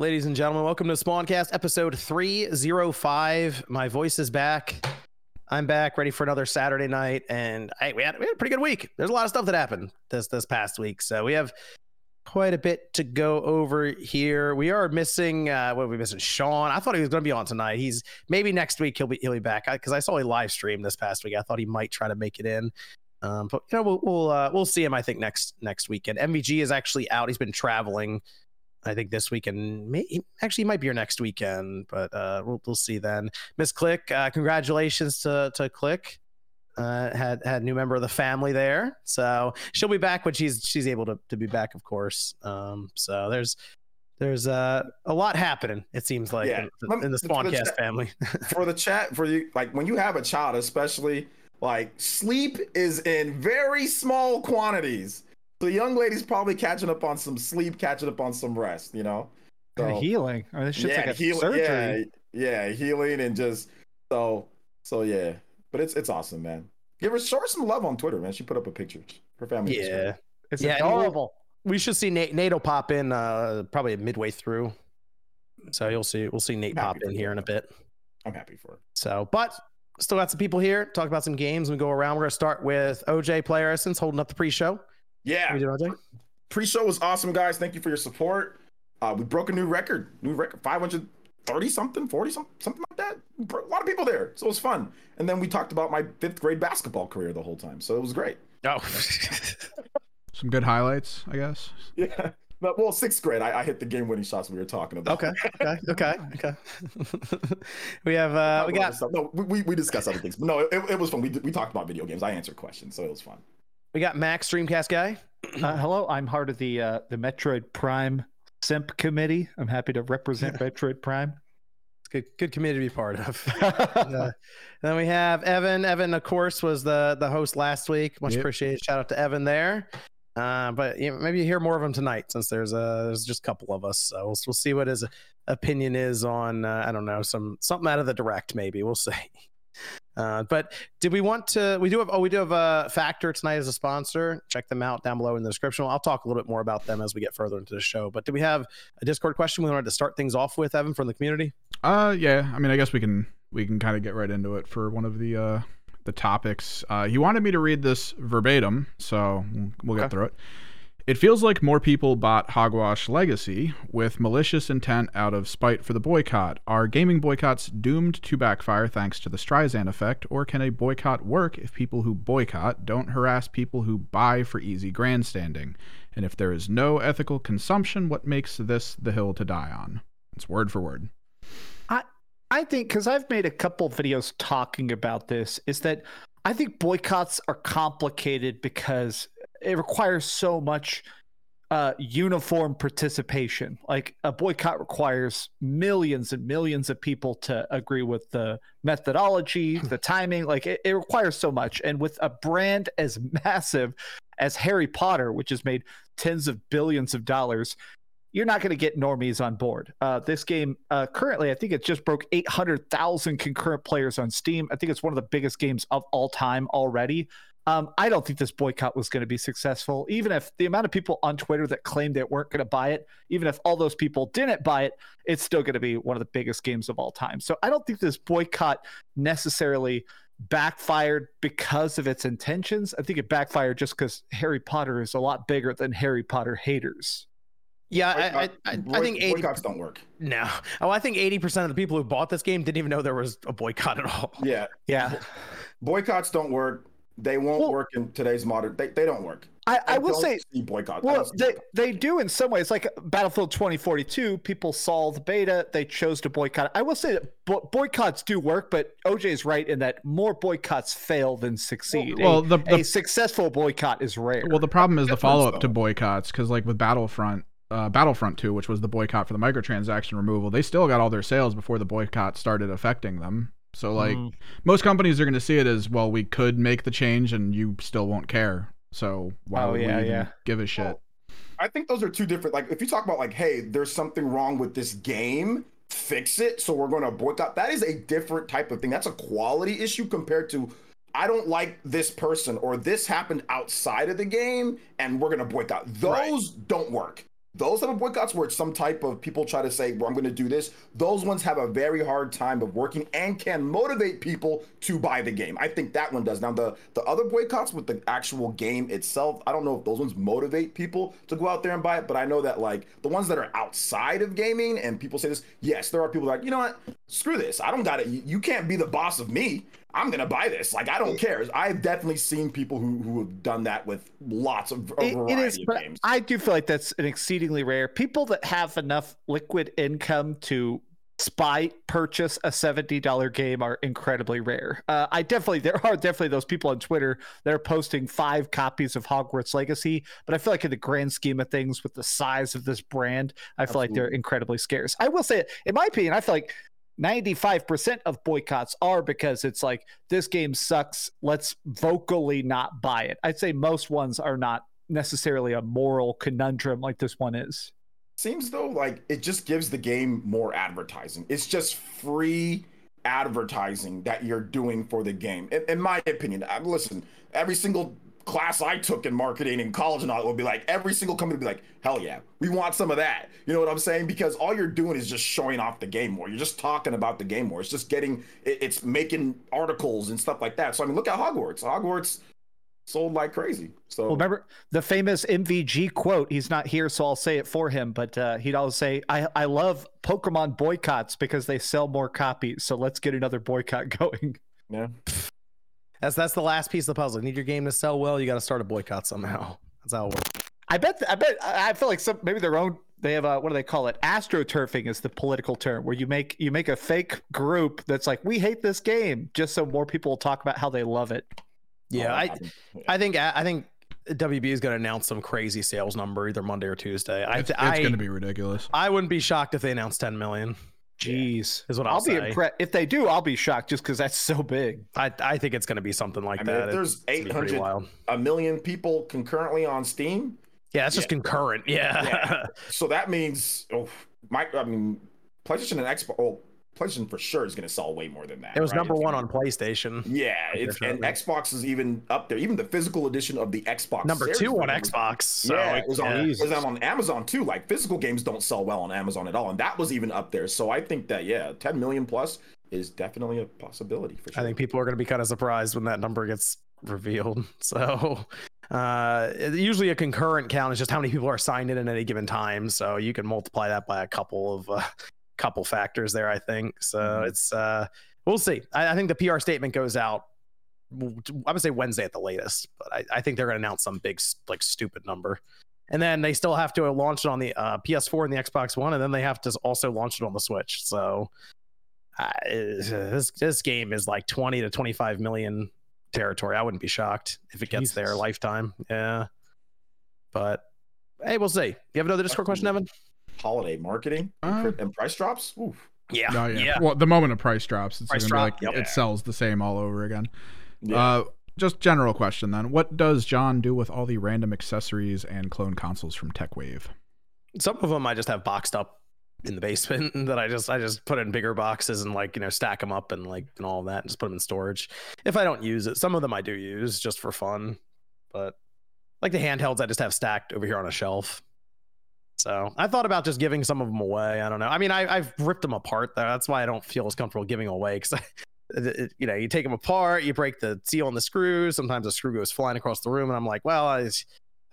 Ladies and gentlemen, welcome to Spawncast episode 305. My voice is back. I'm back, ready for another Saturday night, and I, we, had, we had a pretty good week. There's a lot of stuff that happened this this past week, so we have quite a bit to go over here. We are missing uh, what are we missing? Sean. I thought he was going to be on tonight. He's maybe next week he'll be he'll be back because I, I, saw a live stream this past week. I thought he might try to make it in. Um, but you know we'll we'll uh, we'll see him. I think next next weekend. MVG is actually out. He's been traveling. I think this weekend, may, actually, might be your next weekend, but uh, we'll, we'll see then. Miss Click, uh, congratulations to to Click. Uh, had had new member of the family there, so she'll be back when she's she's able to to be back, of course. Um, so there's there's uh, a lot happening. It seems like yeah. in, in the Spawncast family. for the chat, for you, like when you have a child, especially like sleep is in very small quantities the young lady's probably catching up on some sleep, catching up on some rest, you know? So, healing. I mean, this shit's yeah, like a heal- surgery. Yeah, yeah, healing and just so so yeah. But it's it's awesome, man. Give her show her some love on Twitter, man. She put up a picture. Her family. Yeah. It's yeah, adorable. We should see Nate Nate will pop in uh probably midway through. So you'll see we'll see Nate pop in here in a bit. I'm happy for it. So but still got some people here, talk about some games and go around. We're gonna start with OJ Player Essence holding up the pre-show. Yeah. Pre-show was awesome, guys. Thank you for your support. Uh, we broke a new record, new record, 530 something, 40 something, something like that. A lot of people there, so it was fun. And then we talked about my fifth grade basketball career the whole time, so it was great. Oh, some good highlights, I guess. Yeah. But, well, sixth grade, I, I, hit the game-winning shots we were talking about. Okay, okay, okay, okay. we have, uh, we got. No, we, we discussed other things, but no, it, it was fun. We we talked about video games. I answered questions, so it was fun. We got Max Dreamcast guy. Uh, hello, I'm part of the uh, the Metroid Prime Simp Committee. I'm happy to represent Metroid Prime. Good, good committee to be part of. uh, then we have Evan. Evan, of course, was the the host last week. Much yep. appreciated. Shout out to Evan there. Uh, but you know, maybe you hear more of him tonight since there's a there's just a couple of us. So we'll, we'll see what his opinion is on uh, I don't know some something out of the direct. Maybe we'll see. Uh, but did we want to? We do have. Oh, we do have a Factor tonight as a sponsor. Check them out down below in the description. I'll talk a little bit more about them as we get further into the show. But do we have a Discord question we wanted to start things off with, Evan, from the community? Uh, yeah. I mean, I guess we can we can kind of get right into it for one of the uh the topics. Uh, he wanted me to read this verbatim, so we'll get okay. through it. It feels like more people bought Hogwarts Legacy with malicious intent out of spite for the boycott. Are gaming boycotts doomed to backfire thanks to the Streisand effect, or can a boycott work if people who boycott don't harass people who buy for easy grandstanding? And if there is no ethical consumption, what makes this the hill to die on? It's word for word. I I think because I've made a couple videos talking about this, is that I think boycotts are complicated because it requires so much uh, uniform participation. Like a boycott requires millions and millions of people to agree with the methodology, the timing. Like it, it, requires so much. And with a brand as massive as Harry Potter, which has made tens of billions of dollars, you're not going to get normies on board. Uh, this game uh, currently, I think it just broke 800,000 concurrent players on Steam. I think it's one of the biggest games of all time already. Um, I don't think this boycott was going to be successful. Even if the amount of people on Twitter that claimed they weren't going to buy it, even if all those people didn't buy it, it's still going to be one of the biggest games of all time. So I don't think this boycott necessarily backfired because of its intentions. I think it backfired just because Harry Potter is a lot bigger than Harry Potter haters. Yeah, I, I, I, I, think 80, boycotts don't work. No. Oh, I think 80% of the people who bought this game didn't even know there was a boycott at all. Yeah. Yeah. Boycotts don't work. They won't well, work in today's modern. They, they don't work. I, I, I will say boycott. Well, they, boycott. they do in some ways. Like Battlefield 2042, people saw the beta, they chose to boycott. I will say that bo- boycotts do work, but OJ is right in that more boycotts fail than succeed. Well, a, the, the, a successful boycott is rare. Well, the problem is the follow up to boycotts because, like with Battlefront, uh, Battlefront 2, which was the boycott for the microtransaction removal, they still got all their sales before the boycott started affecting them. So like mm. most companies are going to see it as well. We could make the change, and you still won't care. So why oh, would yeah, we yeah. give a shit? Well, I think those are two different. Like if you talk about like, hey, there's something wrong with this game, fix it. So we're going to boycott. That is a different type of thing. That's a quality issue compared to. I don't like this person or this happened outside of the game and we're going to boycott. Those right. don't work. Those type of boycotts where it's some type of people try to say, well, I'm going to do this, those ones have a very hard time of working and can motivate people to buy the game. I think that one does. Now, the, the other boycotts with the actual game itself, I don't know if those ones motivate people to go out there and buy it, but I know that like the ones that are outside of gaming and people say this, yes, there are people like, you know what, screw this. I don't got it. You can't be the boss of me. I'm gonna buy this. Like I don't care. I've definitely seen people who who have done that with lots of a It- variety it is, of but games. I do feel like that's an exceedingly rare. People that have enough liquid income to spy purchase a seventy dollar game are incredibly rare. Uh, I definitely there are definitely those people on Twitter that are posting five copies of Hogwarts Legacy, but I feel like in the grand scheme of things, with the size of this brand, I feel like they're incredibly scarce. I will say, it, in my opinion, I feel like. 95% of boycotts are because it's like this game sucks let's vocally not buy it i'd say most ones are not necessarily a moral conundrum like this one is seems though like it just gives the game more advertising. It's just free advertising that you're doing for the game. In, in my opinion, I, listen, every single class I took in marketing in college and all would be like every single company would be like, hell yeah, we want some of that. You know what I'm saying? Because all you're doing is just showing off the game more. You're just talking about the game more. It's just getting, it, it's making articles and stuff like that. So I mean, look at Hogwarts. Hogwarts sold like crazy. So well remember the famous mvg quote he's not here so i'll say it for him but uh, he'd always say I, I love pokemon boycotts because they sell more copies so let's get another boycott going yeah. That's that's the last piece of the puzzle. You need your game to sell well. You got to start a boycott somehow. That's how it works. I bet. I bet. I I feel like some maybe their own. They have a what do they call it? Astroturfing is the political term where you make you make a fake group that's like we hate this game just so more people will talk about how they love it. Yeah, Oh, I. Yeah. I think I think WB is going to announce some crazy sales number either Monday or Tuesday. I It's, it's I, going to be ridiculous. I wouldn't be shocked if they announced 10 million. Jeez, Is what I'll I'll be say. impressed if they do. I'll be shocked just because that's so big. I I think it's going to be something like I mean, that. if there's It's gonna be pretty 800 a million people concurrently on Steam. Yeah, it's just concurrent. Yeah. Yeah. So that means, oh, my, I mean, PlayStation and Xbox. Oh, PlayStation for sure is going to sell way more than that. it was right? number It's one gonna- on PlayStation. Yeah, it's and Xbox is even up there. Even the physical edition of the Xbox. Number two on Xbox. So yeah, it was on. yeah. It was on Amazon too. Like physical games don't sell well on Amazon at all, and that was even up there. So I think that yeah, 10 million plus is definitely a possibility for sure. I think people are going to be kind of surprised when that number gets revealed. So, uh, usually a concurrent count is just how many people are signed in at any given time. So you can multiply that by a couple of uh, couple factors there. I think so. Mhm. It's uh, we'll see. I, I think the PR statement goes out. I would say Wednesday at the latest, but I, I think they're going to announce some big like stupid number. And then they still have to launch it on the uh, PS4 and the Xbox One, and then they have to also launch it on the Switch. So uh, this this game is like 20 to 25 million territory. I wouldn't be shocked if it gets there lifetime. Yeah. But hey, we'll see. You have another Discord question, Evan? Holiday marketing Uh, and, and price drops. Oof. Yeah. No, yeah. Well, the moment a price drops, it's Price going to be drop, like yep. it sells the same all over again. Yeah. Uh, just general question then. What does John do with all the random accessories and clone consoles from TechWave? Some of them I just have boxed up in the basement that I just I just put in bigger boxes and like you know stack them up and like and all that and just put them in storage. If I don't use it, some of them I do use just for fun, but like the handhelds I just have stacked over here on a shelf. So I thought about just giving some of them away. I don't know. I mean, I, I've ripped them apart. Though. That's why I don't feel as comfortable giving away because, you know, you take them apart, you break the seal on the screws. Sometimes the screw goes flying across the room, and I'm like, well, I, I'm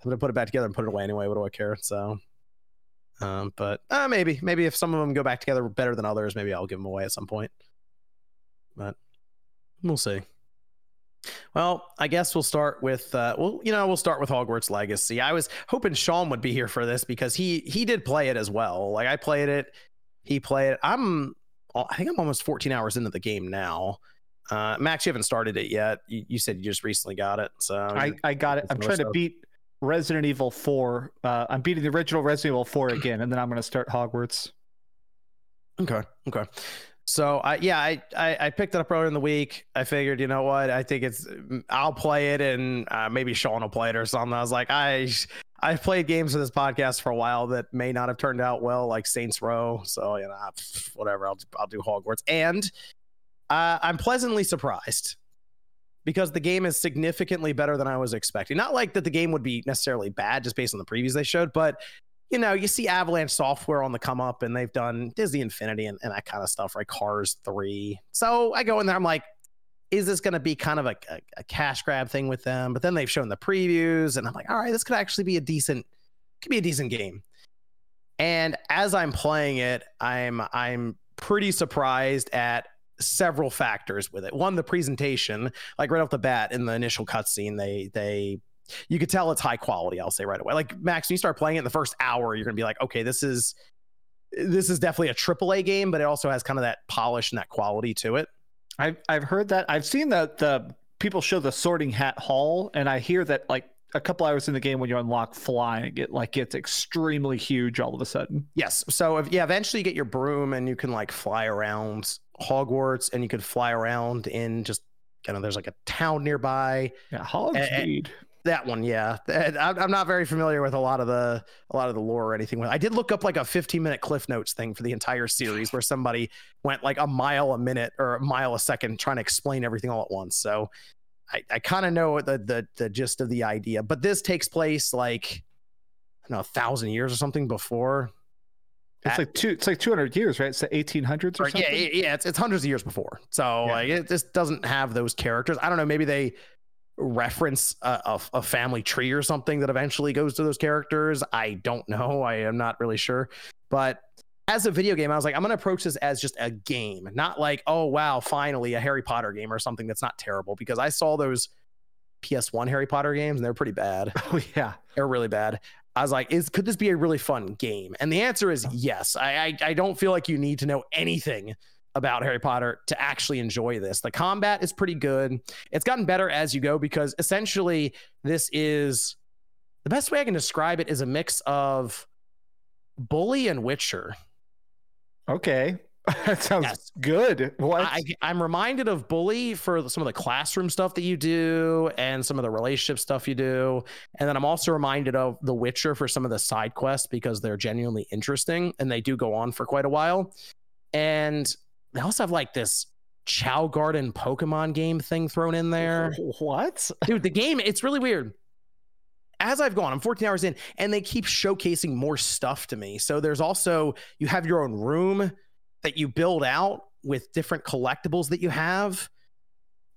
gonna put it back together and put it away anyway. What do I care? So, um, but uh, maybe, maybe if some of them go back together better than others, maybe I'll give them away at some point. But we'll see. Well, I guess we'll start with uh well, you know, we'll start with Hogwarts Legacy. I was hoping Sean would be here for this because he he did play it as well. Like I played it, he played it. I'm I think I'm almost 14 hours into the game now. Uh Max, you haven't started it yet. You, you said you just recently got it. So I, I got it. I'm trying to beat Resident Evil 4. Uh, I'm beating the original Resident Evil 4 again, and then I'm going to start Hogwarts. Okay. Okay. So I yeah I, I I picked it up earlier in the week. I figured you know what I think it's I'll play it and uh, maybe Sean will play it or something. I was like I I've played games for this podcast for a while that may not have turned out well, like Saints Row. So you know whatever I'll I'll do Hogwarts and uh, I'm pleasantly surprised because the game is significantly better than I was expecting. Not like that the game would be necessarily bad just based on the previews they showed, but you know, you see Avalanche Software on the come up, and they've done Disney Infinity and, and that kind of stuff, right? Cars three. So I go in there, I'm like, is this going to be kind of a, a, a, cash grab thing with them? But then they've shown the previews, and I'm like, all right, this could actually be a decent, could be a decent game. And as I'm playing it, I'm I'm pretty surprised at several factors with it. One, the presentation, like right off the bat in the initial cutscene, they they you could tell it's high quality. I'll say right away. Like Max, when you start playing it in the first hour, you're gonna be like, okay, this is this is definitely a AAA game, but it also has kind of that polish and that quality to it. I've I've heard that. I've seen the the people show the Sorting Hat Hall, and I hear that like a couple hours in the game when you unlock flying, it like gets extremely huge all of a sudden. Yes. So if yeah, eventually you get your broom and you can like fly around Hogwarts and you could fly around in just you know there's like a town nearby. Yeah, Hogsmeade. That one, yeah. I'm not very familiar with a lot of the a lot of the lore or anything. I did look up like a 15 minute Cliff Notes thing for the entire series, where somebody went like a mile a minute or a mile a second trying to explain everything all at once. So I, I kind of know the, the the gist of the idea. But this takes place like I don't know a thousand years or something before. It's like two. It's like 200 years, right? It's the 1800s or, or something. Yeah, yeah. It's it's hundreds of years before. So yeah. like it just doesn't have those characters. I don't know. Maybe they reference a, a, a, family tree or something that eventually goes to those characters. I don't know. I am not really sure. But as a video game, I was like, I'm going to approach this as just a game, not like, oh, wow, finally a Harry Potter game or something that's not terrible. Because I saw those PS1 Harry Potter games and they're pretty bad. Oh, yeah. They're really bad. I was like, is could this be a really fun game? And the answer is uh-huh. yes. I, I, I don't feel like you need to know anything about Harry Potter to actually enjoy this. The combat is pretty good. It's gotten better as you go because essentially this is the best way I can describe it is a mix of Bully and Witcher. Okay. that sounds yes. good. What? I, am reminded of Bully for some of the classroom stuff that you do and some of the relationship stuff you do. And then I'm also reminded of The Witcher for some of the side quests because they're genuinely interesting and they do go on for quite a while. And they also have like this Chao Garden Pokemon game thing thrown in there. What? Dude, the game, it's really weird. As I've gone, I'm 14 hours in, and they keep showcasing more stuff to me. So there's also, you have your own room that you build out with different collectibles that you have,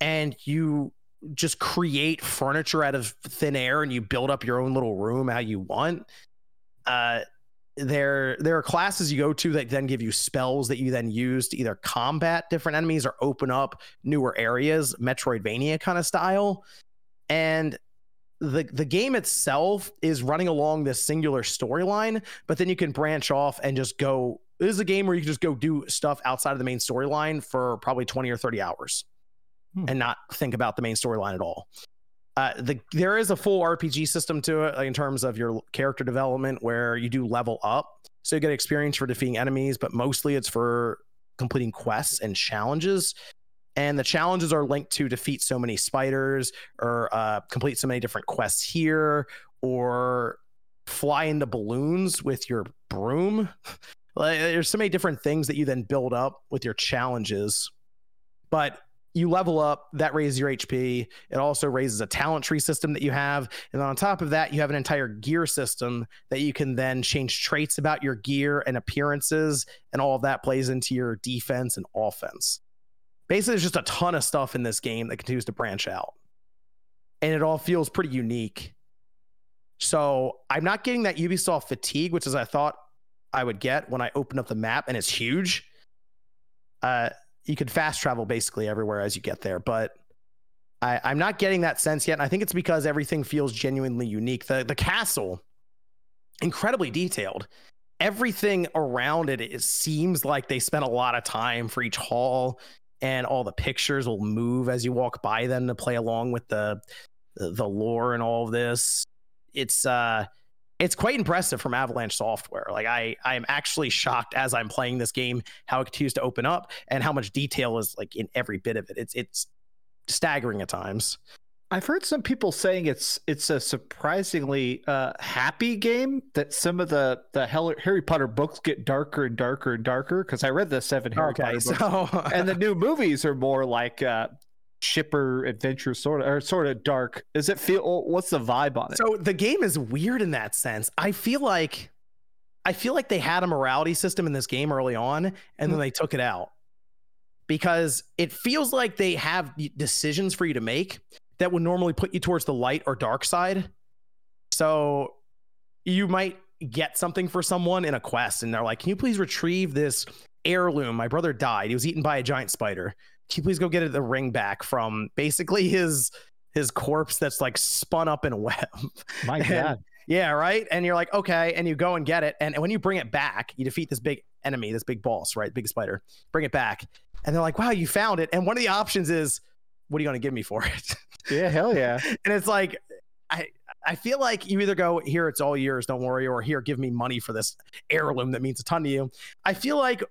and you just create furniture out of thin air and you build up your own little room how you want. Uh, there there are classes you go to that then give you spells that you then use to either combat different enemies or open up newer areas metroidvania kind of style and the the game itself is running along this singular storyline but then you can branch off and just go this is a game where you can just go do stuff outside of the main storyline for probably 20 or 30 hours hmm. and not think about the main storyline at all uh, the there is a full RPG system to it in terms of your character development where you do level up. So you get experience for defeating enemies, but mostly it's for completing quests and challenges. And the challenges are linked to defeat so many spiders or uh, complete so many different quests here or fly into balloons with your broom. like, there's so many different things that you then build up with your challenges. But you level up, that raises your HP. It also raises a talent tree system that you have. And on top of that, you have an entire gear system that you can then change traits about your gear and appearances. And all of that plays into your defense and offense. Basically, there's just a ton of stuff in this game that continues to branch out. And it all feels pretty unique. So I'm not getting that Ubisoft fatigue, which is I thought I would get when I open up the map and it's huge. Uh, you could fast travel basically everywhere as you get there, but I, I'm not getting that sense yet. And I think it's because everything feels genuinely unique. The the castle, incredibly detailed. Everything around it, it seems like they spent a lot of time for each hall, and all the pictures will move as you walk by them to play along with the the, lore and all of this. It's uh it's quite impressive from Avalanche Software. Like I, I am actually shocked as I'm playing this game how it continues to open up and how much detail is like in every bit of it. It's it's staggering at times. I've heard some people saying it's it's a surprisingly uh, happy game. That some of the the Harry Potter books get darker and darker and darker. Because I read the seven Harry okay, Potter books, and the new movies are more like uh, chipper adventure sort of or sort of dark does it feel what's the vibe on it so the game is weird in that sense i feel like I feel like they had a morality system in this game early on, and then Mm-hmm. they took it out because it feels like they have decisions for you to make that would normally put you towards the light or dark side. So you might get something for someone in a quest, and they're like, "Can you please retrieve this heirloom? My brother died. He was eaten by a giant spider. Can you please go get the ring back from basically his his corpse that's like spun up in a web?" My And- God. Yeah, right. And you're like, okay, and you go and get it, and when you bring it back, you defeat this big enemy, this big boss, right? Big spider. Bring it back, and they're like, wow, you found it. And one of the options is, what are you going to give me for it? Yeah, hell yeah. and it's like, I I feel like you either go here, it's all yours, don't worry, or here, give me money for this heirloom that means a ton to you. I feel like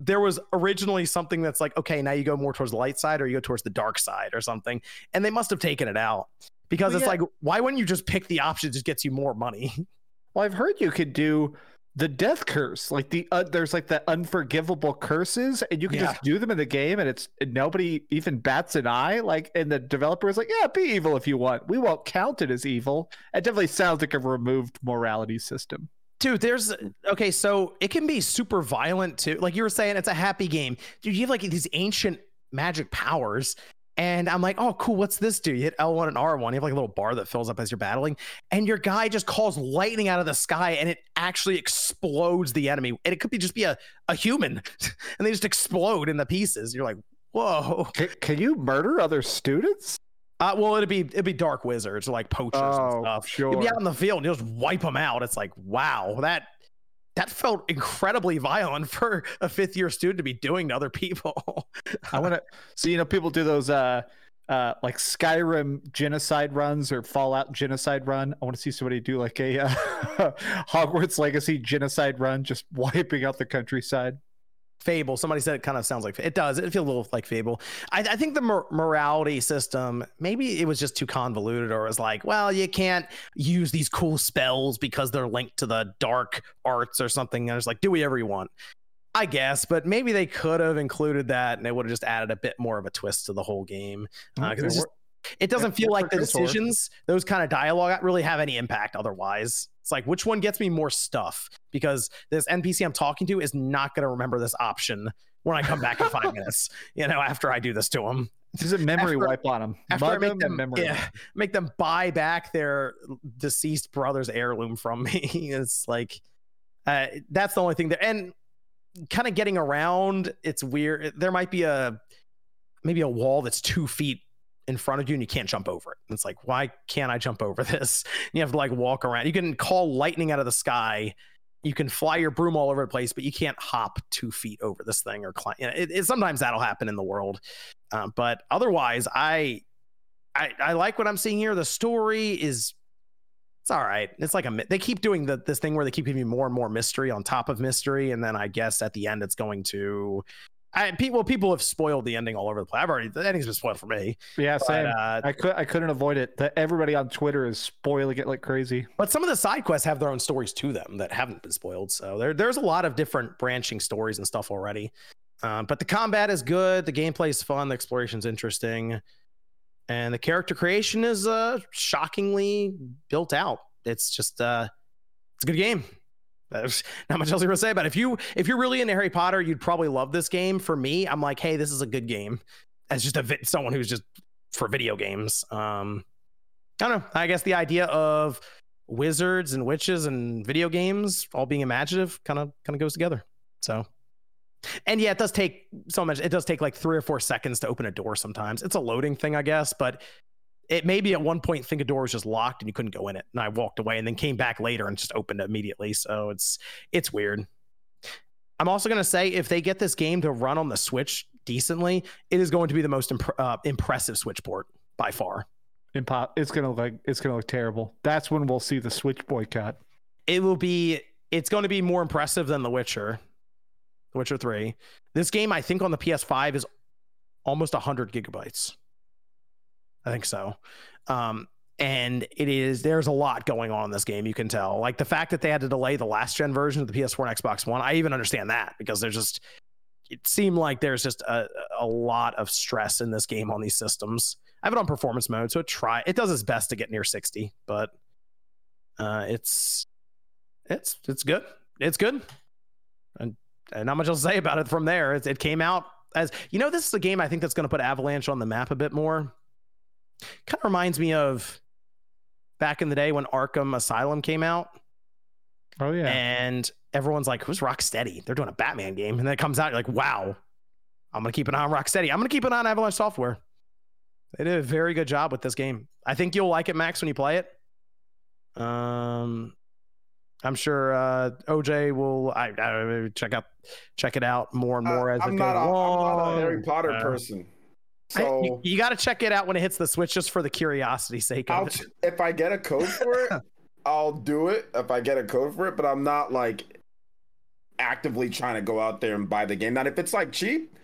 there was originally something that's like, okay, now you go more towards the light side or you go towards the dark side or something, and they must have taken it out because Well, it's yeah. like, why wouldn't you just pick the option that just gets you more money? Well, I've heard you could do the death curse, like the uh, there's like the unforgivable curses, and you can Yeah. just do them in the game, and it's and nobody even bats an eye. Like, and the developer is like, "Yeah, be evil if you want. We won't count it as evil." It definitely sounds like a removed morality system. Dude, there's okay, so it can be super violent too. Like you were saying, it's a happy game. Dude, you have like these ancient magic powers. And I'm like, oh, cool. What's this do? You hit L1 and R1. You have like a little bar that fills up as you're battling. And your guy just calls lightning out of the sky and it actually explodes the enemy. And it could be just be a, a human. and they just explode into pieces. You're like, whoa. Can, can you murder other students? Uh, well, it'd be it'd be dark wizards like poachers Oh, and stuff. sure. You'd be out in the field and you'll just wipe them out. It's like, wow, that that felt incredibly violent for a fifth year student to be doing to other people. I want to. So you know, people do those uh, uh, like Skyrim genocide runs or Fallout genocide run. I want to see somebody do like a uh, Hogwarts Legacy genocide run, just wiping out the countryside. Fable. Somebody said it kind of sounds like it does. It feels a little like Fable. I, I think the mor- morality system maybe it was just too convoluted, or it was like, well, you can't use these cool spells because they're linked to the dark arts or something. And it's like, do whatever you want. I guess, but maybe they could have included that, and it would have just added a bit more of a twist to the whole game. Uh, 'cause it's just, it doesn't feel like the decisions, those kind of dialogue, really have any impact. Otherwise, it's like which one gets me more stuff because this NPC I'm talking to is not going to remember this option when I come back in five minutes. You know, after I do this to them, There's a memory After- wipe on them. after I make 'em them, memory yeah, wipe. make them buy back their deceased brother's heirloom from me. it's like uh, that's the only thing there, and kind of getting around. It's weird. There might be a maybe a wall that's two feet in front of you and you can't jump over it. And it's like, why can't I jump over this? You have to like walk around. You can call lightning out of the sky. You can fly your broom all over the place, but you can't hop two feet over this thing or climb. You know, it, it- sometimes that'll happen in the world, uh, but otherwise, I, I I like what I'm seeing here. The story is it's all right. It's like a they keep doing the this thing where they keep giving you more and more mystery on top of mystery, and then I guess at the end it's going to. I, people people have spoiled the ending all over the place. I've already the ending's been spoiled for me. Yeah, But, same. uh, I could I couldn't avoid it. That everybody on Twitter is spoiling it like crazy. But some of the side quests have their own stories to them that haven't been spoiled. So there, there's a lot of different branching stories and stuff already. Um, but the combat is good. The gameplay is fun. The exploration's interesting. And the character creation is uh, shockingly built out. It's just, uh, it's a good game. There's not much else to say about it. If you if you're really into Harry Potter, you'd probably love this game. For me, I'm like, hey, this is a good game. As just a vi- someone who's just for video games. Um, I don't know. I guess the idea of wizards and witches and video games all being imaginative kind of kind of goes together. So, and yeah, it does take so much. It does take like three or four seconds to open a door. Sometimes it's a loading thing, I guess, but it maybe at one point think a door was just locked and you couldn't go in it, and I walked away and then came back later and just opened it immediately. So it's it's weird. I'm also gonna say if they get this game to run on the Switch decently, it is going to be the most imp- uh, impressive Switch port by far. Impo- it's gonna look it's gonna look terrible. That's when we'll see the Switch boycott. it will be it's going to be more impressive than The Witcher. The Witcher 3. This game I think on the PS5 is almost 100 gigabytes. I think so. Um and it is there's a lot going on in this game you can tell. Like the fact that they had to delay the last gen version of the PS4 and Xbox 1, I even understand that because there's just it seemed like there's just a, a lot of stress in this game on these systems. I have it on performance mode, so it try it does its best to get near 60, but uh, it's it's it's good. it's good. And, and not much else to say about it from there. It, it came out as you know, this is a game I think that's going to put Avalanche on the map a bit more. Kind of reminds me of back in the day when Arkham Asylum came out. Oh yeah. And everyone's like, who's Rocksteady? They're doing a Batman game. And then it comes out, you're like, wow, I'm going to keep an eye on Rocksteady. I'm going to keep an eye on Avalanche Software. They did a very good job with this game. I think you'll like it, Max, when you play it. Um, I'm sure uh, OJ will I, I, check out check it out more and more uh, as I'm it not goes a, along. I'm not a Harry Potter uh, person. So I, you, you got to check it out when it hits the Switch, just for the curiosity sake. Of it. If I get a code for it, I'll do it. If I get a code for it, but I'm not like actively trying to go out there and buy the game. Now, if it's like cheap,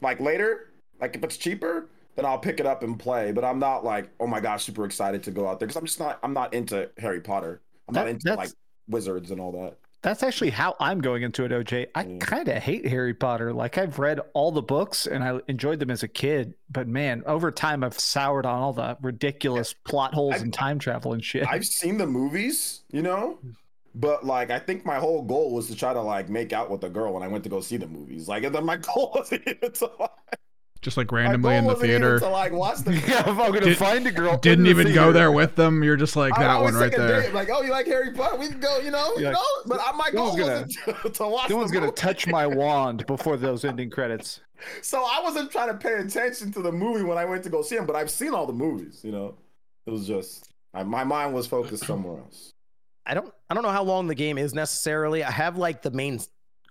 like later, like if it's cheaper, then I'll pick it up and play. But I'm not like, oh my gosh, super excited to go out there because I'm just not. I'm not into Harry Potter. I'm that, not into like wizards and all that. That's actually how I'm going into it, OJ. I mm. kind of hate Harry Potter. Like I've read all the books and I enjoyed them as a kid, but man, over time I've soured on all the ridiculous plot holes I've, and time travel and shit. I've seen the movies, you know, but like I think my whole goal was to try to like make out with a girl when I went to go see the movies. Like my goal was even to like just like randomly in the theater. To, like, watch the yeah, if I'm gonna Did, find a girl, didn't even the go there with them. You're just like that one right there. Like, oh, you like Harry Potter? We can go, you know, you know. But I, my goal gonna, to, to watch. No one's gonna touch my wand before those ending credits. So I wasn't trying to pay attention to the movie when I went to go see him, but I've seen all the movies. You know, it was just I, my mind was focused somewhere else. I don't I don't know how long the game is necessarily. I have like the main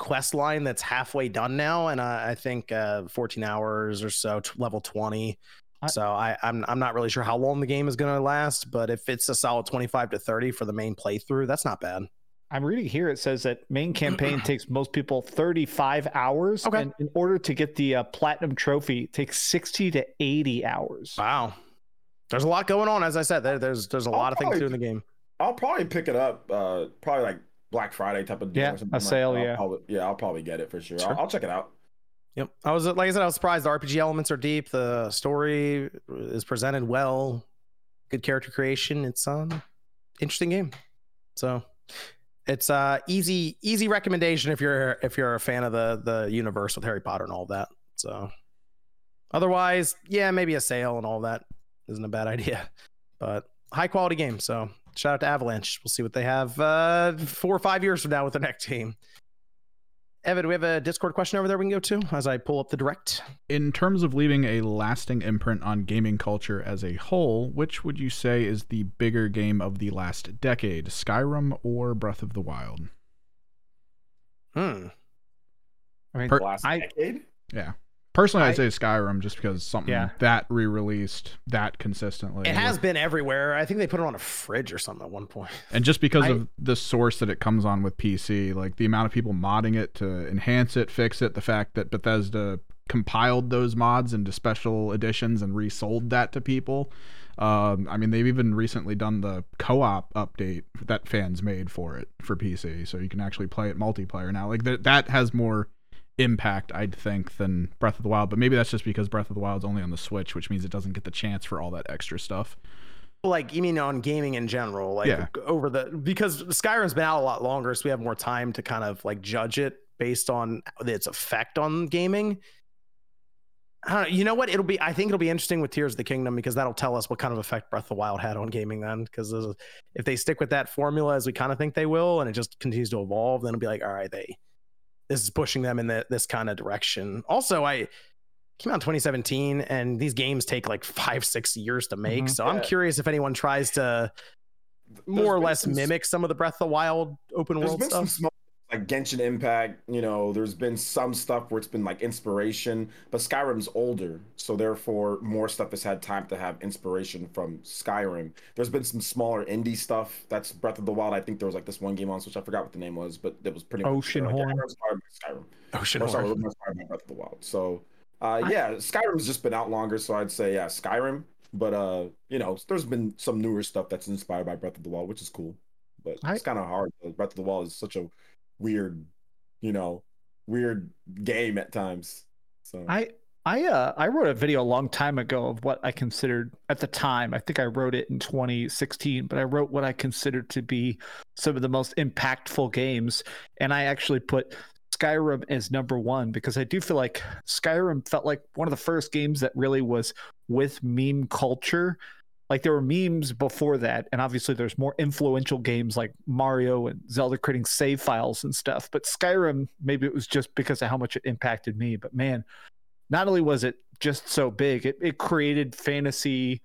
quest line that's halfway done now, and I, I think uh, 14 hours or so, t- level 20. I, so I, I'm I'm not really sure how long the game is going to last, but if it's a solid 25 to 30 for the main playthrough, that's not bad. I'm reading here. It says that main campaign takes most people 35 hours, okay. and in order to get the uh, platinum trophy, takes 60 to 80 hours. Wow, there's a lot going on. As I said, there, there's there's a I'll lot probably, of things to do in the game. I'll probably pick it up. Uh, probably like Black Friday type of deal. Yeah, a sale. Like yeah, probably, yeah, I'll probably get it for sure. sure. I'll, I'll, check it out. Yep, I was like I said, I was surprised. The RPG elements are deep. The story is presented well. Good character creation. It's um interesting game. So it's uh easy easy recommendation if you're if you're a fan of the the universe with Harry Potter and all that. So otherwise, yeah, maybe a sale and all that isn't a bad idea. But high quality game. So shout out to Avalanche. We'll see what they have uh, four or five years from now with the next team. Evan, do we have a Discord question over there we can go to as I pull up the direct? In terms of leaving a lasting imprint on gaming culture as a whole, which would you say is the bigger game of the last decade, Skyrim or Breath of the Wild? Hmm. I mean, per- last I, decade? Yeah. Personally, I, would say Skyrim just because something yeah. that re-released that consistently. It has been everywhere. I think they put it on a fridge or something at one point. And just because I, of the source that it comes on with PC, like the amount of people modding it to enhance it, fix it, the fact that Bethesda compiled those mods into special editions and resold that to people. Um, I mean, they've even recently done the co-op update that fans made for it for PC, so you can actually play it multiplayer now. Like that, that has more impact, I'd think, than Breath of the Wild. But maybe that's just because Breath of the Wild is only on the Switch, which means it doesn't get the chance for all that extra stuff. Like you mean on gaming in general, like yeah. over the because Skyrim's been out a lot longer, so we have more time to kind of like judge it based on its effect on gaming. Know, you know what? It'll be. I think it'll be interesting with Tears of the Kingdom because that'll tell us what kind of effect Breath of the Wild had on gaming. Then, because if they stick with that formula as we kind of think they will, and it just continues to evolve, then it'll be like, all right, they this is pushing them in the, this kind of direction. Also, I came out in 2017, and these games take like five, six years to make. Mm-hmm. So yeah. I'm curious if anyone tries to more or less some, mimic some of the Breath of the Wild open world stuff. Small, like Genshin Impact, you know, there's been some stuff where it's been like inspiration, but Skyrim's older, so therefore more stuff has had time to have inspiration from Skyrim. There's been some smaller indie stuff. That's Breath of the Wild. I think there was like this one game on Switch. I forgot what the name was, but it was pretty Ocean much, Horn. Skyrim. Oceanhorn. Sorry, Breath of the Wild. So, uh, yeah, Skyrim's just been out longer, so I'd say yeah, Skyrim. But uh, you know, there's been some newer stuff that's inspired by Breath of the Wild, which is cool. But I, it's kind of hard. Breath of the Wild is such a weird, you know, weird game at times. So I I uh I wrote a video a long time ago of what I considered at the time. I think I wrote it in 2016, but I wrote what I considered to be some of the most impactful games, and I actually put Skyrim as number one because I do feel like Skyrim felt like one of the first games that really was with meme culture. Like there were memes before that, and obviously there's more influential games like Mario and Zelda creating save files and stuff. But Skyrim, maybe it was just because of how much it impacted me. But man, not only was it just so big, it, it created fantasy.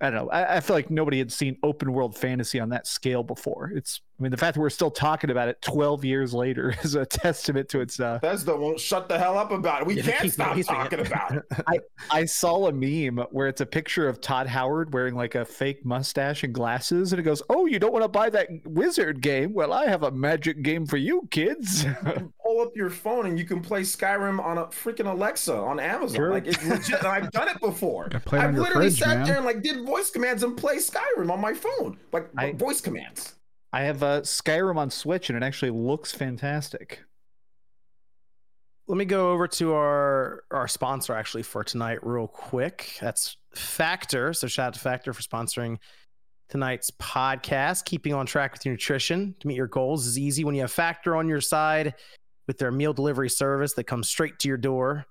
I don't know. I, I, feel like nobody had seen open world fantasy on that scale before. It's, I mean, the fact that we're still talking about it 12 years later is a testament to its. Uh, Bethesda won't shut the hell up about it. We yeah, can't stop talking it. about it. I, I saw a meme where it's a picture of Todd Howard wearing like a fake mustache and glasses, and it goes, "Oh, you don't want to buy that Wizard game? Well, I have a magic game for you, kids." pull up your phone and you can play Skyrim on a freaking Alexa on Amazon. Sure. Like it's legit. and I've done it before. I've literally fridge, sat man. there and like did voice commands and play Skyrim on my phone, like I, voice commands. I have a uh, Skyrim on Switch and it actually looks fantastic. Let me go over to our our sponsor actually for tonight real quick. That's Factor. So shout out to Factor for sponsoring tonight's podcast. Keeping on track with your nutrition to meet your goals is easy when you have Factor on your side with their meal delivery service that comes straight to your door.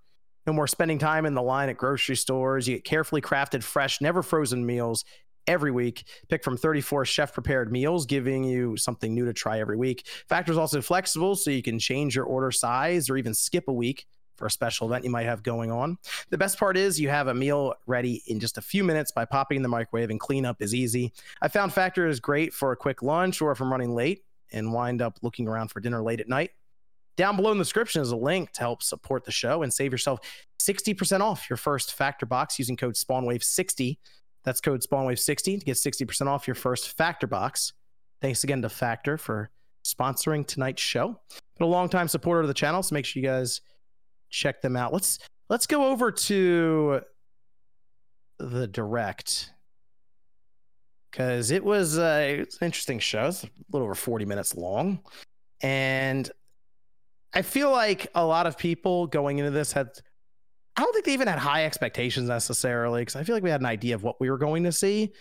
No more spending time in the line at grocery stores. You get carefully crafted, fresh, never frozen meals every week. Pick from 34 chef prepared meals, giving you something new to try every week. Factor is also flexible, so you can change your order size or even skip a week for a special event you might have going on. The best part is you have a meal ready in just a few minutes by popping in the microwave, and cleanup is easy. I found Factor is great for a quick lunch or if I'm running late and wind up looking around for dinner late at night. Down below in the description is a link to help support the show and save yourself 60% off your first Factor box using code SpawnWave60. That's code SpawnWave60 to get 60% off your first Factor box. Thanks again to Factor for sponsoring tonight's show. Been a longtime supporter of the channel, so make sure you guys check them out. Let's let's go over to the direct because it was, uh, it was an interesting show. It's a little over 40 minutes long. And I feel like a lot of people going into this had I don't think they even had high expectations necessarily because I feel like we had an idea of what we were going to see,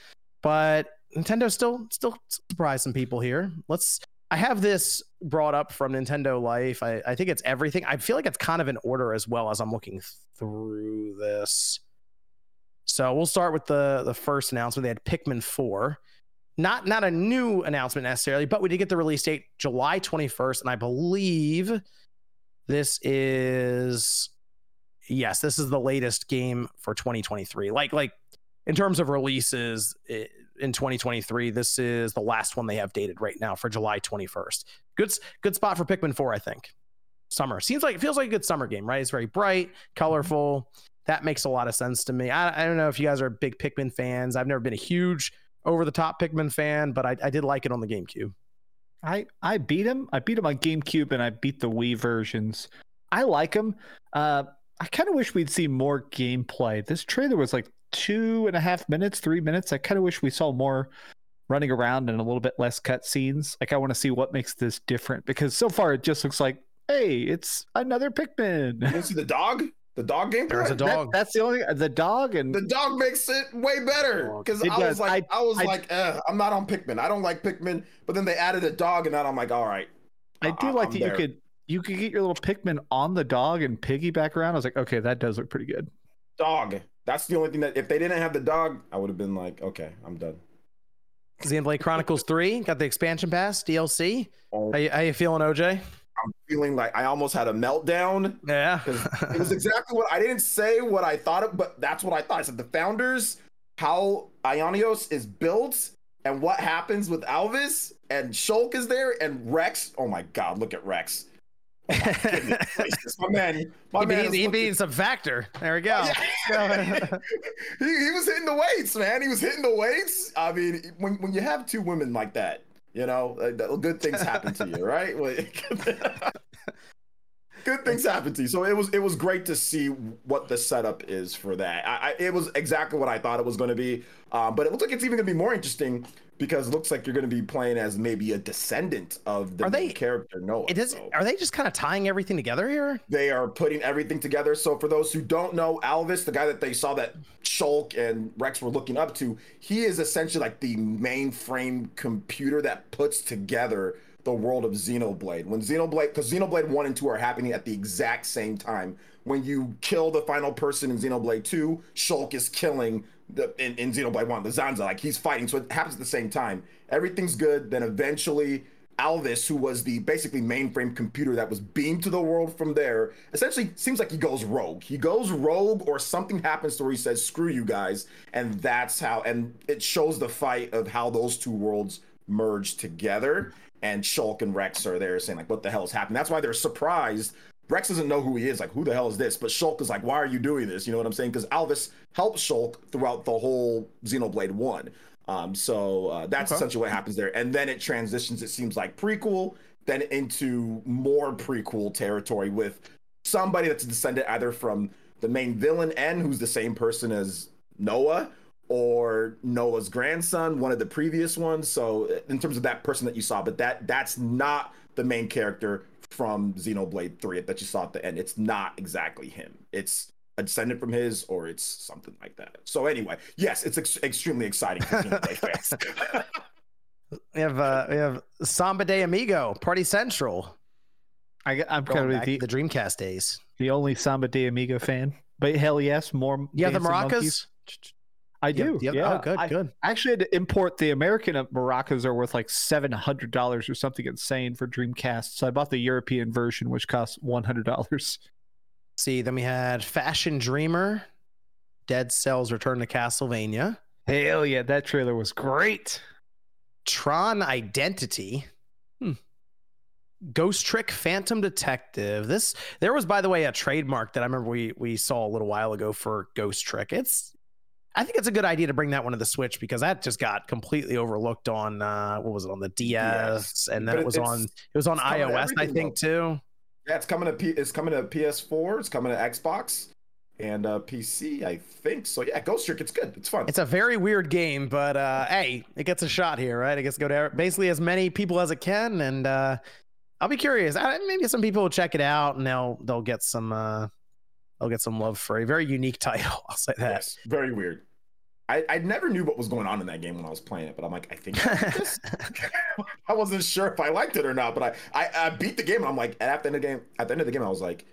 but Nintendo still still surprised some people here. Let's. I have this brought up from Nintendo Life. I, I think it's everything. I feel like it's kind of in order as well as I'm looking through this. So we'll start with the the first announcement. They had Pikmin four, not not a new announcement necessarily, but we did get the release date July 21st, and I believe this is yes, this is the latest game for 2023. Like like in terms of releases in 2023, this is the last one they have dated right now for July 21st. Good good spot for Pikmin 4, I think. Summer seems like it feels like a good summer game, right? It's very bright, mm-hmm. colorful. That makes a lot of sense to me. I, I don't know if you guys are big Pikmin fans. I've never been a huge over the top Pikmin fan, but I, I did like it on the GameCube. I I beat him. I beat him on GameCube, and I beat the Wii versions. I like him. Uh, I kind of wish we'd see more gameplay. This trailer was like two and a half minutes, three minutes. I kind of wish we saw more running around and a little bit less cutscenes. Like I want to see what makes this different because so far it just looks like, hey, it's another Pikmin. You see the dog? The dog game. There's a dog. That, that's the only the dog and the dog makes it way better because I was like I, I was I, like eh, I'm not on Pikmin. I don't like Pikmin. But then they added a dog and then I'm like all right. I do like I'm that there. you could you could get your little Pikmin on the dog and piggyback around. I was like okay that does look pretty good. Dog. That's the only thing that if they didn't have the dog, I would have been like okay I'm done. Xenoblade Chronicles Three got the expansion pass DLC. Oh. How, you, how you feeling, OJ? I'm feeling like I almost had a meltdown. Yeah. it was exactly what I didn't say what I thought of, but that's what I thought. I said the founders, how Aionios is built, and what happens with Alvis, and Shulk is there, and Rex. Oh my god, look at Rex. Oh my, my man, my he man, he beat some factor. There we go. Oh, yeah. he, he was hitting the weights, man. He was hitting the weights. I mean, when when you have two women like that, you know, good things happen to you, right? good things happen to you. So it was it was great to see what the setup is for that. I, I, it was exactly what I thought it was going to be. Um, but it looks like it's even going to be more interesting because it looks like you're going to be playing as maybe a descendant of the Are they- character Noah. It is. So Are they just kind of tying everything together here? they are putting everything together. So for those who don't know, Alvis, the guy that they saw that Shulk and Rex were looking up to, he is essentially like the mainframe computer that puts together the world of Xenoblade. When Xenoblade, because Xenoblade 1 and 2 are happening at the exact same time. When you kill the final person in Xenoblade 2, Shulk is killing the in, in Xenoblade 1, the Zanza. Like he's fighting. So it happens at the same time. Everything's good. Then eventually Alvis, who was the basically mainframe computer that was beamed to the world from there, essentially seems like he goes rogue. He goes rogue, or something happens to where he says, "Screw you guys," and that's how. And it shows the fight of how those two worlds merge together. And Shulk and Rex are there saying, "Like, what the hell is happening?" That's why they're surprised. Rex doesn't know who he is. Like, who the hell is this? But Shulk is like, "Why are you doing this?" You know what I'm saying? Because Alvis helps Shulk throughout the whole Xenoblade One. Um, so uh, that's Okay. essentially what happens there. And then it transitions, it seems like prequel, then into more prequel territory with somebody that's descended either from the main villain N, who's the same person as Noah, or Noah's grandson, one of the previous ones. So in terms of that person that you saw, but that that's not the main character from Xenoblade 3 that you saw at the end. It's not exactly him. It's a descendant from his, or it's something like that. So anyway, yes, it's ex- extremely exciting for Xenoblade fans. We have uh, we have Samba de Amigo, Party Central, I, I'm going kind back of the, the Dreamcast days. the only Samba de Amigo fan. But hell yes, more. Yeah, the maracas. monkeys. I do. yeah. Oh, good, I good. I actually had to import the American maracas are worth like seven hundred dollars or something insane for Dreamcast. So I bought the European version, which costs one hundred dollars. See, then we had Fashion Dreamer, Dead Cells Return to Castlevania, Hell yeah, that trailer was great. Tron Identity. Hmm. Ghost Trick Phantom Detective. This there was by the way a trademark that I remember we we saw a little while ago for Ghost Trick. It's I think it's a good idea to bring that one to the Switch because that just got completely overlooked on uh what was it on the DS, and then But it was on it was on it's coming to iOS I think too. yeah, it's coming to P- it's coming to PS4, it's coming to Xbox and uh, PC, I think. So yeah, Ghost Trick, it's good. It's fun. It's a very weird game, but uh, hey, it gets a shot here, right? It gets to go to basically as many people as it can, and uh, I'll be curious. I, maybe some people will check it out and they'll they'll get some they'll get some love for a very unique title. I'll say that. yes, very weird. I, I never knew what was going on in that game when I was playing it, but I'm like, I think I. I wasn't sure if I liked it or not, but I, I, I beat the game and I'm like, at the end of the game, at the end of the game, I was like,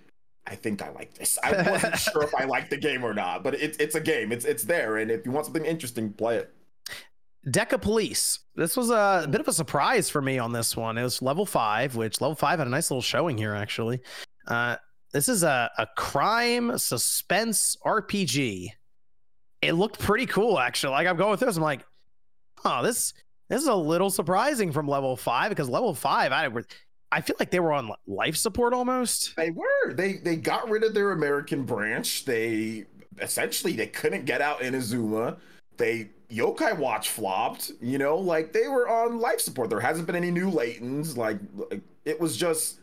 I think I like this. I wasn't sure if I liked the game or not, but it's it's a game. It's it's there, and if you want something interesting, play it. Decapolice. This was a bit of a surprise for me on this one. It was level five, which level five had a nice little showing here, actually. Uh, this is a, a crime suspense RPG. It looked pretty cool, actually. Like I'm going through this, I'm like, oh, this this is a little surprising from level five because level five, I I feel like they were on life support almost. They were. They they got rid of their American branch. They essentially they couldn't get out in Inazuma. They Yokai Watch flopped. You know, like they were on life support. There hasn't been any new Laytons. Like, it was just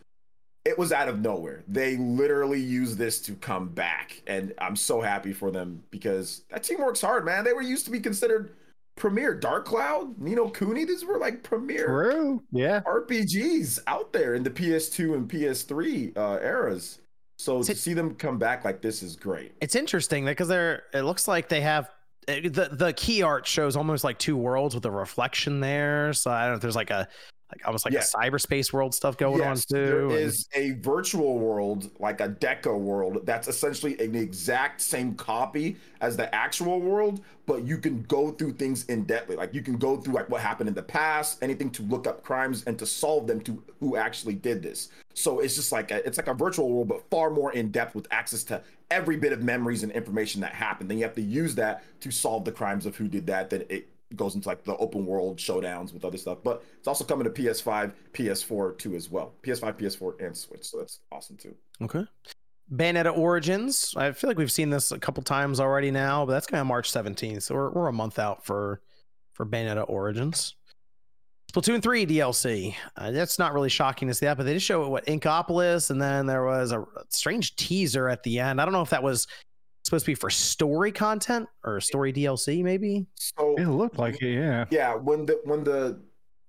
it was out of nowhere. They literally used this to come back, and I'm so happy for them because that team works hard, man. They were used to be considered premier. Dark Cloud, Ni no Kuni, these were like premier True. Yeah. RPGs out there in the PS2 and PS3 uh, eras. So to Sit- see them come back like this is great. It's interesting because they're. It looks like they have eh, the the key art shows almost like two worlds with a reflection there. So I don't know if there's like a like almost like Yeah. a cyberspace world stuff going yes, on there too. and- is a virtual world, like a Deco world, that's essentially an exact same copy as the actual world, but you can go through things in depth. Like you can go through like what happened in the past, anything to look up crimes and to solve them to who actually did this. So it's just like a, it's like a virtual world, but far more in depth with access to every bit of memories and information that happened. Then you have to use that to solve the crimes of who did that. Then it goes into like the open world showdowns with other stuff. But it's also coming to PS5, PS4 too as well. PS5, PS4, and Switch. So that's awesome too. okay. Bayonetta Origins. I feel like we've seen this a couple times already now, but that's kind of March 17th. So we're, we're a month out for for Bayonetta Origins. Splatoon 3 DLC. Uh, that's not really shocking to see that, but they just show what Inkopolis, and then there was a strange teaser at the end. I don't know if that was supposed to be for story content or story DLC, maybe. So It looked like it, yeah. yeah, when the when the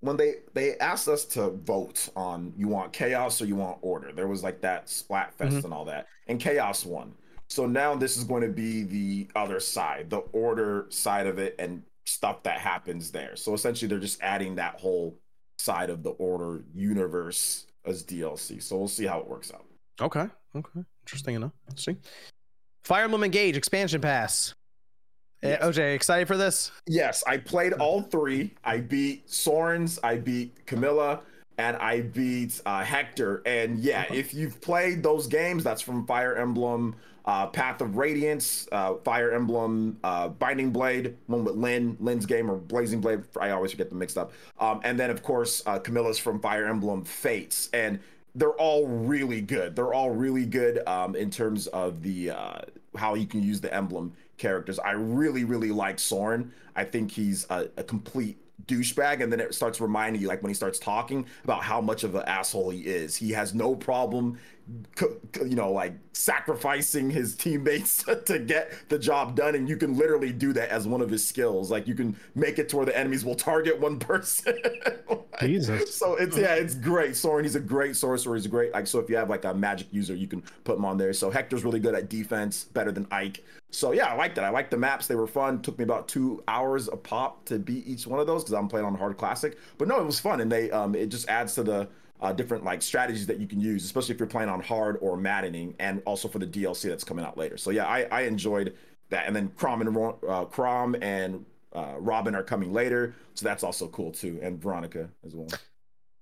when they they asked us to vote on you want chaos or you want order, there was like that splat fest Mhm. and all that, and chaos won. So now this is going to be the other side, the order side of it, and stuff that happens there. So essentially, they're just adding that whole side of the order universe as DLC. So we'll see how it works out. Okay. Okay. Interesting enough. Let's see. Fire Emblem Engage expansion pass. Eh, Yes. OJ, excited for this? Yes, I played all three. I beat Soren's, I beat Camilla, and I beat uh, Hector. And yeah, if you've played those games, that's from Fire Emblem, uh, Path of Radiance, uh, Fire Emblem, uh, Binding Blade, one with Lyn, Lyn's game, or Blazing Blade. I always get them mixed up. Um, and then, of course, uh, Camilla's from Fire Emblem Fates. And they're all really good. They're all really good um, in terms of the uh, how you can use the emblem characters. I really, really like Soren. I think he's a, a complete douchebag, and then it starts reminding you, like when he starts talking about how much of an asshole he is. He has no problem, you know, like sacrificing his teammates to get the job done, and you can literally do that as one of his skills. Like you can make it to where the enemies will target one person. Like, Jesus. so it's yeah, it's great. Soren, he's a great sorcerer. He's great like so if you have like a magic user, you can put him on there. So Hector's really good at defense, better than Ike. So yeah, I liked it. I liked the maps. They were fun. Took me about two hours a pop to beat each one of those because I'm playing on hard classic. But no, it was fun, and they um it just adds to the uh, different like strategies that you can use, especially if you're playing on hard or maddening, and also for the DLC that's coming out later. So yeah, I, I enjoyed that. And then Chrom and uh, Chrom and uh, Robin are coming later, so that's also cool too, and Veronica as well.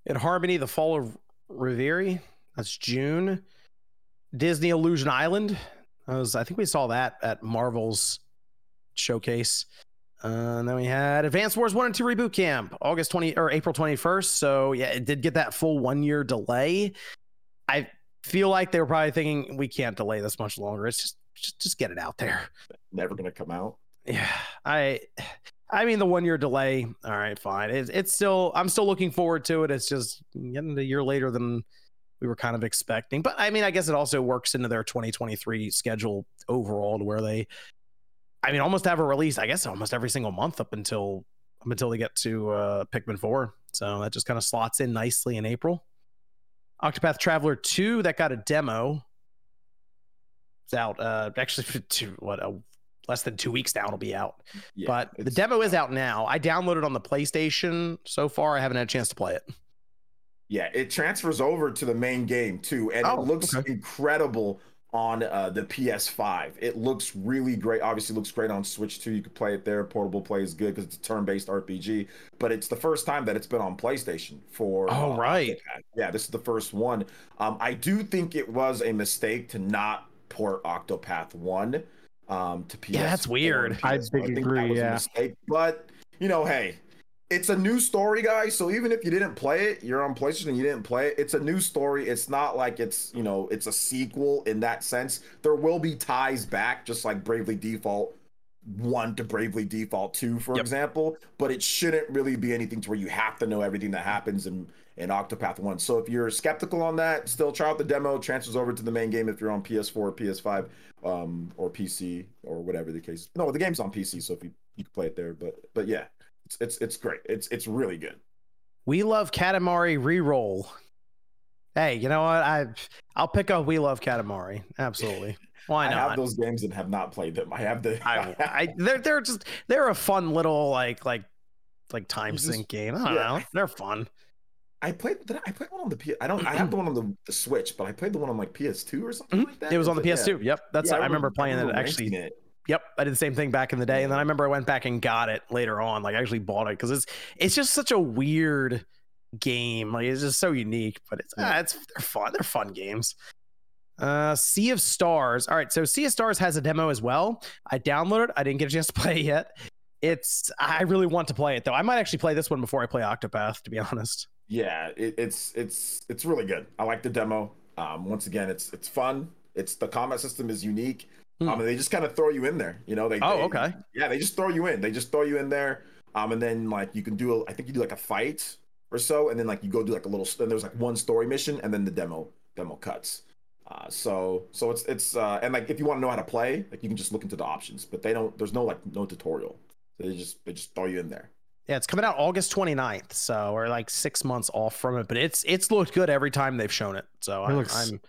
In Harmony, the Fall of Reverie. That's June. Disney Illusion Island. That was, I think we saw that at Marvel's showcase. Uh, and then we had Advanced Wars 1 and 2 Reboot Camp, August 20 or April 21st. So, yeah, it did get that full one year delay. I feel like they were probably thinking we can't delay this much longer. It's just, just, just get it out there. Never gonna come out. Yeah, I, I mean the one year delay. All right, fine. It's it's still I'm still looking forward to it. It's just getting a year later than we were kind of expecting. But I mean, I guess it also works into their 2023 schedule overall, to where they, I mean, almost have a release. I guess almost every single month up until up until they get to uh, Pikmin 4. So that just kind of slots in nicely in April. Octopath Traveler 2 that got a demo. It's out uh actually for two, what a less than two weeks now it'll be out Yeah, but the demo is out now. I downloaded on the PlayStation. So far, I haven't had a chance to play it. Yeah, it transfers over to the main game too, and Oh, it looks okay. incredible on uh, the PS5. It looks really great. Obviously, looks great on Switch too. You could play it there. Portable play is good because it's a turn-based RPG. But it's the first time that it's been on PlayStation for. Oh, uh, right. Yeah, this is the first one. Um, I do think it was a mistake to not port Octopath One um, to PS. Yeah, that's weird. I PS4. big think agree, That was yeah. a mistake, but you know, hey, it's a new story, guys. So even if you didn't play it, you're on PlayStation and you didn't play it. It's a new story. It's not like it's you know it's a sequel in that sense. There will be ties back, just like Bravely Default one to Bravely Default two, for Yep. example. But it shouldn't really be anything to where you have to know everything that happens in in Octopath one. So if you're skeptical on that, still try out the demo. Transfers over to the main game if you're on PS4, or PS5, um, or PC or whatever the case. No, the game's on PC, so if you you can play it there. But but yeah, it's it's it's great. It's it's really good. We love Katamari reroll. Hey, you know what? I I'll pick up We Love Katamari. Absolutely. Why not? I have those games and have not played them. I have the. I, I they're they're just they're a fun little like like like time just- sink game. I don't yeah. know. They're fun. I played. I, played one on the P. I don't. I have the one on the, the Switch, but I played the one on like PS2 or something like that. Mm-hmm. It was on the PS2. Yep. That's Yeah, I, remember playing I it actually. it. Yep, I did the same thing back in the day, and then I remember I went back and got it later on. Like I actually bought it because it's it's just such a weird game. Like it's just so unique, but it's ah, it's they're fun. They're fun games. Uh, Sea of Stars. All right, so Sea of Stars has a demo as well. I downloaded. I didn't get a chance to play it yet. It's I really want to play it though. I might actually play this one before I play Octopath. To be honest. Yeah, it, it's it's it's really good. I like the demo. Um, once again, it's it's fun. It's the combat system is unique. Hmm. Um, and they just kind of throw you in there. You know, they. Oh, they- okay. Yeah, they just throw you in. They just throw you in there. Um, and then like you can do. A, I think you do like a fight or so, and then like you go do like a little. Then there's like one story mission, and then the demo demo cuts. Uh, so so it's it's uh, and like if you want to know how to play, like you can just look into the options, but they don't. There's no like no tutorial. They just they just throw you in there. Yeah, it's coming out August 29th, so we're like six months off from it, but it's it's looked good every time they've shown it. So It I'm, looks- I'm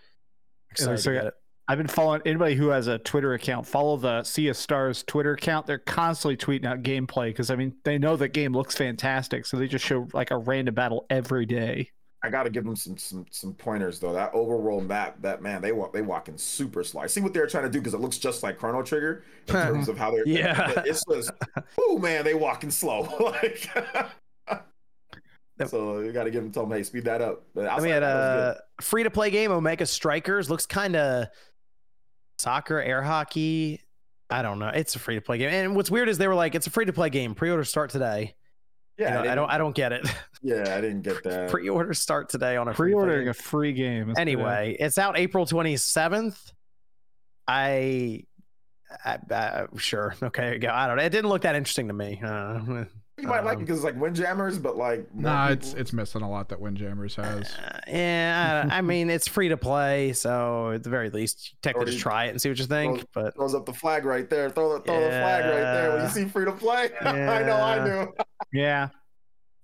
excited looks to like get it. I've been following anybody who has a Twitter account. Follow the Sea of Stars Twitter account. They're constantly tweeting out gameplay because I mean they know the game looks fantastic, so they just show like a random battle every day. I got to give them some some some pointers though. That overworld map, that man, they walk they walking super slow. I see what they're trying to do because it looks just like Chrono Trigger in terms of how they're. Yeah. it's just, oh man, they walking slow. like, so you got to give them, tell them, hey, speed that up. But I mean, of that, that was a uh, free to play game, Omega Strikers, looks kind of soccer, air hockey. I don't know. It's a free to play game, and what's weird is they were like, "It's a free to play game. Pre order start today." good. You yeah, know, I, didn't- don't. I don't get it. Yeah, I didn't get that. Pre order start today on a free-to-play Pre-ordering game. a free game. is pretty- anyway, it's out April 27th. I, I, I sure okay, go. I don't know. It didn't look that interesting to me. Uh, you might like it um, because it's like Windjammers, but like more Nah, it's people- it's missing a lot that Windjammers has. uh, yeah, I, I mean it's free to play, so at the very least, technically just try it and see what you think. But throws up the flag right there. Throw the throw the flag right there when you see free to play. I know, I Yeah. do. Yeah,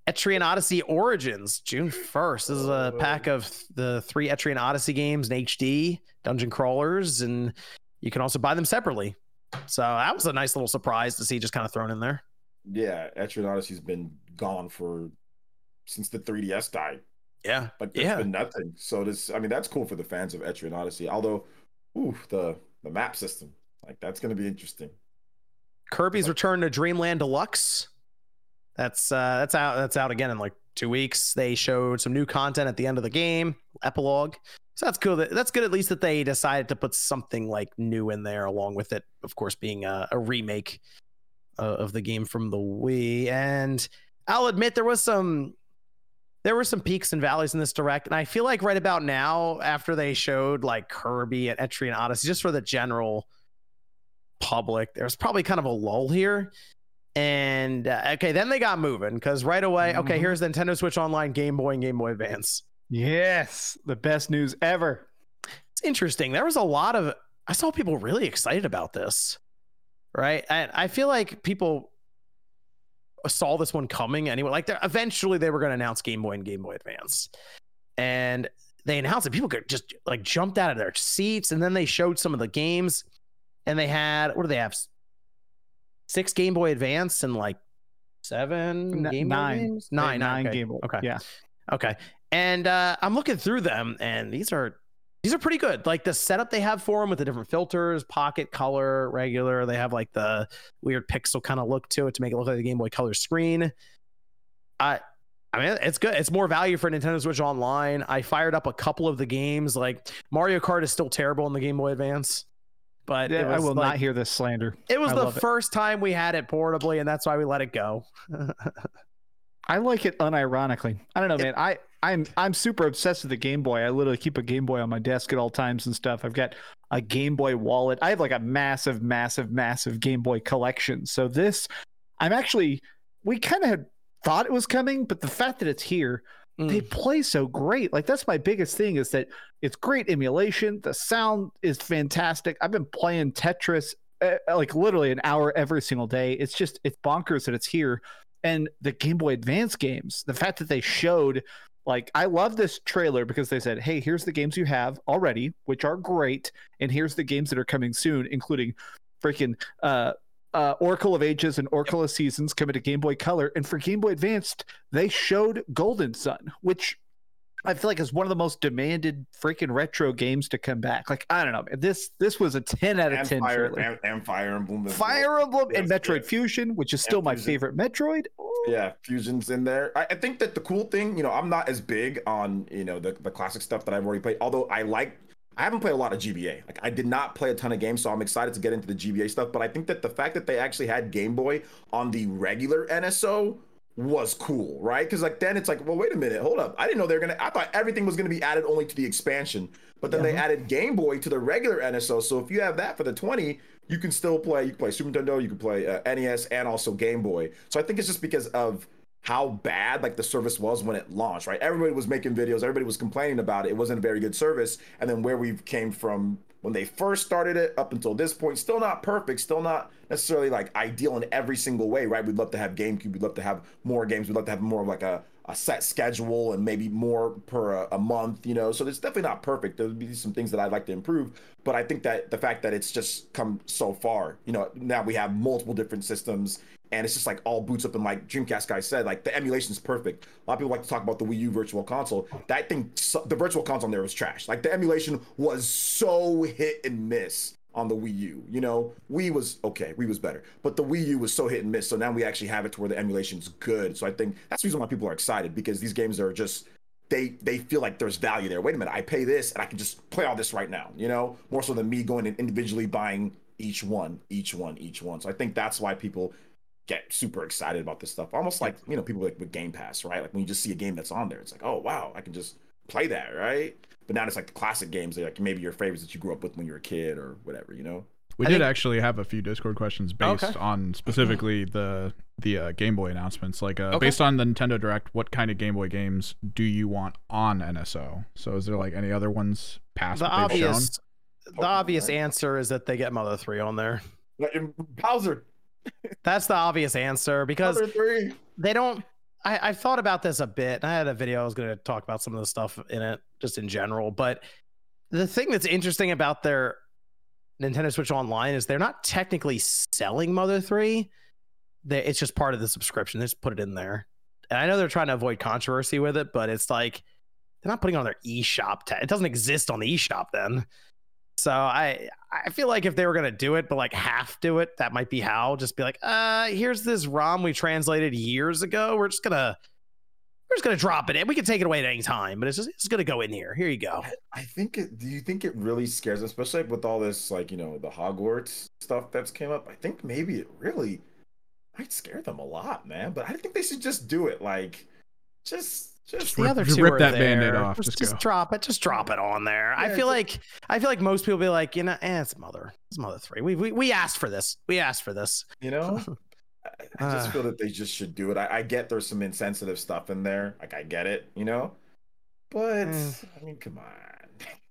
Etrian Odyssey Origins, June 1st. This is a pack of the three Etrian Odyssey games in HD, dungeon crawlers, and you can also buy them separately. So that was a nice little surprise to see just kind of thrown in there. Yeah, Etrian Odyssey's been gone for since the 3DS died. Yeah. Like there's Yeah. been nothing. So this, I mean, that's cool for the fans of Etrian Odyssey. Although, ooh, the the map system, like that's gonna be interesting. Kirby's Return to Dreamland Deluxe. That's uh that's out that's out again in like two weeks. They showed some new content at the end of the game, epilogue. So that's cool. That, that's good at least that they decided to put something like new in there along with it, of course, being a, a remake uh, of the game from the Wii. And I'll admit there was some there were some peaks and valleys in this direct, and I feel like right about now, after they showed like Kirby and Etrian Odyssey, just for the general public, there's probably kind of a lull here. And uh, okay, then they got moving because right away, okay, Mhm. here's the Nintendo Switch Online, Game Boy, and Game Boy Advance. yes, the best news ever. It's interesting. There was a lot of I saw people really excited about this, right? And I feel like people saw this one coming anyway. Like, they're- eventually, they were going to announce Game Boy and Game Boy Advance, and they announced it. People could just like jumped out of their seats, and then they showed some of the games, and they had what do they have? Six Game Boy Advance and like seven N- Game Boy nine. games? Nine, nine okay. Game Boy. Okay. Yeah. Okay. And uh, I'm looking through them, and these are these are pretty good. Like the setup they have for them with the different filters, pocket, color, regular. They have like the weird pixel kind of look to it to make it look like the Game Boy Color screen. I, I mean, it's good. It's more value for Nintendo Switch Online. I fired up a couple of the games. Like Mario Kart is still terrible on the Game Boy Advance, but it Yeah, I will like- not hear this slander. It was I the love it. first time we had it portably, and that's why we let it go. I like it unironically. I don't know, man. I I'm I'm super obsessed with the Game Boy. I literally keep a Game Boy on my desk at all times and stuff. I've got a Game Boy wallet. I have like a massive, massive, massive Game Boy collection. So this, I'm actually, we kind of had thought it was coming, but the fact that it's here, they Mm. play so great. Like that's my biggest thing is that it's great emulation. The sound is fantastic. I've been playing Tetris uh, like literally an hour every single day. It's just it's bonkers that it's here. And the Game Boy Advance games, the fact that they showed like I love this trailer because they said, "Hey, here's the games you have already, which are great, and here's the games that are coming soon, including freaking uh uh, Oracle of Ages and Oracle of Seasons coming to Game Boy Color, and for Game Boy Advanced, they showed Golden Sun, which I feel like it's one of the most demanded freaking retro games to come back. Like I don't know. This this was a ten out of And ten. Fire, and, and Fire Emblem. Fire Emblem and Metroid yeah. Fusion, which is still my Fusion. favorite Metroid. Ooh. Yeah, fusions in there. I, I think that the cool thing, you know, I'm not as big on you know the the classic stuff that I've already played. Although I like, I haven't played a lot of GBA. Like I did not play a ton of games, so I'm excited to get into the GBA stuff. But I think that the fact that they actually had Game Boy on the regular NSO was cool, right? Because like then it's like, well, wait a minute, hold up. I didn't know they're gonna. I thought everything was gonna be added only to the expansion, but then they added Game Boy to the regular NSO. So if you have that for the 20, you can still play. You can play Super Nintendo, you can play uh, NES, and also Game Boy. So I think it's just because of how bad like the service was when it launched, right? Everybody was making videos, everybody was complaining about it. It wasn't a very good service. And then where we came from when they first started it up until this point, still not perfect, still not necessarily like ideal in every single way, right? We'd love to have GameCube, we'd love to have more games, we'd love to have more of like a, a set schedule and maybe more per a, a month, you know. So it's definitely not perfect. There'd be some things that I'd like to improve, but I think that the fact that it's just come so far, you know, now we have multiple different systems and it's just like all boots up and like Dreamcast guy said, like the emulation is perfect. A lot of people like to talk about the Wii U Virtual Console. That thing, the Virtual Console on there was trash. Like the emulation was so hit and miss on the Wii U. You know, Wii was okay, Wii was better, but the Wii U was so hit and miss. So now we actually have it to where the emulation's good. So I think that's the reason why people are excited because these games are just they they feel like there's value there. Wait a minute, I pay this and I can just play all this right now. You know, more so than me going and individually buying each one, each one, each one. So I think that's why people get super excited about this stuff. Almost like you know people like with Game Pass, right? Like when you just see a game that's on there, it's like, oh wow, I can just play that, right? But now it's like the classic games, like maybe your favorites that you grew up with when you were a kid or whatever, you know. We I did think- actually have a few Discord questions based Okay. on specifically the the uh, Game Boy announcements. Like uh, Okay. based on the Nintendo Direct, what kind of Game Boy games do you want on NSO? So is there like any other ones past The what they've shown? the Pokemon, obvious right? answer is that they get Mother Three on there. Like in Bowser, That's the obvious answer because they don't. I, I've thought about this a bit. I had a video I was going to talk about some of the stuff in it, just in general. But the thing that's interesting about their Nintendo Switch Online is they're not technically selling Mother Three. They, it's just part of the subscription. They just put it in there. And I know they're trying to avoid controversy with it, but it's like they're not putting it on their eShop. Ta- it doesn't exist on the eShop then. So I I feel like if they were gonna do it, but like half do it, that might be how. Just be like, uh, here's this ROM we translated years ago. We're just gonna we're just gonna drop it in. We can take it away at any time, but it's just it's gonna go in here. Here you go. I think it. Do you think it really scares them, especially with all this, like you know, the Hogwarts stuff that's came up? I think maybe it really might scare them a lot, man. But I think they should just do it. Like, just, just. The Rip- other two rip are that there. Band-Aid off, Just, just just drop it. Just drop it on there. I feel like I feel like most people be like, you know, eh, it's mother. It's mother three. We we we asked for this. We asked for this. You know, I, just Ah. feel that they just should do it. I, I get there's some insensitive stuff in there. Like I get it, you know, but Mm. I mean, come on.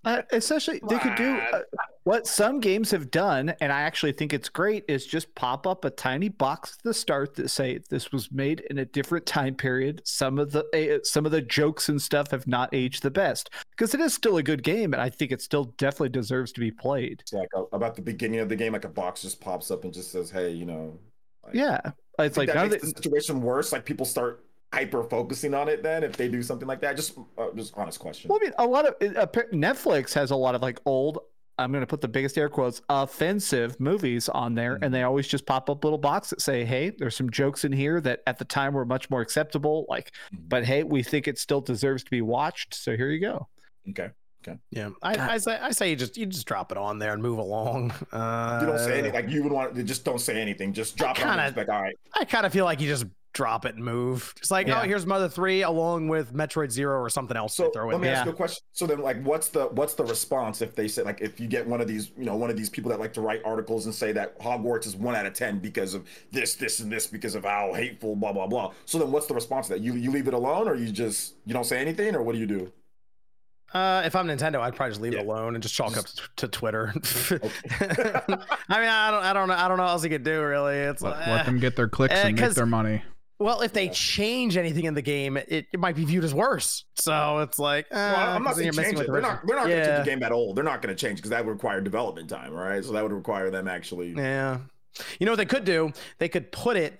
Uh, essentially, they could do uh, what some games have done, and I actually think it's great. Is just pop up a tiny box at the start that say this was made in a different time period. Some of the uh, some of the jokes and stuff have not aged the best because it is still a good game, and I think it still definitely deserves to be played. It's like uh, about the beginning of the game, like a box just pops up and just says, "Hey, you know." Like, Yeah, it's like that makes the, the situation worse. Like people start hyper focusing on it. Then if they do something like that, just uh, just honest question. Well, I mean, a lot of uh, Netflix has a lot of like old. I'm going to put the biggest air quotes offensive movies on there, and they always just pop up little box that say, "Hey, there's some jokes in here that at the time were much more acceptable." Like, Mhm. but hey, we think it still deserves to be watched. So here you go. Okay. Okay. Yeah, I, I say I say you just you just drop it on there and move along. Uh, You don't say anything. Like you would want. To just don't say anything. Just drop it. kinda- and just Like all right. I kind of feel like you just drop it and move. Just like, Yeah. oh, here's Mother Three along with Metroid Zero or something else. So they throw let in me there. ask you a question. So then, like, what's the what's the response if they say like if you get one of these, you know, one of these people that like to write articles and say that Hogwarts is one out of ten because of this, this, and this because of how hateful, blah blah blah. So then, what's the response to that? You you leave it alone, or you just you don't say anything, or what do you do? Uh, if I'm Nintendo, I'd probably just leave Yeah. it alone and just chalk Just- up to Twitter. I mean, I don't, I don't know, I don't know what else you could do really. It's Let, like, let eh. them get their clicks eh, and make their money. Well, if they change anything in the game, it, it might be viewed as worse. So it's like, uh, Well, I'm not then saying change it. the They're not they're not going to change the game that old. They're not going to change because that would require development time, right? So that would require them actually. Yeah. You know what they could do? They could put it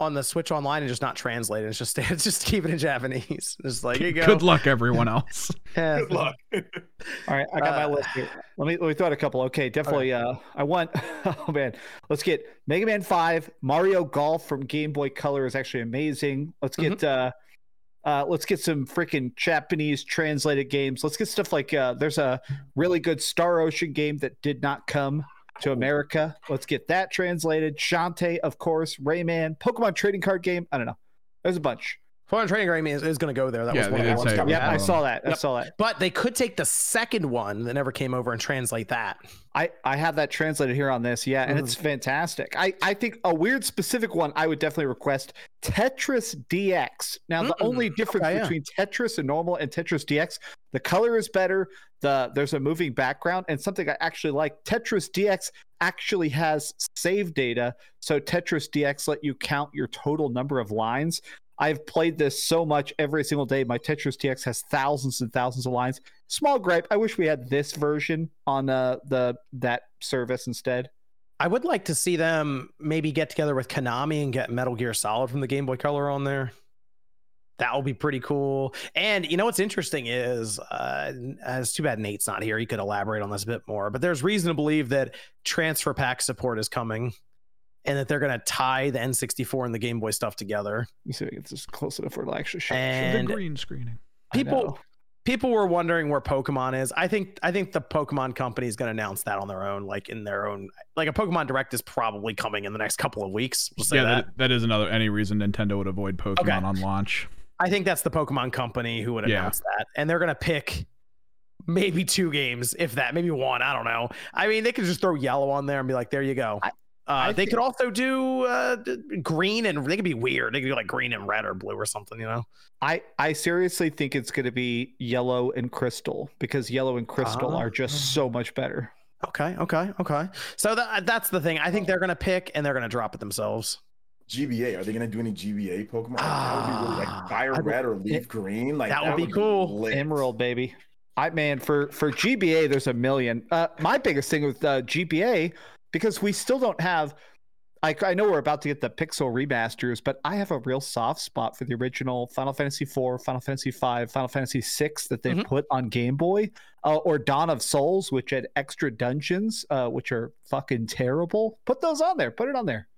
on the Switch Online and just not translate it. It's just it's just keep it in Japanese. Just like you go. Good luck, everyone else. Yeah. Good luck. All right, I got my Uh, list here. Let me let me throw out a couple. Okay, definitely. Uh, I want. Oh man, let's get Mega Man Five, Mario Golf from Game Boy Color is actually amazing. Let's get. uh uh, let's get some freaking Japanese translated games. Let's get stuff like uh, there's a really good Star Ocean game that did not come to America. Let's get that translated. Shantae, of course, Rayman, Pokemon trading card game. I don't know. There's a bunch. Foreign Trading Agreement is, is going to go there. That Yeah, was one of the ones say that we it. Yeah, I saw that. I Yep. saw that. But they could take the second one that never came over and translate that. I, I have that translated here on this, yeah, and Mm. it's fantastic. I, I think a weird specific one I would definitely request Tetris DX. Now the Mm, only difference okay, yeah. between Tetris and normal and Tetris DX, the color is better. The there's a moving background and something I actually like. Tetris DX actually has save data, so Tetris DX let you count your total number of lines. I've played this so much every single day. My Tetris DX has thousands and thousands of lines. Small gripe. I wish we had this version on uh, the that service instead. I would like to see them maybe get together with Konami and get Metal Gear Solid from the Game Boy Color on there. That would be pretty cool. And you know what's interesting is, uh, it's too bad Nate's not here. He could elaborate on this a bit more. But there's reason to believe that transfer pack support is coming, and that they're going to tie the N64 and the Game Boy stuff together. You see, it's just close enough for it to actually show. And the green screening. People people were wondering where Pokemon is. I think I think the Pokemon company is going to announce that on their own, like in their own, like a Pokemon Direct is probably coming in the next couple of weeks. We'll say Yeah, that. that, that is another any reason Nintendo would avoid Pokemon Okay. on launch. I think that's the Pokemon company who would Yeah. announce that, and they're going to pick maybe two games, if that, maybe one. I don't know. I mean, they could just throw yellow on there and be like, "There you go." I- uh, they think- could also do uh, green and they could be weird. They could do like green and red or blue or something, you know? I I seriously think it's going to be yellow and crystal because yellow and crystal Ah. are just so much better. Okay, okay, okay. So that that's the thing. I think they're gonna pick and they're gonna drop it themselves. GBA. Are they gonna do any GBA Pokemon? Like, that would be really, Ah, like fire would- red or leaf green. Like that would be cool. lit. Emerald, baby. I man for for GBA, there's a million. Uh, my biggest thing with uh, GBA because we still don't have. I, I know we're about to get the Pixel remasters, but I have a real soft spot for the original Final Fantasy IV, Final Fantasy V, Final Fantasy VI that they Mhm. put on Game Boy, uh, or Dawn of Souls, which had extra dungeons, uh, which are fucking terrible. Put those on there. Put it on there.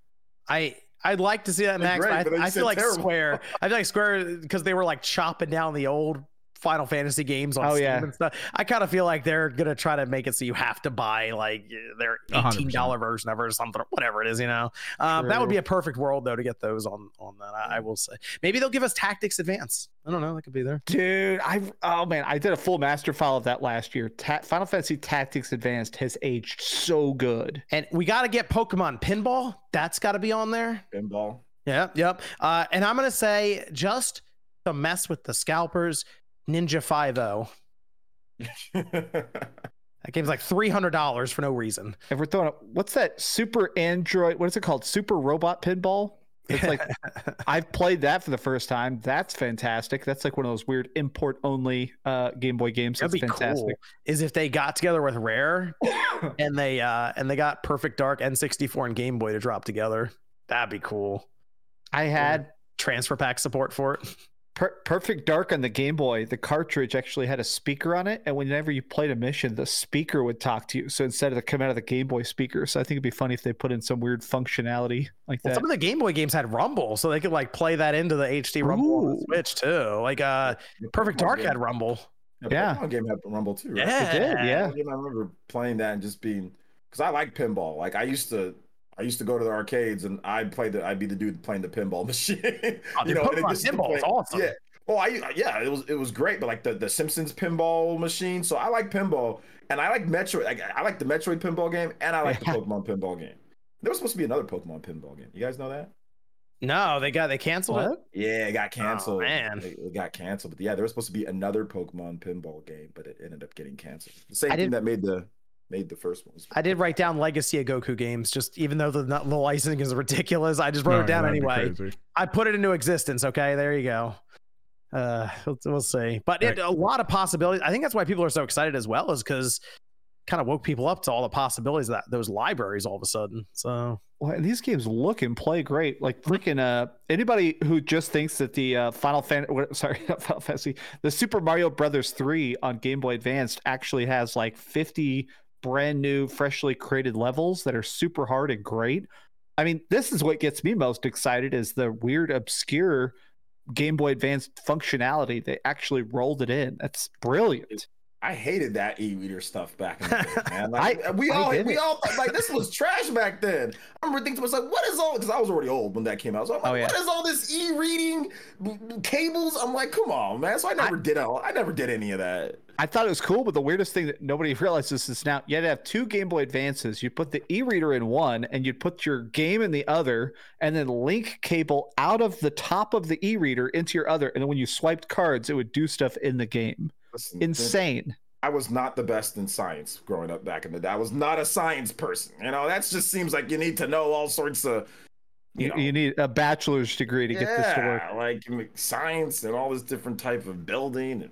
I I'd like to see that, They're Max. great, but but I, they I feel like terrible. Square. I feel like Square because they were like chopping down the old Final Fantasy games on Oh, Steam yeah. and stuff. I kind of feel like they're gonna try to make it so you have to buy like their A hundred eighteen dollar version of it or something, or whatever it is. You know, um, that would be a perfect world though to get those on on that. I, I will say maybe they'll give us Tactics Advance. I don't know. That could be there. Dude, I oh man, I did a full master file of that last year. Ta- Final Fantasy Tactics Advanced has aged so good. And we got to get Pokemon Pinball. That's got to be on there. Pinball. Yeah, yep. Uh, and I'm gonna say just to mess with the scalpers, Ninja Five O. That game's like three hundred dollars for no reason. If we're throwing up, what's that Super Android? What is it called? Super Robot Pinball? It's like I've played that for the first time. That's fantastic. That's like one of those weird import only uh, Game Boy games. That'd That's be fantastic. cool. Is if they got together with Rare and they uh and they got Perfect Dark N64 and Game Boy to drop together. That'd be cool. I had Transfer pack support for it. Per- Perfect Dark on the Game Boy. The cartridge actually had a speaker on it, and whenever you played a mission, the speaker would talk to you. So instead of the come out of the Game Boy speaker, so I think it'd be funny if they put in some weird functionality like Well, that. some of the Game Boy games had Rumble, so they could like play that into the HD Rumble on the Switch too. Like uh Perfect Dark game- had Rumble. the Yeah. Pokemon game had Rumble too. Right? Yeah. It did, yeah. I remember playing that and just being because I like pinball. Like I used to, I used to go to the arcades and I'd play the, I'd be the dude playing the pinball machine. Oh, it Pokemon pinball is awesome. Yeah. Oh, I yeah, it was it was great, but like the the Simpsons pinball machine. So I like pinball, and I like Metroid. Like, I like the Metroid pinball game, and I like Yeah. the Pokemon pinball game. There was supposed to be another Pokemon pinball game. You guys know that? No, they got they canceled it. Yeah, it got canceled. Oh, man. it, it got canceled. But yeah, there was supposed to be another Pokemon pinball game, but it ended up getting canceled. The same thing that made the made the first ones. I did write down Legacy of Goku games, just even though the, the licensing is ridiculous. I just wrote No, it down that'd anyway. I put it into existence. Okay, there you go. Uh, we'll, we'll see. But it, a lot of possibilities. I think that's why people are so excited as well, is because kind of woke people up to all the possibilities of that those libraries all of a sudden. So Well, and these games look and play great. Like freaking uh, anybody who just thinks that the uh, Final Fan, sorry, not Final Fantasy, the Super Mario Brothers three on Game Boy Advanced actually has like fifty brand new, freshly created levels that are super hard and great. I mean, this is what gets me most excited is the weird, obscure Game Boy Advance functionality. They actually rolled it in. That's brilliant. I hated that e-reader stuff back in the day, man. Like, I- we I all we it. all like this was trash back then. I remember thinking to myself, what is all because I was already old when that came out. So I'm like, Oh, yeah. what is all this e-reading cables? I'm like, come on, man. So I never did all I never did any of that. I thought it was cool, but the weirdest thing that nobody realizes is now you had to have two Game Boy Advances. You put the e-reader in one, and you'd put your game in the other, and then link cable out of the top of the e-reader into your other. And then when you swiped cards, it would do stuff in the game. Listen, Insane. I was not the best in science growing up back in the day. I was not a science person. You know, that just seems like you need to know all sorts of You, know, you need a bachelor's degree to get this to work. yeah, like science and all this different type of building and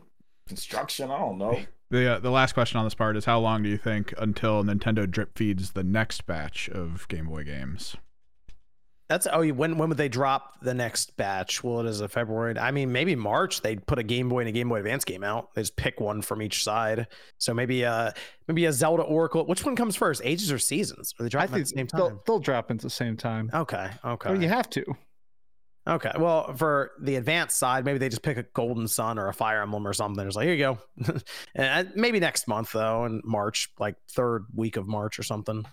construction. I don't know. The uh, the last question on this part is how long do you think until Nintendo drip feeds the next batch of Game Boy games? That's oh, when when would they drop the next batch? Well, it is a February. I mean, maybe March. They'd put a Game Boy and a Game Boy Advance game out. They just pick one from each side. So maybe uh maybe a Zelda Oracle. Which one comes first, Ages or Seasons? Or they drop I them at the same they'll, time? they'll drop into the same time. Okay, okay, I mean, you have to. Okay. Well, for the advanced side, maybe they just pick a Golden Sun or a Fire Emblem or something. It's like here you go. and uh, maybe next month though, in March, like third week of March or something.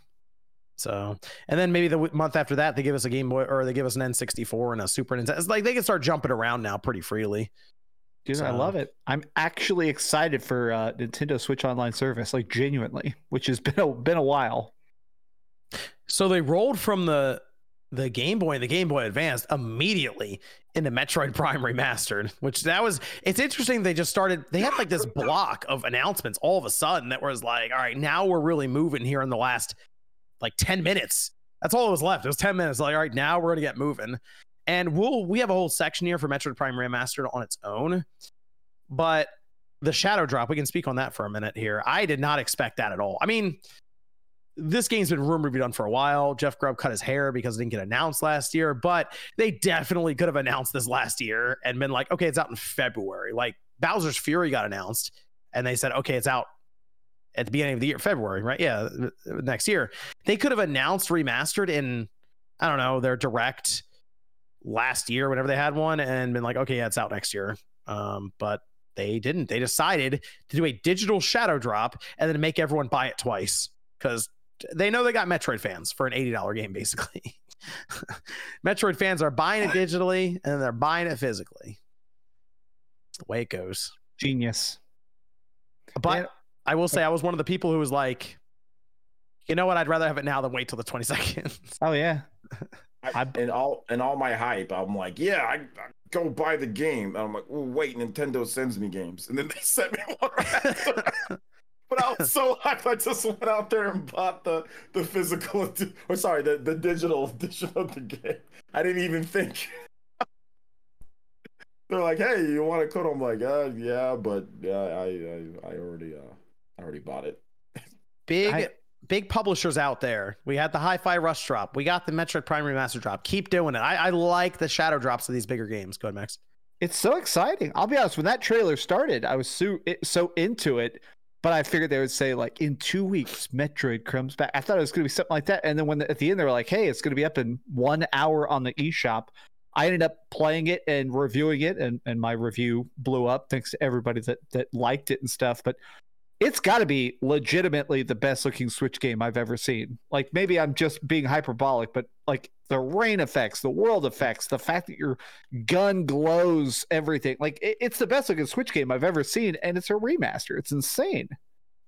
So, and then maybe the w- month after that, they give us a Game Boy or they give us an N64 and a Super Nintendo. It's like they can start jumping around now pretty freely. Dude, I love it. I'm actually excited for uh, Nintendo Switch Online service, like genuinely, which has been a, been a while. So they rolled from the the Game Boy and the Game Boy Advanced immediately into Metroid Prime Remastered, which that was it's interesting. They just started they had like this block of announcements all of a sudden that was like, all right, now we're really moving here in the last like 10 minutes. That's all it was left. It was 10 minutes. Like, all right, now we're gonna get moving. And we'll we have a whole section here for Metroid Prime Remastered on its own. But the shadow drop, we can speak on that for a minute here. I did not expect that at all. I mean, this game's been rumored to be done for a while. Jeff Grubb cut his hair because it didn't get announced last year, but they definitely could have announced this last year and been like, okay, it's out in February. Like Bowser's Fury got announced and they said, okay, it's out at the beginning of the year, February, right? Yeah, next year. They could have announced remastered in, I don't know, their direct last year, whenever they had one, and been like, okay, yeah, it's out next year. Um, but they didn't. They decided to do a digital shadow drop and then make everyone buy it twice because they know they got Metroid fans for an $80 game, basically. Metroid fans are buying it digitally and they're buying it physically. It's the way it goes. Genius. But Yeah. I will say, I was one of the people who was like, you know what? I'd rather have it now than wait till the 22nd. Oh yeah. I, and all and all my hype, I'm like, yeah, I, I go buy the game. And I'm like, oh, wait, Nintendo sends me games, and then they sent me one. right after. But I was so hyped, I just went out there and bought the the physical, or sorry, the the digital edition of the game. I didn't even think. They're like, hey, you want a code? I'm like, uh, yeah, but yeah, I I, I already uh I already bought it. big I- big publishers out there. We had the Hi-Fi Rush drop. We got the Metroid Prime Remaster drop. Keep doing it. I, I like the shadow drops of these bigger games. Go ahead, Max. It's so exciting. I'll be honest. When that trailer started, I was so it, so into it, but I figured they would say like in two weeks, Metroid comes back. I thought it was going to be something like that, and then when the, at the end they were like, "Hey, it's going to be up in one hour on the eShop." I ended up playing it and reviewing it, and, and my review blew up thanks to everybody that that liked it and stuff. But it's got to be legitimately the best looking Switch game I've ever seen. Like maybe I'm just being hyperbolic, but like the rain effects, the world effects, the fact that your gun glows, everything. Like it, it's the best looking Switch game I've ever seen, and it's a remaster. It's insane.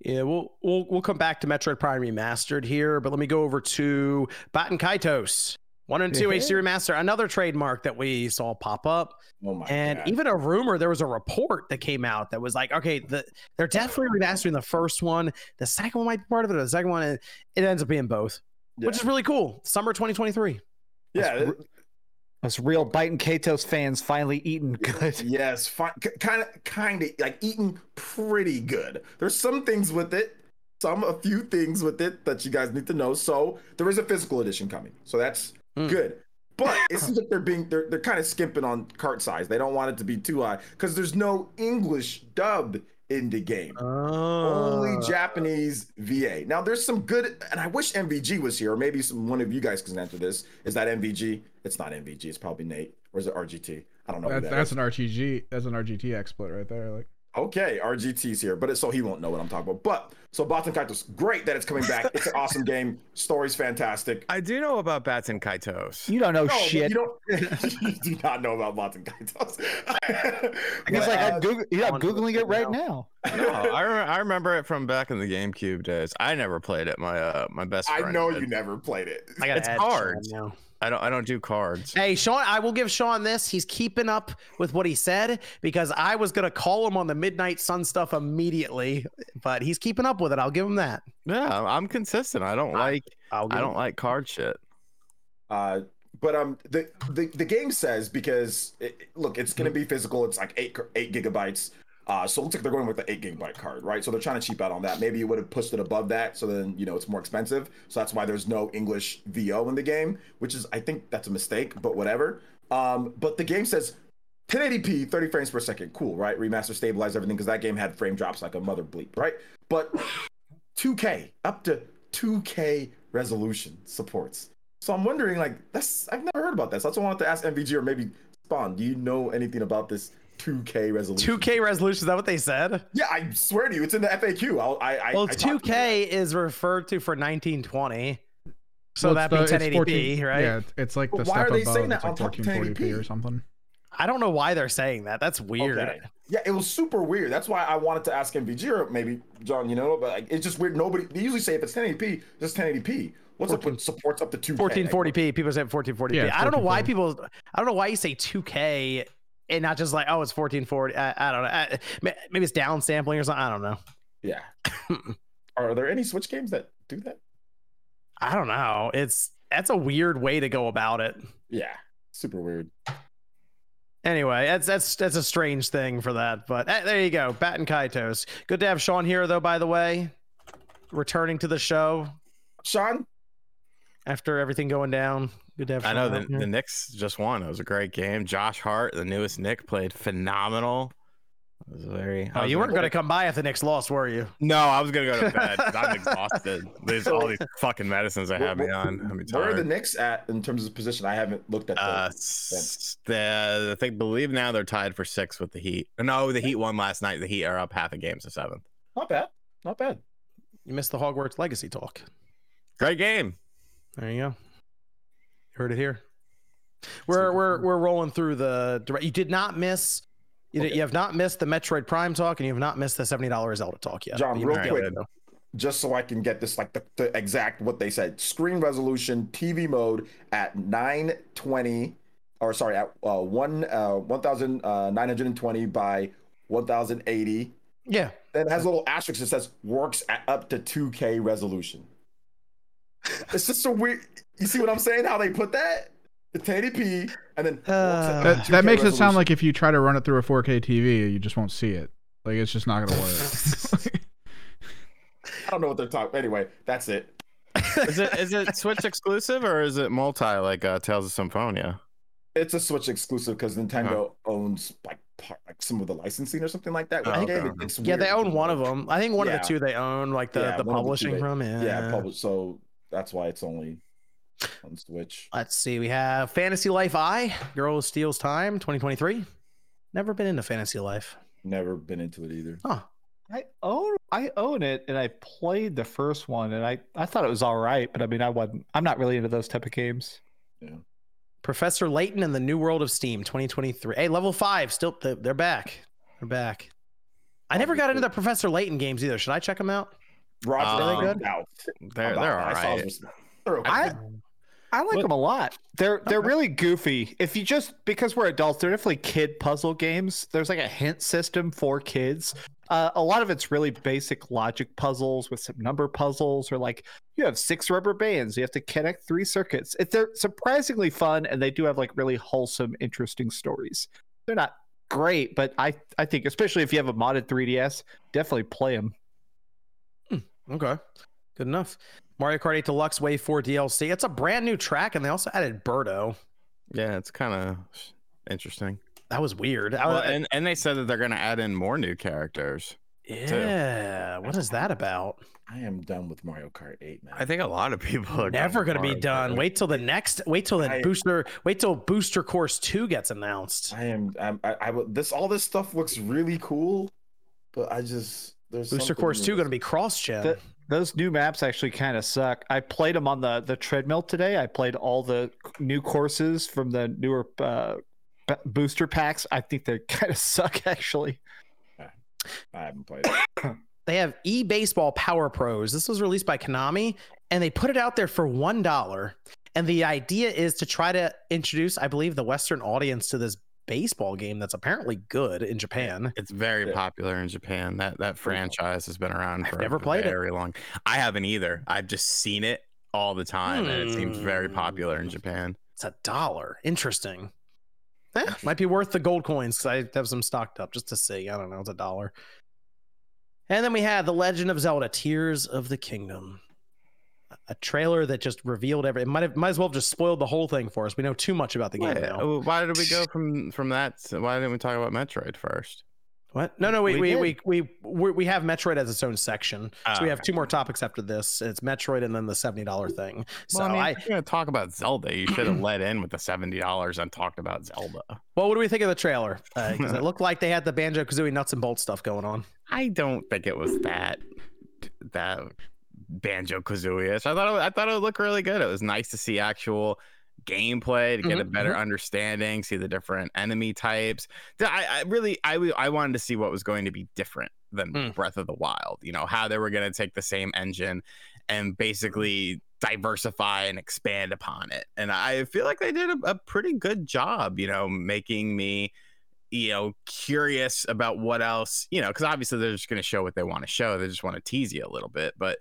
Yeah, we'll we'll we'll come back to Metroid Prime Remastered here, but let me go over to Baten Kaitos. One and two Yeah. HD remaster, another trademark that we saw pop up, Oh my and god! even a rumor. There was a report that came out that was like, okay, the, they're definitely remastering the first one. The second one might be part of it. The second one, it, it ends up being both, which is really cool. Summer 2023. yeah, it- Us real Baten Kaitos fans finally eating good. Yes. Kind of, kind of like eating pretty good. There's some things with it, some a few things with it that you guys need to know. So there is a physical edition coming, so that's Mm. good. But it seems like they're being they're they're kind of skimping on cart size. They don't want it to be too high because there's no English dub in the game. Oh, Only Japanese VA. Now there's some good, and I wish MVG was here, or maybe some one of you guys can answer this. Is that MVG? It's not MVG. It's probably Nate, or is it RGT? I don't know. That's, that that's an RTG. That's an RGT XSplit right there. Like Okay, RGT's here, but it, so he won't know what I'm talking about. But so Baten Kaitos, great that it's coming back. It's an awesome game. Story's fantastic. I do know about Baten Kaitos. You don't know No, shit. You don't. you do not know about Baten Kaitos. He's But, like, uh, I'm, Goog- yeah, I'm on to the googling it right now. now. No, I, re- I remember it from back in the GameCube days. I never played it. My uh, my best I know did. you never played it. I got It's hard. now. I don't. I don't do cards. Hey, Sean, I will give Sean this. He's keeping up with what he said because I was going to call him on the Midnight Sun stuff immediately, but he's keeping up with it. I'll give him that. Yeah, I'm consistent. I don't like. I'll I don't like card shit. Uh, but um, the, the the game says because it, it- look, it's gonna be physical. It's like eight eight gigabytes. Uh, so it looks like they're going with the eight gigabyte card, right? So they're trying to cheap out on that. Maybe you would have pushed it above that, so then you know it's more expensive. So that's why there's no English VO in the game, which is I think that's a mistake, but whatever. Um, but the game says 1080p, 30 frames per second, cool, right? Remaster, stabilize everything because that game had frame drops like a mother bleep, right? But 2K, up to 2K resolution supports. So I'm wondering, like, that's I've never heard about that. So that's why I wanted to ask MVG or maybe Spawn. Do you know anything about this 2K resolution? 2K resolution. Is that what they said? Yeah, I swear to you, it's in the FAQ. I'll, I, I, Well, I to them. 2K is referred to for 1920. So Well, that'd it's be 1080p, 14 right? Yeah, it's like the But why step are they above. saying that like on of 1440p 1080p? or something. I don't know why they're saying that. That's weird. Okay. Yeah, it was super weird. That's why I wanted to ask MVG or maybe John. You know, but like, it's just weird. Nobody they usually say if it's 1080p, just 1080p. What's up with supports up to 2K? 1440p. People say 1440p. Yeah, I don't know why people. I don't know why you say 2K and not just like, oh, it's 1440. I, I don't know. I, maybe it's down sampling or something. I don't know. Yeah. Are there any Switch games that do that? I don't know. It's that's a weird way to go about it. Yeah, super weird. Anyway, that's that's that's a strange thing for that. But eh, there you go, Baten Kaitos. Good to have Sean here, though. By the way, returning to the show Sean, after everything going down. Good to have. I know the, here. the Knicks just won. It was a great game. Josh Hart, the newest Nick, played phenomenal. It was very. Oh, was you weren't gonna- come by if the Knicks lost, were you? No, I was gonna go to bed. I'm exhausted. There's all these fucking medicines I have me on. I'm where are the tired. Knicks at in terms of position? I haven't looked at. The, Uh, the, I think believe now they're tied for six with the Heat. No, the Heat won last night. The Heat are up half a game to seventh. not bad, not bad. You missed the Hogwarts Legacy talk. Great game. There you go. Heard it here. We're we're we're rolling through the. direct- You did not miss. You, did- you have not missed the Metroid Prime talk, and you have not missed the seventy dollars Zelda talk yet. John, real quick, just so I can get this like the, the exact what they said. Screen resolution, TV mode at 920, or sorry, at uh, one uh, 1920 by 1080. Yeah, Then it has a little asterisk that says works at up to 2K resolution. It's just so weird. You see what I'm saying? How they put that? It's 1080p and then Uh, That, that 2K makes it sound like if you try to run it through a 4K TV, you just won't see it. Like it's just not gonna work. I don't know what they're talking. Anyway, that's it. Is it is it Switch exclusive or is it multi like uh, Tales of Symphonia? It's a Switch exclusive because Nintendo owns like part, like some of the licensing or something like that. Oh, With the game. okay. It's yeah, they own one of them. I think one of the two they own, like the Yeah, the one the two publishing they- from. Yeah, Yeah, published. So that's why it's only on Switch. Let's see. We have Fantasy Life I, Girl Who Steals Time, 2023. Never been into Fantasy Life. Never been into it either. Huh. I own I own it and I played the first one and I I thought it was all right, but I mean I wasn't I'm not really into those type of games. Yeah. Professor Layton and the New World of Steam, 2023. Hey, level five, still they're back. They're back. I never got into the Professor Layton games either. Should I check them out? Roger, Um, really good. Out. They're they're all right. They're okay. I I like What- them a lot. They're they're Okay. really goofy. If you just because we're adults, they're definitely kid puzzle games. There's like a hint system for kids. Uh, a lot of it's really basic logic puzzles with some number puzzles, or like you have six rubber bands, you have to connect three circuits. It, they're surprisingly fun, and they do have like really wholesome, interesting stories. They're not great, but I I think especially if you have a modded 3DS, definitely play them. Okay. Good enough. Mario Kart 8 Deluxe Wave 4 DLC. It's a brand new track, and they also added Birdo. Yeah, it's kind of interesting. That was weird. Well, was- and and they said that they're gonna add in more new characters. yeah. What is that about? I am done with Mario Kart 8, man. I think a lot of people are Never going to be done. Kart. Wait till the next. Wait till the I- booster. Wait till Booster Course 2 gets announced. I am. I'm, I, I will- this all this stuff looks really cool, but I just there's Booster Course in 2 going to be cross gen. Those new maps actually kind of suck. I played them on the the treadmill today. I played all the new courses from the newer uh, b- booster packs. I think they kind of suck actually. I haven't played. It. they have e baseball power pros this was released by konami and they put it out there for one dollar and the idea is to try to introduce i believe the western audience to this baseball game that's apparently good in japan It's very Yeah. popular in Japan. That that franchise has been around I've for never a played it. very long. I haven't either. I've just seen it all the time, and it seems very Hmm. popular in Japan. it's a dollar interesting Eh, might be worth the gold coins because i have some stocked up just to see i don't know it's a dollar and then we had the legend of zelda tears of the kingdom a trailer that just revealed every it might have might as well have just spoiled the whole thing for us we know too much about the game Why, now oh, why did we go from from that? Why didn't we talk about Metroid first? What? No, no, we We we we we we, we have Metroid as its own section. So Ah, we have okay. two more topics after this. It's Metroid and then the seventy dollar thing. So well, I mean, I, if you're gonna talk about Zelda, you should have let in with the seventy dollars and talked about Zelda. well, what do we think of the trailer? Because it looked like they had the Banjo Kazooie nuts and bolts stuff going on. I don't think it was that that Banjo Kazooie. So I thought it, I thought it would look really good. It was nice to see actual gameplay to get a Mhm, better understanding, see the different enemy types. I, I really I I wanted to see what was going to be different than Mm. Breath of the Wild. You know how they were going to take the same engine and basically diversify and expand upon it. And I feel like they did a, a pretty good job. You know, making me you know, curious about what else, you know, because obviously they're just going to show what they want to show. They just want to tease you a little bit. But,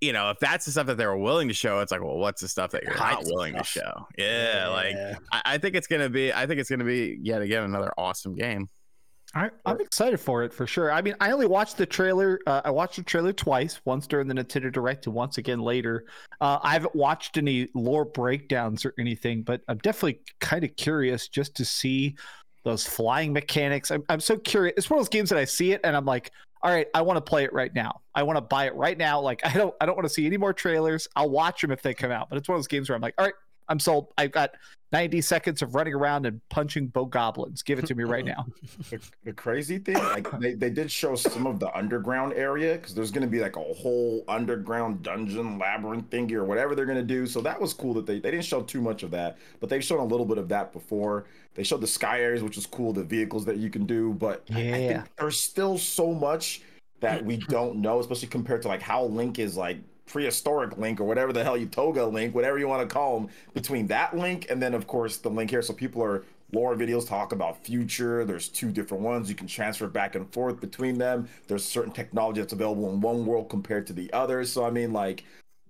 you know, if that's the stuff that they were willing to show, it's like, well, what's the stuff that you're not willing to stuff. show? Yeah, like I, I think it's gonna be, I think it's gonna be yet again another awesome game. I, I'm excited for it for sure. I mean, I only watched the trailer. Uh, I watched the trailer twice, once during the Nintendo Direct and once again later. Uh, I haven't watched any lore breakdowns or anything, but I'm definitely kind of curious just to see those flying mechanics. I'm, I'm so curious. It's one of those games that I see it and I'm like, all right, I want to play it right now. I want to buy it right now. Like, I don't, I don't want to see any more trailers. I'll watch them if they come out. But it's one of those games where I'm like, all right, I'm sold. I've got 90 seconds of running around and punching Bokoblins. Give it to me right now. the, the crazy thing, like they, they did show some of the underground area because there's gonna be like a whole underground dungeon labyrinth thingy or whatever they're gonna do. So that was cool that they they didn't show too much of that, but they've shown a little bit of that before. They showed the sky areas, which is cool, the vehicles that you can do, but I- I Yeah. think there's still so much that we don't know, especially compared to like how Link is like prehistoric Link or whatever the hell you Toga Link, whatever you want to call them, between that Link and then of course the Link here. So people are lore videos talk about future. There's two different ones. You can transfer back and forth between them. There's certain technology that's available in one world compared to the other. So I mean like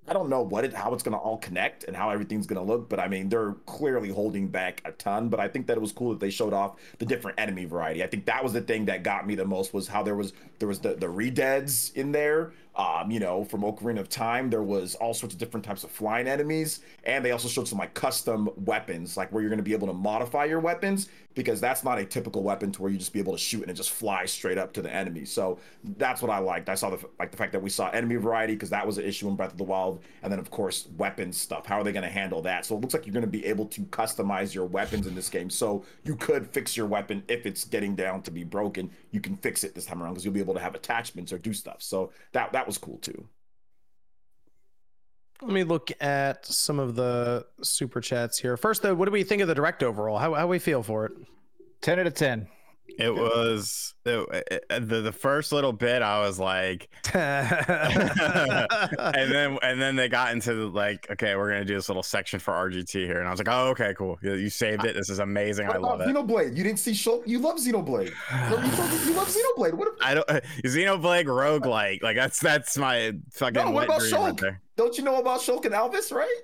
I don't know what it how it's gonna all connect and how everything's gonna look, but I mean they're clearly holding back a ton. But I think that it was cool that they showed off the different enemy variety. I think that was the thing that got me the most was how there was there was the the redeads in there. Um, you know, from Ocarina of Time, there was all sorts of different types of flying enemies, and they also showed some like custom weapons, like where you're gonna be able to modify your weapons because that's not a typical weapon to where you just be able to shoot and it just flies straight up to the enemy. So that's what I liked. I saw the like the fact that we saw enemy variety because that was an issue in Breath of the Wild, and then of course weapons stuff. How are they going to handle that? So it looks like you're going to be able to customize your weapons in this game. So you could fix your weapon if it's getting down to be broken. You can fix it this time around because you'll be able to have attachments or do stuff. So that that was cool too. Let me look at some of the super chats here. First, though, what do we think of the direct overall? How how we feel for it? 10 out of 10. It was it, it- the the first little bit. I was like, and then and then they got into the, like, okay, we're gonna do this little section for RGT here, and I was like, oh, okay, cool. You, you saved it. This is amazing. I love about it. Xenoblade? You didn't see Shulk? You love Xenoblade. You love, you love Xenoblade. What if, I don't Xenoblade roguelike. Like that's that's my fucking No, what about dream right Shulk? don't you know about Shulk and Elvis, right?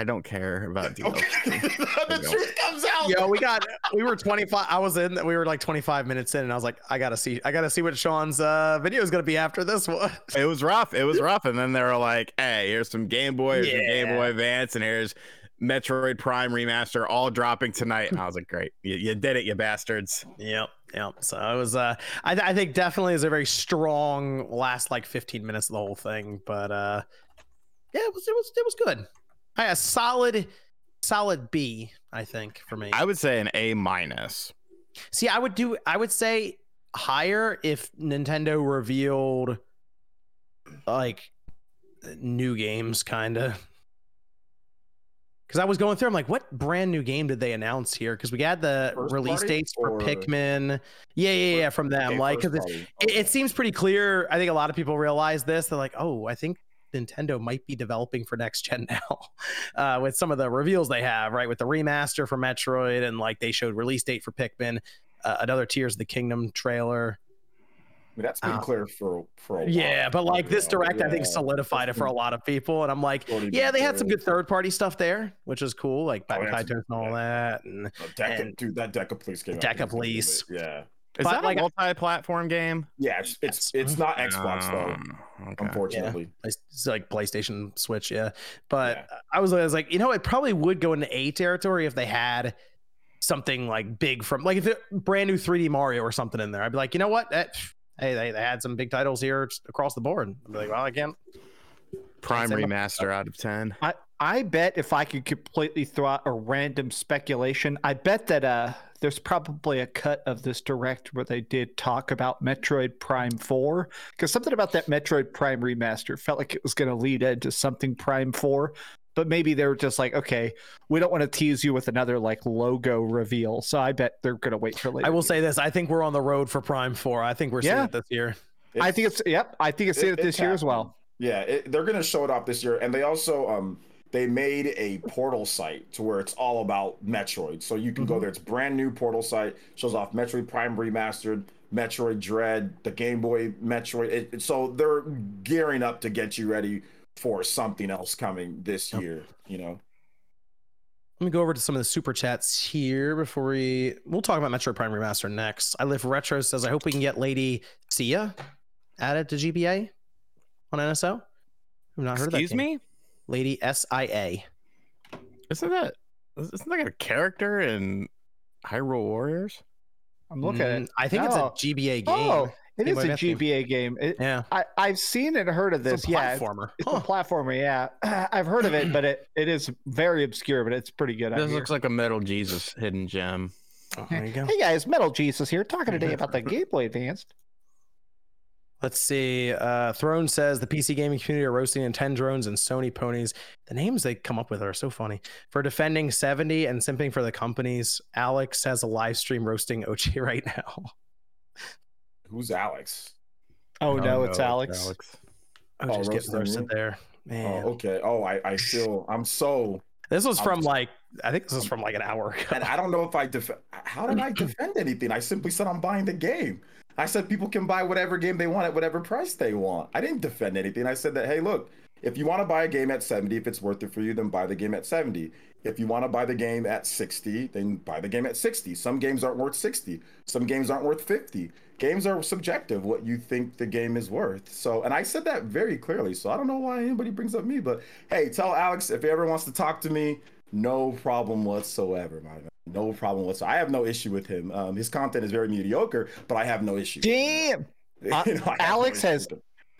I don't care about Xenoblade. Okay. the No. truth comes out. Yo, we got we were 25. I was in. We were like 25 minutes in, and I was like, I gotta see. I gotta see what Sean's uh, video is gonna be after this one. It was rough. It was rough. And then they were like, hey, here's some Game Boy, here's some Game Boy Advance, and here's Metroid Prime Remaster all dropping tonight. And I was like, great. You, you did it, you bastards. Yep, yep. So it was. Uh, I, I think definitely is a very strong last like 15 minutes of the whole thing, but uh, yeah, it was it was it was good. I a solid, solid B. I think for me. I would say an A minus. See, I would do. I would say higher if Nintendo revealed like new games, kind of. Because I was going through, I'm like, what brand new game did they announce here? Because we had the First release dates for or- Pikmin. Yeah, yeah, yeah, from them. Okay, like, because party. it, Okay. it seems pretty clear. I think a lot of people realize this. They're like, oh, I think Nintendo might be developing for next gen now uh, with some of the reveals they have, right? With the remaster for Metroid, and like they showed release date for Pikmin, uh, another Tears of the Kingdom trailer. I mean, that's been Oh. clear for for a Yeah, while, but like this know? direct, I think solidified it for a lot of people. And I'm like, yeah, they had some good third party stuff there, which is cool, like Oh, yeah, some- and all yeah. that. And Uh, Deca, and- dude, that Decapolice game. Decapolice. Yeah, Is But, that like, a multi-platform game? yeah. It's it's, it's not Xbox though, Um, okay. unfortunately. it's like PlayStation Switch, yeah. But Yeah. I was, I was like, you know, it probably would go into A territory if they had something like big from like if it brand new 3D Mario or something in there. I'd be like, you know what? That, hey, they, they had some big titles here across the board. I'd be like, well, I can't. Prime Say my- remaster out of ten. I, I bet if I could completely throw out a random speculation, I bet that uh there's probably a cut of this direct where they did talk about Metroid Prime 4 because something about that Metroid Prime remaster felt like it was going to lead into something Prime 4 but maybe they were just like okay we don't want to tease you with another like logo reveal so I bet they're going to wait for later. I will say this. I think we're on the road for Prime 4. I think we're seeing Yeah. it this year. I think it's yep I think it's it- in it this it's year as well. Yeah, it, they're gonna show it off this year, and they also um they made a portal site to where it's all about Metroid. So you can go Mhm. there. It's brand new portal site. Shows off Metroid Prime remastered, Metroid Dread, the Game Boy Metroid. It, it- so they're gearing up to get you ready for something else coming this Yep. year. You know. Let me go over to some of the super chats here before we we'll talk about Metroid Prime Remaster next. I live retro says I hope we can get Lady Sia added to GBA on NSO. I've not heard of that. Excuse game. Me? Lady S I A. Isn't that isn't that a character in Hyrule Warriors? I'm looking Mm. I think Oh. it's a GBA game. Oh, it Game is Boy a Advance game. GBA game. It, Yeah, I I've seen and heard of this. a yeah, it's- platformer. It's Huh. a platformer, yeah. I've heard of it, but it, it is very obscure, but it's pretty good. I This hear. looks like a Metal Jesus hidden gem. Oh, there you go. Hey guys, Metal Jesus here, talking today about the Game Boy Advanced. Let's see. Uh, Throne says the PC gaming community are roasting Nintendo drones and Sony ponies. The names they come up with are so funny. For defending 70 and simping for the companies, Alex has a live stream roasting Ochi right now. Who's Alex? Oh, no, it's Alex. Ochi's Oh, getting roasting roasted me? there. Man. Oh, okay. Oh, I I feel I'm so. This was I'm from just- like, I think this was from like an hour ago. And I don't know if I def. How did I defend anything? I simply said I'm buying the game. I said people can buy whatever game they want at whatever price they want. I didn't defend anything. I said that hey, look, if you want to buy a game at 70, if it's worth it for you, then buy the game at 70. If you want to buy the game at 60, then buy the game at 60. Some games aren't worth 60. Some games aren't worth 50. Games are subjective what you think the game is worth. So, and I said that very clearly. So I don't know why anybody brings up me, but hey, tell Alex if he ever wants to talk to me, no problem whatsoever, my man. No problem whatsoever. I have no issue with him. Um, his content is very mediocre, but I have no issue. Damn. You know, have no Alex has-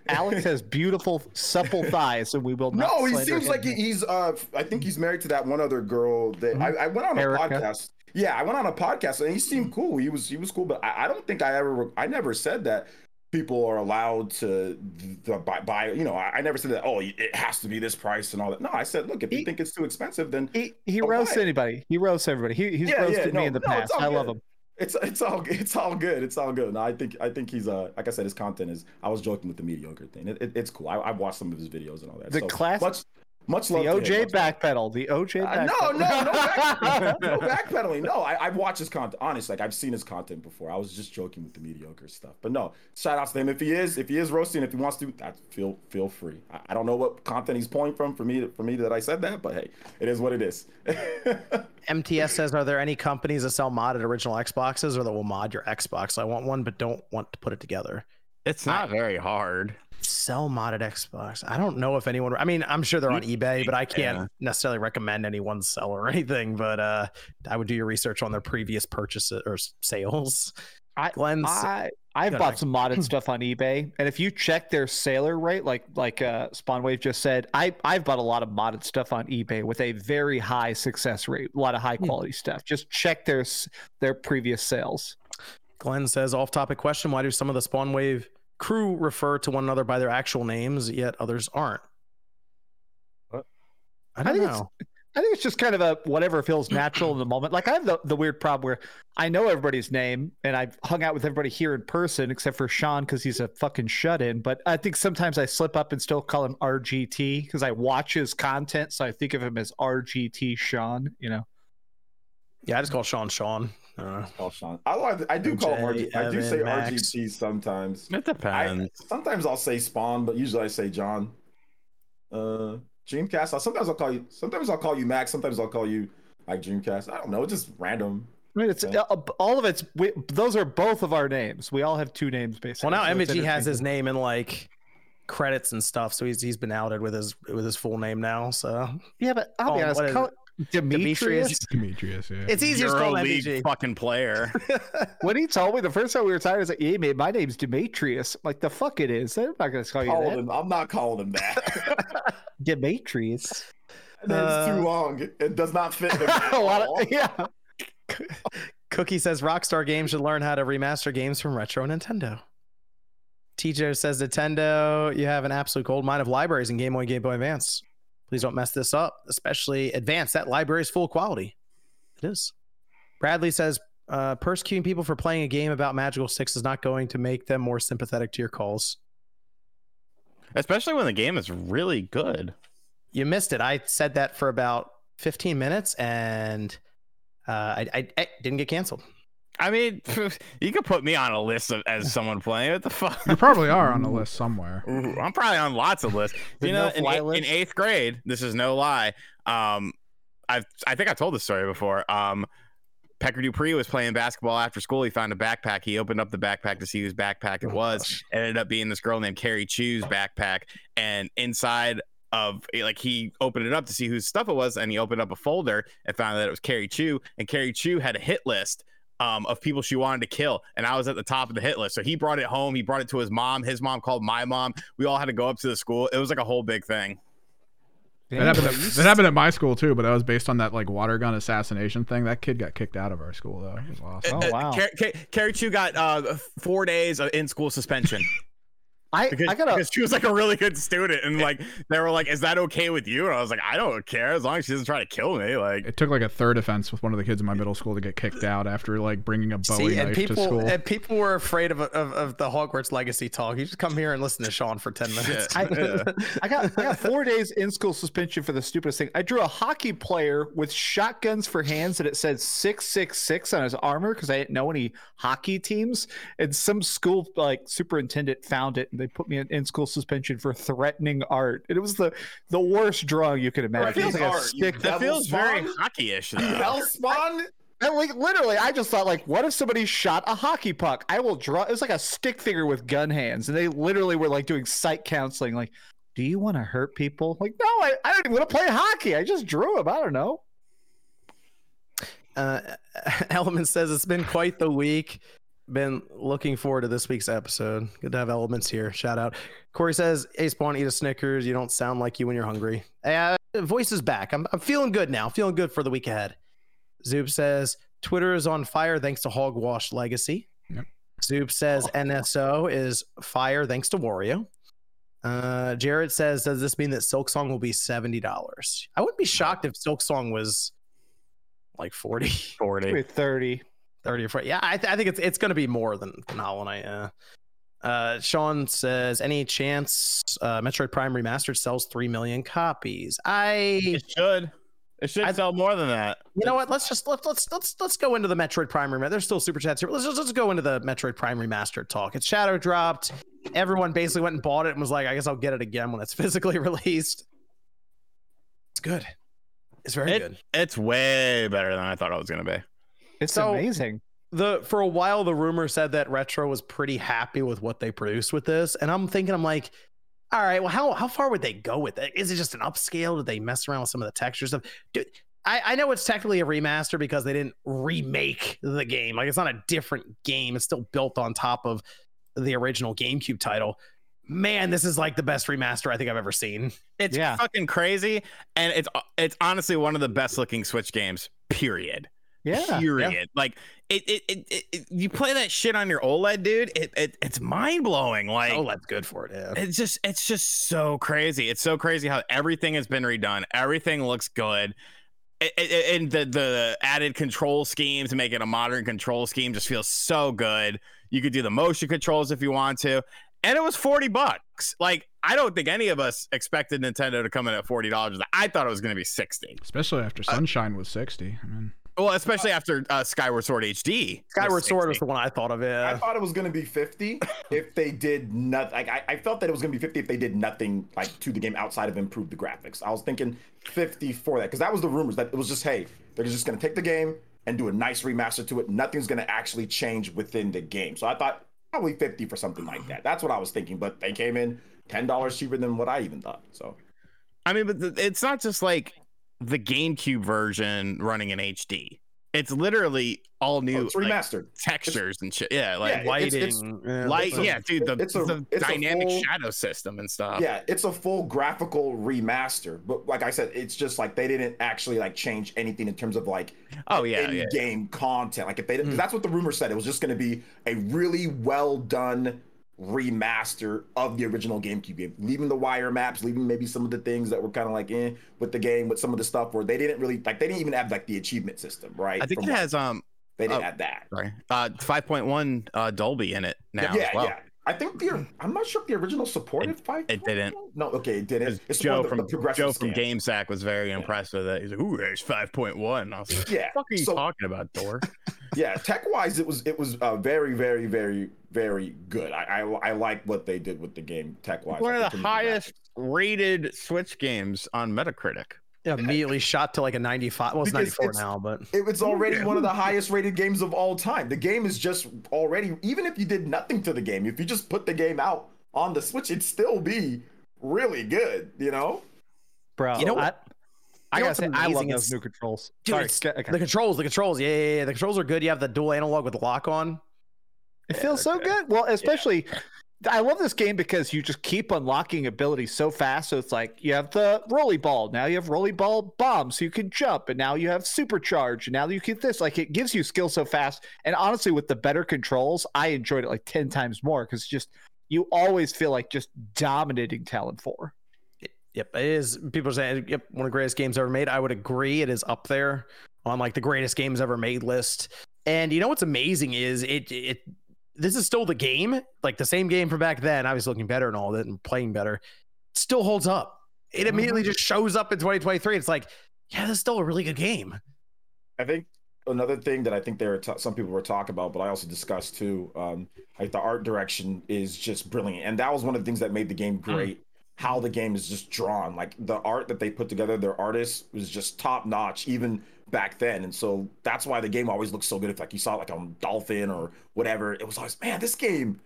Alex has beautiful, supple thighs, and we will not. No, he seems like he- he's. Uh, I think he's married to that one other girl. That I, I went on a Erica. podcast. Yeah, I went on a podcast and he seemed cool. He was he was cool, but I, I don't think I ever. I never said that people are allowed to, to buy, buy. You know, I, I never said that. Oh, it has to be this price and all that. No, I said, look, if you He- think it's too expensive, then He, he roasts anybody. He roasts everybody. He, he's Yeah, yeah, roasted no, me in the no, past. I love him. It's it's all it's all good. It's all good. No, I think I think he's uh like I said, his content is. I was joking with the mediocre thing. It, it- it's cool. I, I've watched some of his videos and all that. The so class- much much The love. to him, OJ backpedal. The OJ Uh, no, no, no, back, no backpedaling. No, I, I've watched his content. Honestly, like I've seen his content before. I was just joking with the mediocre stuff. But no, shout outs to him. If he is, if he is roasting, if he wants to, that feel feel free. I, I don't know what content he's pulling from for me for me that I said that, but hey, it is what it is. MTS says, are there any companies that sell modded original Xboxes or that will mod your Xbox? I want one, but don't want to put it together. It's not very hard. Sell modded Xbox. I don't know if anyone. I mean, I'm sure they're on eBay, but I can't Yeah. necessarily recommend any one seller or anything. But uh, I would do your research on their previous purchases or sales. I- Glenn's. I I've bought ahead. some modded stuff on eBay, and if you check their sailor rate, like like uh, Spawnwave just said, I I've bought a lot of modded stuff on eBay with a very high success rate, a lot of high Hmm. quality stuff. Just check their their previous sales. Glenn says off topic question Why do some of the Spawn Wave crew refer to one another by their actual names, yet others aren't? What? I don't think it's- know. I think it's just kind of a whatever feels natural in the moment. Like I have the, the weird problem where I know everybody's name and I've hung out with everybody here in person except for Sean because he's a fucking shut in. But I think sometimes I slip up and still call him RGT because I watch his content. So I think of him as RGT Sean, you know. Yeah, I just call Sean Sean. I. Call Sean. I, like- I do call him MJ, RG. I do say Max. RGT sometimes. It I, sometimes I'll say Spawn, but usually I say John. Uh, Dreamcast. I'll- Sometimes I'll call you. Sometimes I'll call you Max. Sometimes I'll call you like Dreamcast. I don't know. It's just random. I mean, it's Yeah. uh, all of it's we, those are both of our names. We all have two names basically. Well, now so MG has his name in like credits and stuff, so he's he's been outed with his with his full name now. So Yeah, but I'll be Oh, honest. Call it? Demetrius. Demetrius, yeah. it's easier to call him EuroLeague fucking player. when he told me the first time we were tired, he was like, "Yeah, man, my name's Demetrius." I'm like the fuck it is. I'm not gonna call you that. him. I'm not calling him that. Demetrius. it's Uh, too long. It, it does not fit him. a lot of yeah. Cookie says Rockstar Games should learn how to remaster games from retro Nintendo. TJ says Nintendo, you have an absolute gold mine of libraries in Game Boy, Game Boy Advance. Please don't mess this up, especially Advance. That library is full quality. It is. Bradley says uh, persecuting people for playing a game about magical sticks is not going to make them more sympathetic to your calls. Especially when the game is really good. You missed it. I said that for about 15 minutes and uh, I, I, I didn't get canceled. I mean, you could put me on a list of, as someone playing. What the fuck? You probably are on a list somewhere. Ooh, I'm probably on lots of lists. You know, in, no-fly eight- in eighth grade, this is no lie. Um, I've I think I told this story before. Um, Pecker Dupree was playing basketball after school. He found a backpack. He opened up the backpack to see whose backpack it Oh, was. gosh. It ended up being this girl named Carrie Chu's backpack. And inside of like he opened it up to see whose stuff it was, and he opened up a folder and found that it was Carrie Chu. And Carrie Chu had a hit list um, of people she wanted to kill, and I was at the top of the hit list. So he brought it home. He brought it to his mom. His mom called my mom. We all had to go up to the school. It was like a whole big thing. That happened, at, that happened at my school too, but that was based on that like water gun assassination thing. That kid got kicked out of our school though. It was awesome. Oh, Uh, wow. Car- Car- Carrie Chu got uh, four days of in school suspension I, because, I gotta because she was like a really good student, and like they were like, "Is that okay with you?" And I was like, "I don't care as long as she doesn't try to kill me." Like, It took like a third offense with one of the kids in my middle school to get kicked out after like bringing a Bowie See, and knife to school. and people were afraid of, of of the Hogwarts legacy talk. You just come here and listen to Sean for ten minutes. Shit. Yeah. I got I got four days in school suspension for the stupidest thing. I drew a hockey player with shotguns for hands and it said six six six on his armor because I didn't know any hockey teams. And some school like superintendent found it and they put me in, in school suspension for threatening art. And it was the the worst drawing you could imagine. It was like a stick. that Devil feels very spawn? hockey-ish. Though. Hell spawn. And like literally, I just thought like, what if somebody shot a hockey puck? I will draw. It was like a stick figure with gun hands, and they literally were like doing psych counseling. Like, do you want to hurt people? Like, no, I, I don't even want to play hockey. I just drew him. I don't know. Uh, Element says it's been quite the week. Been looking forward to this week's episode. Good to have Elements here. Shout out. Corey says, "Hey Spawn, eat a Snickers. You don't sound like you when you're hungry." Uh, voice is back. I'm, I'm feeling good now. Feeling good for the week ahead. Zoop says Twitter is on fire thanks to Hogwash Legacy. Yep. Zoop says NSO is fire thanks to Wario. Uh, Jared says, "Does this mean that Silksong will be seventy dollars?" I wouldn't be shocked if Silksong was like forty. Forty. Maybe Thirty. or 40. Yeah, I, th- I think it's it's going to be more than, than Hollow Knight. Yeah. Uh, Sean says, any chance uh, Metroid Prime Remastered sells 3 million copies? I, It should. It should I- sell more than that. you know what? Let's just let's let's let's let's go into the Metroid Prime Remastered. There's still super chats here. Let's just let's go into the Metroid Prime Remastered talk. It's shadow dropped. Everyone basically went and bought it and was like, I guess I'll get it again when it's physically released. It's good. It's very It- good. It's way better than I thought it was gonna be. It's So- amazing. the for a while the rumor said that retro was pretty happy with what they produced with this and i'm thinking i'm like all right well how, how far would they go with it is it just an upscale did they mess around with some of the texture stuff Dude, I, I know it's technically a remaster because they didn't remake the game like it's not a different game it's still built on top of the original gamecube title man this is like the best remaster i think i've ever seen It's Yeah. fucking crazy, and it's it's honestly one of the best looking Switch games. Period. Yeah. period. Like it, it, it, it, it- you play that shit on your OLED, dude. It, it it's mind blowing. Like oh, that's good for it. Yeah. it's just it's just so crazy. It's so crazy how everything has been redone. Everything looks good. It- it- And the the added control schemes to make it a modern control scheme just feels so good. You could do the motion controls if you want to. And it was 40 bucks. Like, I don't think any of us expected Nintendo to come in at $40. I thought it was going to be 60. Especially after uh, Sunshine was 60. I mean, Well, especially after uh, Skyward Sword HD. Skyward Sword was the one I thought of. It. I thought it was gonna be 50 if they did nothing. Like I, I felt that it was gonna be 50 if they did nothing like to the game outside of improve the graphics. I was thinking 50 for that because that was the rumors that it was just hey they're just gonna take the game and do a nice remaster to it. Nothing's gonna actually change within the game. So I thought probably 50 for something like that. That's what I was thinking. But they came in ten dollars cheaper than what I even thought. So I mean, but th- it's not just like the GameCube version running in HD. It's literally all oh, new it's like, remastered. textures and shit. Yeah, like Yeah, Lighting. it's- yeah, light. it's a- yeah, dude, the, it's a- the it's a dynamic full- shadow system and stuff. Yeah, it's a full graphical remaster. But like I said, it's just like they didn't actually like change anything in terms of like Oh yeah, yeah. in-game content. Like if they, Mm. that's what the rumor said. It was just going to be a really well done remaster of the original GameCube game, leaving the wire maps, leaving maybe some of the things that were kind of like in with the game, with some of the stuff where they didn't really like. They didn't even have like the achievement system, right? I think From it has um They didn't have that. sorry uh 5.1 uh Dolby in it now yeah, as well. yeah. I think the I'm not sure if the original supported five. it didn't. No, okay, it didn't. It's Joe from the Joe from. GameSack was very impressed with it. He's like, "Ooh, there's 5.1." I was like, Yeah. "What the fuck are you so- talking about, Thor?" yeah tech wise it was it was uh, very very very very good I, I i like what they did with the game tech wise One of the highest rated Switch games on Metacritic. Yeah, immediately shot to like a 95. Well, it's Because 94 it's- now, but it was already one of the highest rated games of all time the game is just already even if you did nothing to the game if you just put the game out on the switch it'd still be really good you know bro. You know what- I you know gotta say, I love amazing those new controls. Dude, Sorry, okay. the controls, the controls, yeah, yeah, yeah, the controls are good. You have the dual analog with the lock on. It feels so good. Well, especially I love this game because you just keep unlocking abilities so fast. So it's like you have the rolly ball. Now you have rolly ball bomb, so you can jump, and now you have supercharge, and now you get this. Like it gives you skill so fast. And honestly, with the better controls, I enjoyed it like ten times more because just you always feel like just dominating Tallon Four. Yep, it is. People are saying, yep, one of the greatest games ever made. I would agree. It is up there on like the greatest games ever made list. And you know what's amazing is it it this is still the game, like the same game from back then. I was looking better and all that and playing better. It still holds up. It immediately just shows up in 2023. It's like, yeah, this is still a really good game. I think another thing that I think there are t- some people were talking about, but I also discussed too. Um, like the art direction is just brilliant, and that was one of the things that made the game great. How the game is just drawn, like the art that they put together, their artists was just top notch, even back then. And so that's why the game always looks so good. If like you saw it like on Dolphin or whatever, it was always man, this game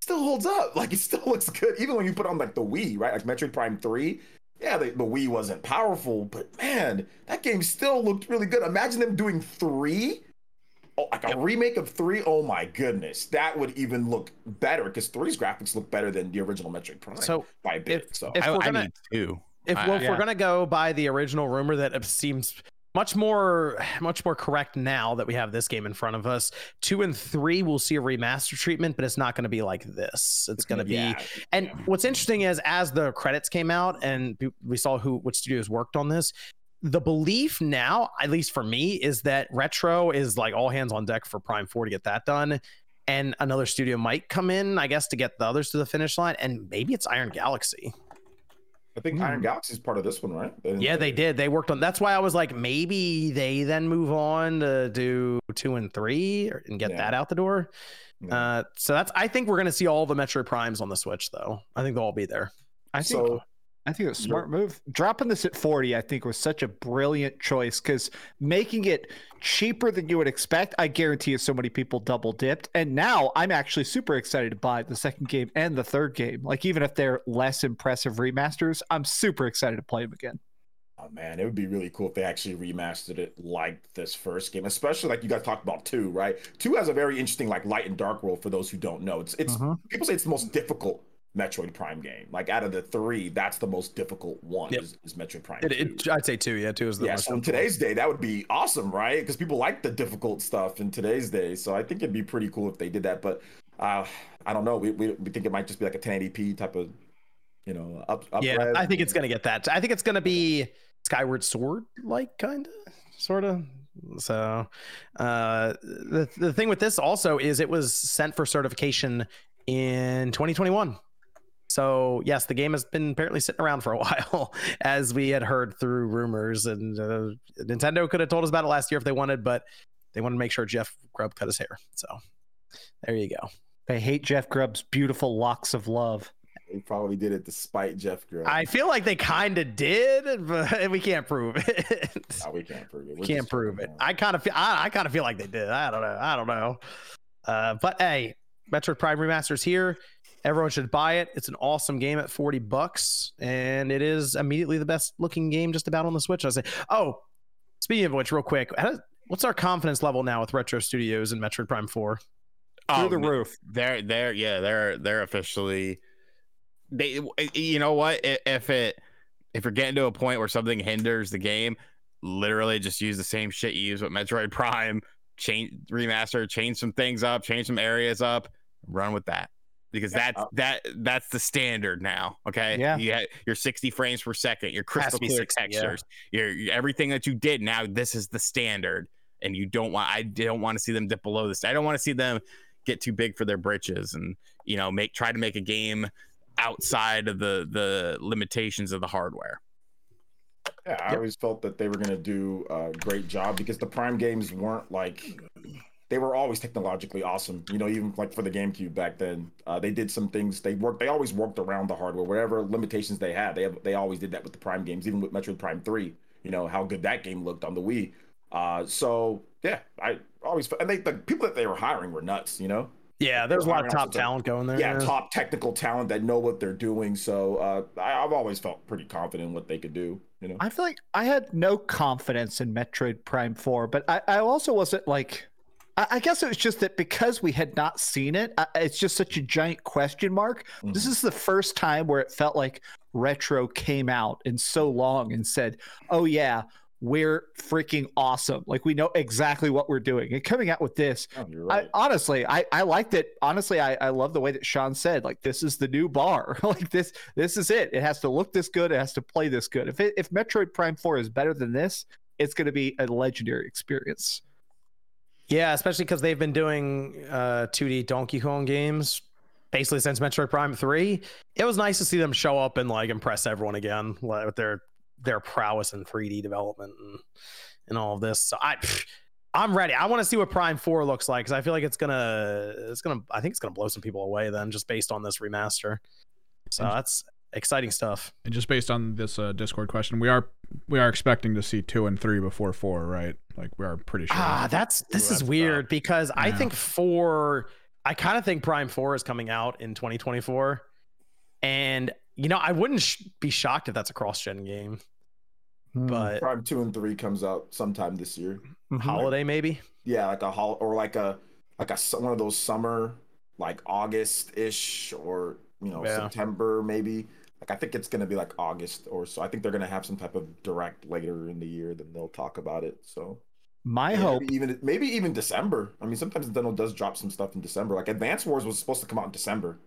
still holds up. Like it still looks good, even when you put on like the Wii, right? Like Metroid Prime Three. Yeah, the, the Wii wasn't powerful, but man, that game still looked really good. Imagine them doing three, oh, like a remake of three. Oh my goodness, that would even look better because three's graphics look better than the original Metroid Prime So, by a bit. if- so if I, we're gonna- need two. If, I- well, if yeah. we're gonna go by the original rumor that it seems much more much more correct now that we have this game in front of us, two and three will see a remaster treatment, but it's not going to be like this. It's going to be. yeah, And yeah. what's interesting is as the credits came out and we saw who what studios worked on this. The belief now, at least for me, is that retro is like all hands on deck for Prime 4 to get that done. And another studio might come in, I guess, to get the others to the finish line. And maybe it's Iron Galaxy. I think Iron Galaxy is part of this one, right? Yeah, they did. They worked on. That's why I was like, maybe they then move on to do two and three and get Yeah. that out the door. Yeah. Uh, so that's. I think we're gonna see all the Metroid Primes on the Switch, though. I think they'll all be there. I think so I think it was a smart move. Dropping this at 40, I think was such a brilliant choice because making it cheaper than you would expect, I guarantee you so many people double dipped. And now I'm actually super excited to buy the second game and the third game. Like even if they're less impressive remasters, I'm super excited to play them again. Oh man, it would be really cool if they actually remastered it like this first game, especially like you guys talked about two, right? Two has a very interesting like light and dark world for those who don't know. It's it's Mhm. people say it's the most difficult Metroid Prime game. Like out of the three, that's the most difficult one. Yep. Is, is Metroid Prime. It, 2. it, I'd say two. Yeah, two is the yeah, most so in today's day, that would be awesome, right? Because people like the difficult stuff in today's day. So I think it'd be pretty cool if they did that. But uh, I don't know. We, we, we think it might just be like a 1080p type of, you know, up. up Yeah. I think it's gonna get that. I think it's gonna be Skyward Sword like kind of, sort of. So, uh, the the thing with this also is it was sent for certification in 2021. So yes, the game has been apparently sitting around for a while, as we had heard through rumors. And uh, Nintendo could have told us about it last year if they wanted, but they wanted to make sure Jeff Grubb cut his hair. So there you go. They hate Jeff Grubb's beautiful locks of love. They probably did it despite Jeff Grubb. I feel like they kind of did, but we can't prove it. No, we can't prove it. We're can't prove it. around. I kind of feel. I, I kind of feel like they did. I don't know. I don't know. Uh, but hey, Metroid Prime Remaster's here. Everyone should buy it. It's an awesome game at forty bucks, and it is immediately the best looking game just about on the Switch. I say. Oh, speaking of which, real quick, how does, what's our confidence level now with Retro Studios and Metroid Prime Four? Through Oh, the roof. They're they're yeah they're they're officially they you know what if it if you're getting to a point where something hinders the game literally just use the same shit you use with Metroid Prime change remaster change some things up change some areas up run with that because Yeah. that's that that's the standard now okay Yeah. you had your 60 frames per second your crystal clear 60, yeah. your, your everything that you did now this is the standard and you don't want I don't want to see them dip below this I don't want to see them get too big for their britches and you know make try to make a game outside of the the limitations of the hardware. Yeah, I always felt that they were going to do a great job because the Prime games weren't like they were always technologically awesome. You know, even like for the GameCube back then, uh, they did some things. They worked. They always worked around the hardware, whatever limitations they had. They have, they always did that with the Prime games, even with Metroid Prime Three. You know how good that game looked on the Wii. Uh, so yeah, I always and they the people that they were hiring were nuts. You know, Yeah, there's a lot of top Officer. talent going there. yeah, top technical talent that know what they're doing. So uh, I, I've always felt pretty confident in what they could do. You know. I feel like I had no confidence in Metroid Prime 4, but I, I also wasn't like, I, guess it was just that because we had not seen it, it's just such a giant question mark. This Mhm. is the first time where it felt like Retro came out in so long and said, oh, yeah, we're freaking awesome. Like we know exactly what we're doing. And coming out with this, Oh, right. I, honestly, I, I liked it. Honestly, I, I love the way that Sean said, like, this is the new bar. like this, this is it. It has to look this good. It has to play this good. If it, if Metroid Prime 4 is better than this, it's going to be a legendary experience. Yeah, especially because they've been doing uh, 2D Donkey Kong games basically since Metroid Prime 3. It was nice to see them show up and like impress everyone again like, with their their prowess in 3D development and and all of this. So I pff, I'm ready. I want to see what Prime 4 looks like because I feel like it's gonna it's gonna I think it's gonna blow some people away then just based on this remaster. So that's exciting stuff. And just based on this uh, Discord question, we are we are expecting to see two and three before four, right? Like we are pretty sure. Ah, that's this is that's weird because I think four. I kind of think Prime Four is coming out in 2024, and you know I wouldn't sh- be shocked if that's a cross-gen game, Hmm. but Prime two and three comes out sometime this year. Mhm. holiday maybe. Yeah, like a hol or like a like a su- one of those summer like August ish or you know Yeah. September maybe. Like I think it's gonna be like August or so. I think they're gonna have some type of direct later in the year. Then they'll talk about it. So My Yeah, hope. even maybe even December. I mean, sometimes Nintendo does drop some stuff in December. Like Advance Wars was supposed to come out in December.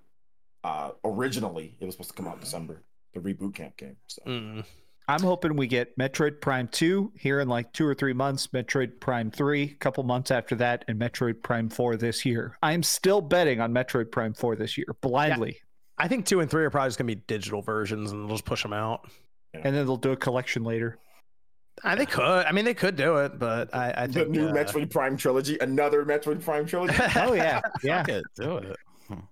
Uh, originally, it was supposed to come out in December. The reboot camp game. So Mm. I'm hoping we get Metroid Prime 2 here in like two or three months, Metroid Prime 3 a couple months after that, and Metroid Prime 4 this year. I'm still betting on Metroid Prime 4 this year, blindly. I think two and three are probably just gonna be digital versions, and they'll just push them out. And then they'll do a collection later. I, they could. I mean, they could do it, but I, I the new uh, Metroid Prime trilogy, another Metroid Prime trilogy. Oh, yeah. Yeah. Fuck it, do it.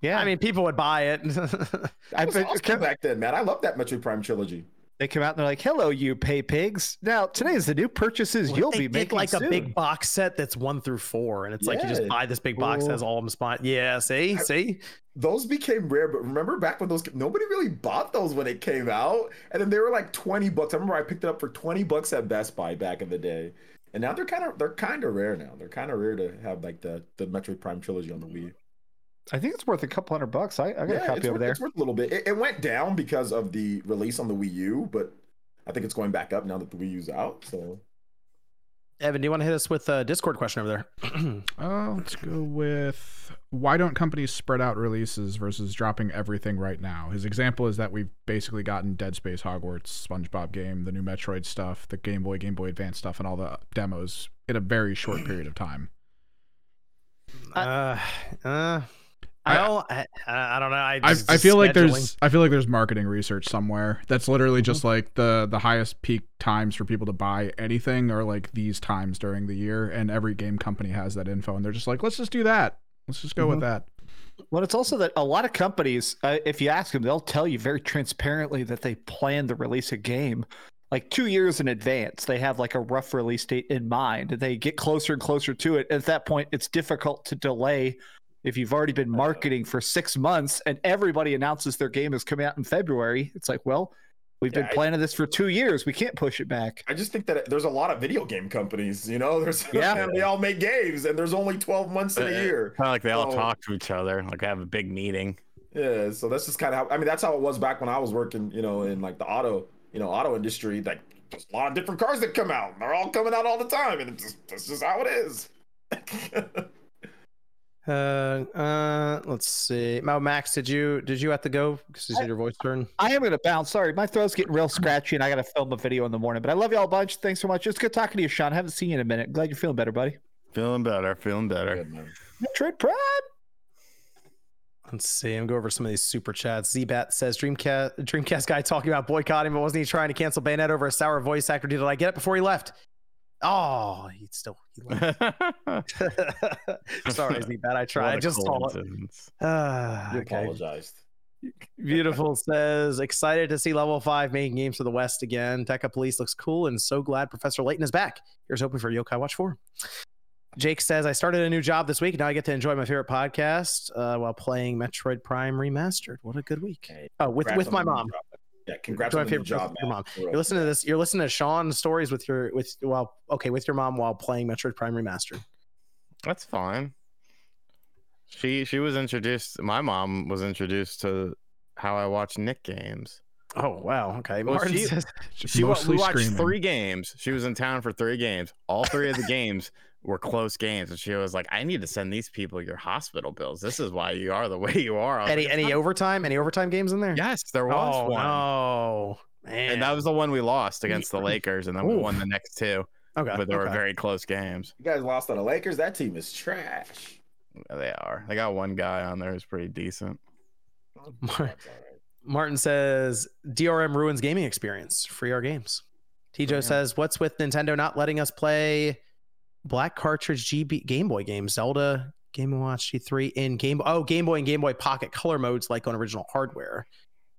Yeah. I mean, people would buy it. That I was bet- awesome back then, man. I love that Metroid Prime trilogy. They come out and they're like, hello, you pay pigs. Now, today is the new purchases you'll they be making like soon. a big box set that's one through four, and it's like you just buy this big box that has all of them spot. Yeah, see, see. Those became rare, but remember back when those nobody really bought those when it came out, and then they were like twenty bucks. I remember I picked it up for twenty bucks at Best Buy back in the day, and now they're kind of they're kind of rare now. They're kind of rare to have like the the Metroid Prime trilogy on the Wii. I think it's worth a couple hundred bucks. I, I got a copy over worth, there. It's worth a little bit. It, it went down because of the release on the Wii U, but I think it's going back up now that the Wii U's out. So Evan, do you want to hit us with a Discord question over there? Uh, let's go with why don't companies spread out releases versus dropping everything right now? His example is that we've basically gotten Dead Space, Hogwarts, SpongeBob game, the new Metroid stuff, the Game Boy, Game Boy Advance stuff, and all the demos in a very short period of time. uh, uh, I don't, I, I don't know. I, I, just- I feel like there's I feel like there's marketing research somewhere that's literally just Mm-hmm. like the the highest peak times for people to buy anything are like these times during the year and every game company has that info and they're just like let's just do that let's just go with Mm-hmm. that Well, it's also that a lot of companies, uh, if you ask them, they'll tell you very transparently that they plan to release a game like two years in advance. They have like a rough release date in mind. They get closer and closer to it. At that point, it's difficult to delay if you've already been marketing for six months and everybody announces their game is coming out in February. It's like, well, we've Yeah, been I- planning this for two years. We can't push it back. I just think that there's a lot of video game companies. You know, there's Yeah. they all make games, and there's only 12 months in a Uh, year. Kind of like they all So- talk to each other, like have a big meeting. Yeah, so that's just kind of how I mean that's how it was back when I was working, you know, in like the auto, you know, auto industry. Like there's a lot of different cars that come out. and They're all coming out all the time, and it's just that's just how it is. Uh, uh, let's see. Mo Max, did you did you have to go because you said your voice turned? I am going to bounce. Sorry, my throat's getting real scratchy, and I got to film a video in the morning. But I love you all a bunch. Thanks so much. It's good talking to you, Sean. I haven't seen you in a minute. Glad you're feeling better, buddy. Feeling better, feeling better. Good, man. Metroid Prime. Let's see. I'm going go over some of these super chats. Zbat says Dreamcast Dreamcast guy talking about boycotting, but wasn't he trying to cancel Bayonetta over a sour voice actor? Did I get it before he left? Oh, he still he left. Sorry, Zbat. I tried. What I a just saw it. coincidence. You okay. apologized. Beautiful says excited to see level five making games for the West again. Decapolice looks cool and so glad Professor Layton is back. Here's hoping for Yokai Watch 4. Jake says I started a new job this week. Now I get to enjoy my favorite podcast uh, while playing Metroid Prime Remastered. What a good week. Hey, Oh, with congrats with my on the mom. Job. Yeah, congrats on the favorite job, with your mom. You're listening to this. You're listening to Sean's stories with your with well, okay, with your mom while playing Metroid Prime Remastered. That's fine. She she was introduced. My mom was introduced to how I watch Nick games. Oh wow. Okay. Well, Martin she- says Just She mostly we watched screaming. three games. She was in town for three games. All three of the games were close games, and she was like, "I need to send these people your hospital bills. This is why you are the way you are." Any like, any not-" overtime? Any overtime games in there? Yes, there oh, was Oh one, no. Man. and that was the one we lost against the Lakers, and then we won the next two. okay. But they were very close games. You guys lost to the Lakers. That team is trash. They are. They got one guy on there who's pretty decent. Mar- That's all right. Martin says DRM ruins gaming experience. Free our games. Tijo Yeah. says, "What's with Nintendo not letting us play black cartridge GB Game Boy games, Zelda, Game Watch G3 in Game Oh Game Boy and Game Boy Pocket color modes like on original hardware?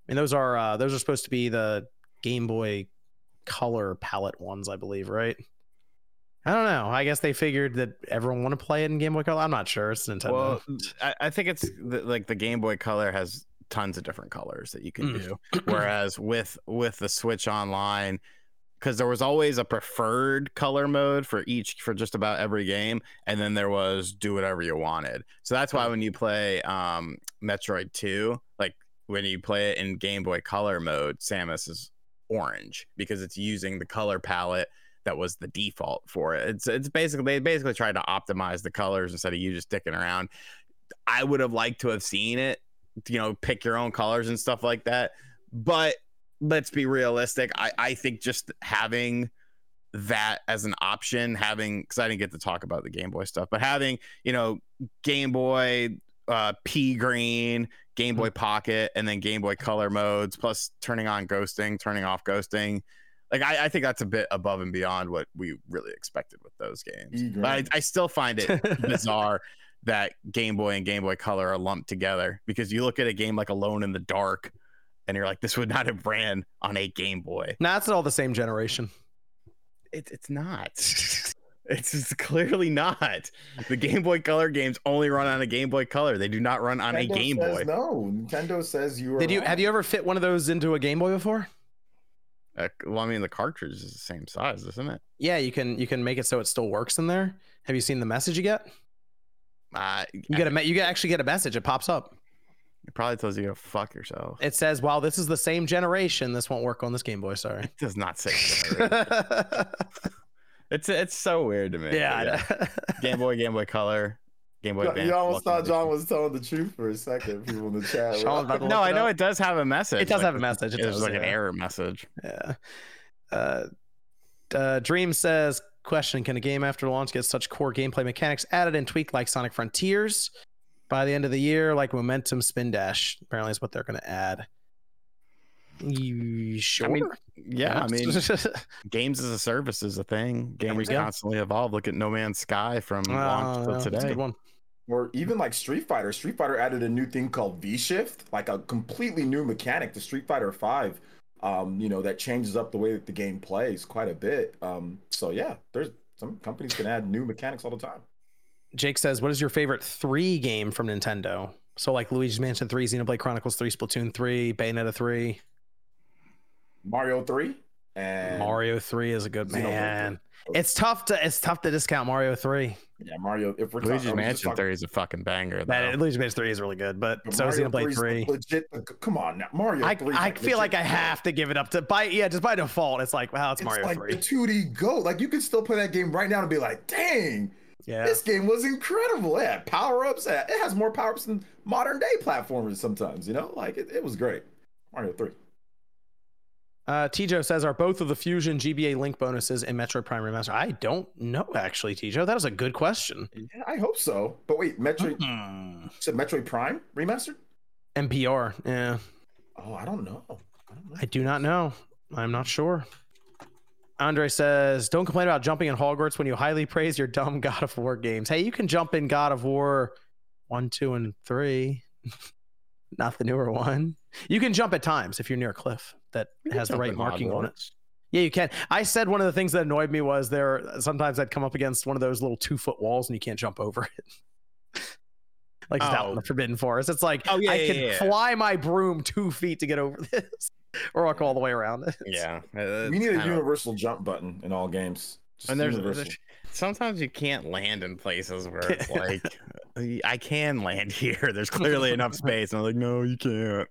And those are uh, those are supposed to be the Game Boy color palette ones, I believe, right? I don't know. I guess they figured that everyone want to play it in Game Boy Color. I'm not sure. It's Nintendo. Well, I, I think it's the, like the Game Boy Color has tons of different colors that you can Mm. do. Whereas with with the Switch Online, because there was always a preferred color mode for each for just about every game, and then there was do whatever you wanted. So that's why when you play um, Metroid Two, like when you play it in Game Boy Color mode, Samus is orange because it's using the color palette that was the default for it. It's it's basically they basically tried to optimize the colors instead of you just sticking around. I would have liked to have seen it, you know, pick your own colors and stuff like that. But let's be realistic. I, I think just having that as an option, having because I didn't get to talk about the Game Boy stuff, but having, you know, Game Boy, uh, P green, Game Boy Pocket, and then Game Boy Color modes, plus turning on ghosting, turning off ghosting. Like I, I think that's a bit above and beyond what we really expected with those games. E-green. But I, I still find it bizarre that Game Boy and Game Boy Color are lumped together because you look at a game like Alone in the Dark and you're like, this would not have ran on a Game Boy. nah, it's all the same generation. It, it's not. It's just clearly not. The Game Boy Color games only run on a Game Boy Color. They do not run on a Game Boy. No, Nintendo says you are. Did you wrong. have you ever fit one of those into a Game Boy before? Uh, well, I mean, the cartridge is the same size, isn't it? Yeah, you can you can make it so it still works in there. Have you seen the message you get? Uh, You get a me- you get actually get a message. It pops up. It probably tells you to fuck yourself. It says, "While this is the same generation, this won't work on this Game Boy." Sorry. It does not say. it's it's so weird to me. yeah. but Game Boy, Game Boy Color, Game Boy You, Advance. almost thought Ultimate John was telling the truth for a second. People in the chat. were Sean was about to like, No, I know up. it does have a message. It does like, have a message. It It's does, like an error message. Yeah. Uh, uh, Dream says, question: Can a game after launch get such core gameplay mechanics added and tweaked like Sonic Frontiers by the end of the year, like Momentum Spin Dash? Apparently, is what they're going to add. You sure? I mean, yeah, I mean, games as a service is a thing. There Games constantly evolve. Look at No Man's Sky from launch Oh, till that's a today. good one. Or even like Street Fighter. Street Fighter added a new thing called V Shift, like a completely new mechanic to Street Fighter Five. Um, you know that changes up the way that the game plays quite a bit. Um, so yeah, there's some companies can add new mechanics all the time. Jake says, "What is your favorite three game from Nintendo?" So like Luigi's Mansion Three, Xenoblade Chronicles Three, Splatoon Three, Bayonetta Three, Mario Three and Mario Three is a good Xenoblade man. 3. It's tough to it's tough to discount Mario Three. Yeah, Mario. If we're Luigi's talking, I was just Mansion 3 is a fucking banger. That though. Luigi's Mansion Three is really good, but but so is Mario Xenoblade 3's Three. Legit. Come on now, Mario. I, I like feel like I have to give it up to by yeah just by default it's like wow it's, It's Mario like three the 2D go. Like you can still play that game right now and be like, dang, yeah this game was incredible. It had power ups. It has more power ups than modern day platformers sometimes. You know, like it, it was great. Mario Three. uh, Tijo says are both of the Fusion GBA link bonuses in Metroid Prime Remaster I don't know actually Tijo that is a good question Yeah, I hope so. But wait, Metroid. Hmm. you said Metroid Prime remastered? MPR, yeah Oh, I don't know. I don't know. I do not know I'm not sure Andre says don't complain about jumping in Hogwarts when you highly praise your dumb God of War games hey you can jump in God of War one two and three not the newer one you can jump at times if you're near a cliff that has the right marking on it Yeah, you can. I said one of the things that annoyed me was there sometimes I'd come up against one of those little two foot walls and you can't jump over it. like it's out in Oh. the Forbidden Forest. It's like Oh, yeah, I yeah, can yeah. fly my broom two feet to get over this or walk all the way around it. Yeah. Uh, we need a universal jump button in all games. Just And there's, there's sometimes you can't land in places where it's like I can land here. There's clearly enough space. And I'm like, no, you can't.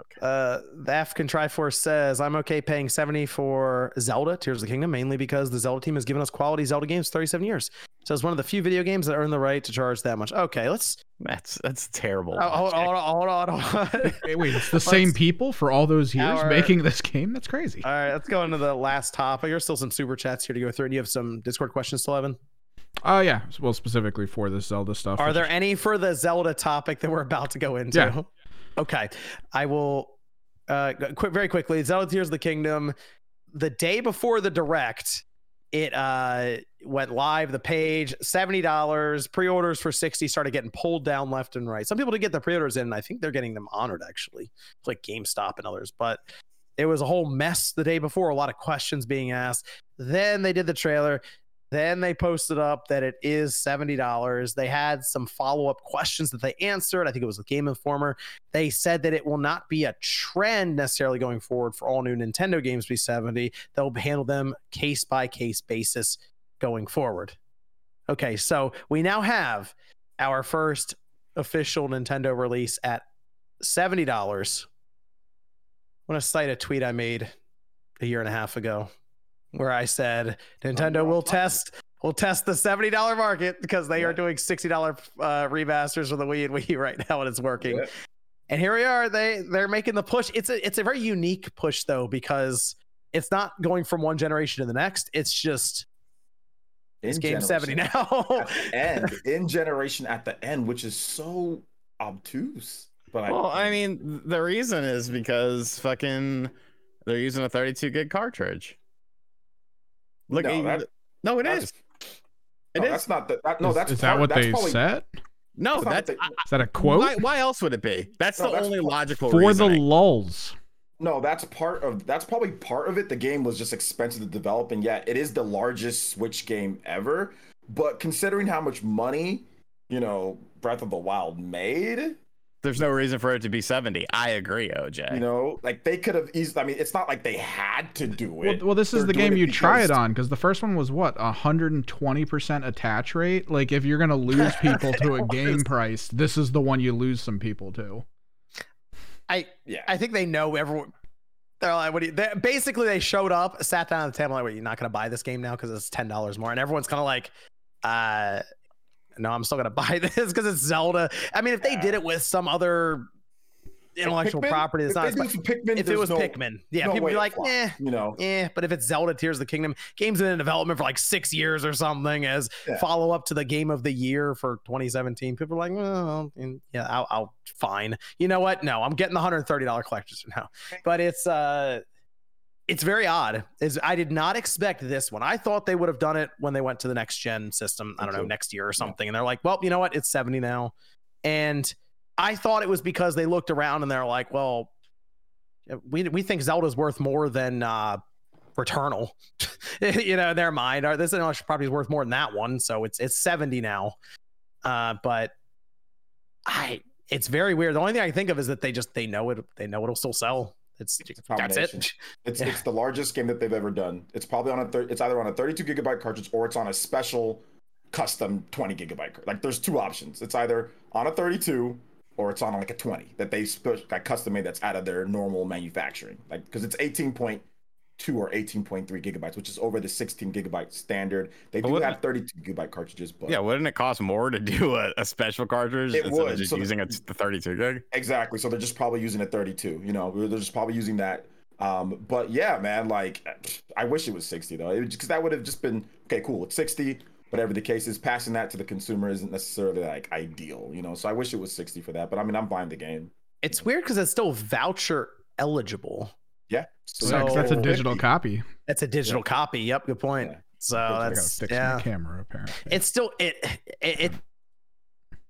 Okay. Uh, the African Triforce says, I'm okay paying 70 for Zelda, Tears of the Kingdom, mainly because the Zelda team has given us quality Zelda games 37 years. So it's one of the few video games that earn the right to charge that much. Okay, let's That's that's terrible. oh, hold, hold on, hold on, hold on. Wait, wait, it's the same Let's- people for all those years Our- making this game? That's crazy. All right, let's go into the last topic. There's still some super chats here to go through. And you have some Discord questions still, Evan? Oh yeah, well specifically for this Zelda stuff. Are which there is- any for the Zelda topic that we're about to go into? Yeah. Okay. I will uh quick very quickly. Tears of the Kingdom. The day before the direct, it uh went live, the page, $70. Pre-orders for 60 started getting pulled down left and right. Some people did get the pre-orders in, and I think they're getting them honored actually. Like GameStop and others. But it was a whole mess the day before, a lot of questions being asked. Then they did the trailer. Then they posted up that it is $70. They had some follow up questions that they answered. I think it was a Game Informer. They said that it will not be a trend necessarily going forward for all new Nintendo games to be 70. They'll handle them case by case basis going forward. Okay, so we now have our first official Nintendo release at $70. I want to cite a tweet I made a year and a half ago where I said Nintendo will test will test the seventy dollar market because they are doing sixty dollar uh, remasters for the Wii and Wii U right now and it's working. Yeah. And here we are. They they're making the push. It's a it's a very unique push though because it's not going from one generation to the next. It's just it's In game seventy now. and in generation at the end, which is so obtuse. But Well, I mean, the reason is because fucking they're using a 32 gig cartridge. Look, No, at- that- no, it that's- It no, is. that's not the, that, no, is, that's is that part- what that's they probably- said? No, that's that's they- I- Is that a quote? Why, why else would it be? That's No, the that's only part- logical For the lulls. No, that's part of that's probably part of it. The game was just expensive to develop, and yet it is the largest Switch game ever. But considering how much money, you know, Breath of the Wild made, There's no reason for it to be 70. I agree, OJ. You know, like they could have easily. I mean, it's not like they had to do it. well, this is They're the game it you try it on because the first one was what 120% attach rate. Like if you're gonna lose people to a game was. price, this is the one you lose some people to. I Yeah. I think they know everyone. They're like, what do you? They, basically, they showed up, sat down at the table, like, "What? You're not going to buy this game now because it's ten dollars more," and everyone's kind of like, "Uh, no, I'm still going to buy this because it's Zelda." I mean, if they did it with some other intellectual Pikmin? property, it's If not. Pikmin, if it was no- Pikmin, yeah, no people be like, "Eh, you know. yeah." But if it's Zelda Tears of the Kingdom, game's been in development for like six years or something as Yeah. follow up to the game of the year for 2017. People are like, well, and yeah, I'll, I'll fine. You know what? No, I'm getting the $130 collector's now. But it's uh it's very odd. Is I did not expect this one. I thought they would have done it when they went to the next gen system. I don't know, next year or something. And they're like, well, you know what? It's 70 now. And I thought it was because they looked around and they're like, well, we we think Zelda's worth more than uh Returnal. you know, in their mind. Or this intellectual property is worth more than that one. So it's it's 70 now. Uh, but I it's very weird. The only thing I can think of is that they just they know it they know it'll still sell. It's, It's that's it. It's Yeah. it's the largest game that they've ever done. It's probably on a thir- it's either on a 32 gigabyte cartridge or it's on a special custom 20 gigabyte. Like there's two options. It's either on a 32 or it's on like a 20 that they spe- like custom made that's out of their normal manufacturing. Like because it's 18.2 or 18.3 gigabytes, which is over the 16 gigabyte standard. They do have 32 gigabyte cartridges, but Yeah, wouldn't it cost more to do a, a special cartridge It instead would, of just so the- using a, the 32 gig? Exactly. So they're just probably using a 32. You know, they're just probably using that. Um, but yeah, man, like I wish it was 60 though, because that would have just been okay. Cool, it's 60. Whatever the case is, passing that to the consumer isn't necessarily like ideal. You know, so I wish it was 60 for that. But I mean, I'm buying the game. It's weird because it's still voucher eligible. Yeah. So, yeah, 'cause that's a So- digital copy. That's a digital copy. Yep, good point. Yeah. So I I that's fix yeah. my camera apparently. It's still it, it it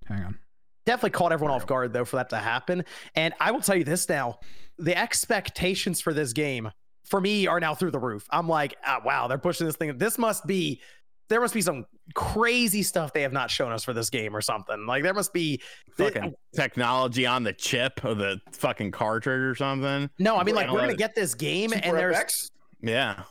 Hang on. definitely caught everyone off guard though for that to happen. And I will tell you this now: the expectations for this game for me are now through the roof. I'm like, ah, wow, they're pushing this thing. This must be there must be some crazy stuff they have not shown us for this game or something. Like there must be Fucking technology on the chip or the fucking cartridge or something. no. I mean, like we're gonna get this game, and Super there's FX? Yeah.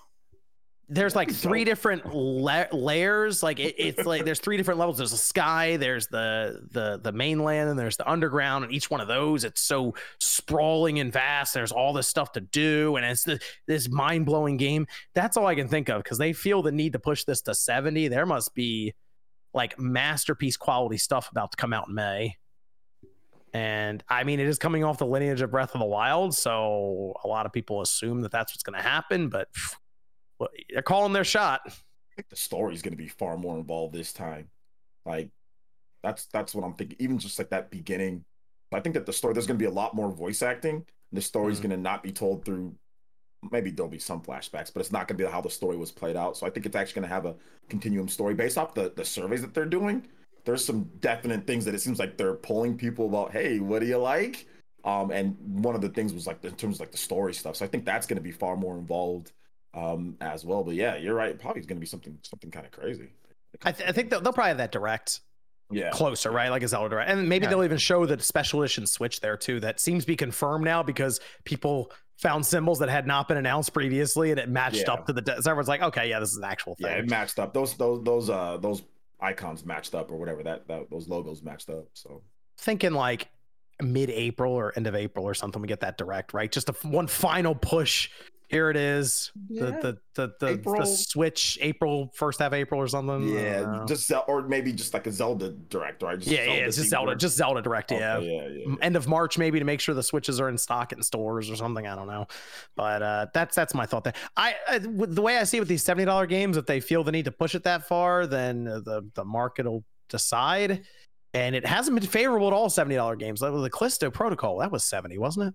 There's like three different la- layers like it, it's like there's three different levels. There's the sky there's the the the mainland and there's the underground and each one of those it's so sprawling and vast there's all this stuff to do and it's the, this mind-blowing game. That's all i can think of because they feel the need to push this to 70 there must be like masterpiece quality stuff about to come out in may. And I mean, it is coming off the lineage of Breath of the Wild, so a lot of people assume that that's what's going to happen. But well, they're calling their shot. I think the story's going to be far more involved this time. Like that's that's what I'm thinking. Even just like that beginning, I think that the story there's going to be a lot more voice acting. The story's Mhm. going to not be told through. Maybe there'll be some flashbacks, but it's not going to be how the story was played out. So I think it's actually going to have a continuum story based off the the surveys that they're doing. There's some definite things that it seems like they're polling people about. Hey, what do you like? Um, and one of the things was like in terms of like the story stuff. So I think that's going to be far more involved um as well. But yeah, you're right. Probably going to be something something kind of crazy. I, th- I think they'll, they'll probably have that direct Yeah. closer, right? Like a Zelda direct, and maybe Yeah. they'll even show the special edition Switch there too. That seems to be confirmed now because people found symbols that had not been announced previously, and it matched Yeah. up to the. De- so everyone's like, okay, yeah, this is an actual Yeah, thing. it matched up. Those those those uh those icons matched up or whatever that, that those logos matched up. So Thinking like mid-April or end of April or something, we get that direct, right? Just a f- one final push. Here it is. The the the the, the Switch April first half April or something. Yeah, don't just or maybe just like a Zelda direct, right? Just yeah, yeah, it's just Zelda, one. just Zelda direct. Okay, Yeah, yeah, yeah. M- end of March maybe to make sure the switches are in stock in stores or something. I don't know, but uh, that's that's my thought there. I, I the way I see it with these seventy dollar games, if they feel the need to push it that far, then the the market will decide. And it hasn't been favorable at all. Seventy dollar games. Like with the Callisto Protocol, that was seventy, wasn't it?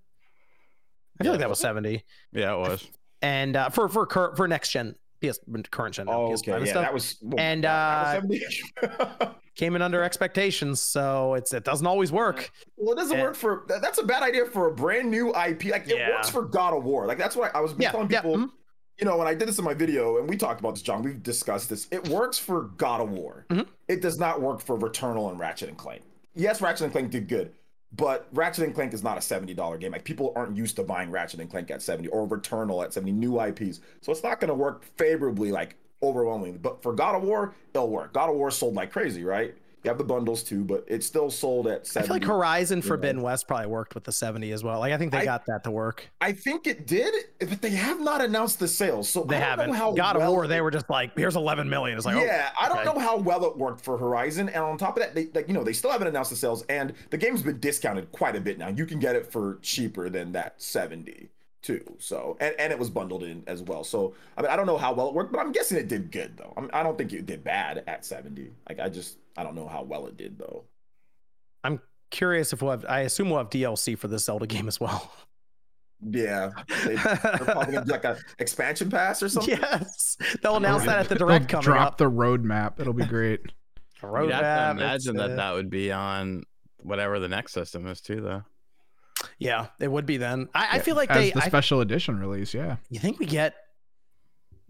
I feel like that was seventy. Yeah, it was. And uh, for for cur- for next gen PS current gen, Oh, PS5 okay. and Yeah, stuff, that was oh, And, that was 70. came in under expectations. So it's it doesn't always work. well, it doesn't And- work for that's a bad idea for a brand new IP. Like it Yeah. works for God of War. Like that's what I, I was Yeah, telling people. mhm. you know, when I did this in my video, and we talked about this, John, we've discussed this. It works for God of War. Mhm. It does not work for Returnal and Ratchet and Clank. Yes, Ratchet and Clank did good, But Ratchet and Clank is not a seventy dollar game. Like people aren't used to buying Ratchet and Clank at seventy or Returnal at seventy new IPs, so it's not going to work favorably like overwhelmingly. But for God of War, it'll work. God of War sold like crazy, right? You have the bundles too, but it's still sold at I 70. feel like Horizon. Forbidden West probably worked with the 70 as well. Like I think they I- got that to work. I think it did, but they have not announced the sales. So They I haven't. how God of War, they were just like, here's 11 million. It's like, oh, yeah, I don't okay. know how well it worked for Horizon, and on top of that, they like you know they still haven't announced the sales, and the game's been discounted quite a bit now. You can get it for cheaper than that seventy too. So and, and it was bundled in as well. So I mean I don't know how well it worked, but I'm guessing it did good though. I, mean, I don't think it did bad at seventy. Like I just I don't know how well it did though. I'm curious if we'll have, I assume we'll have DLC for this Zelda game as well. Yeah, they, they're probably gonna do like a expansion pass or something. yes. They'll announce that at the direct coming drop up. the roadmap. It'll be great. You'd Roadmap, have to imagine that uh, that would be on whatever the next system is too, though. Yeah, it would be then. I, I feel like As they. the I, special edition release. Yeah. you think we get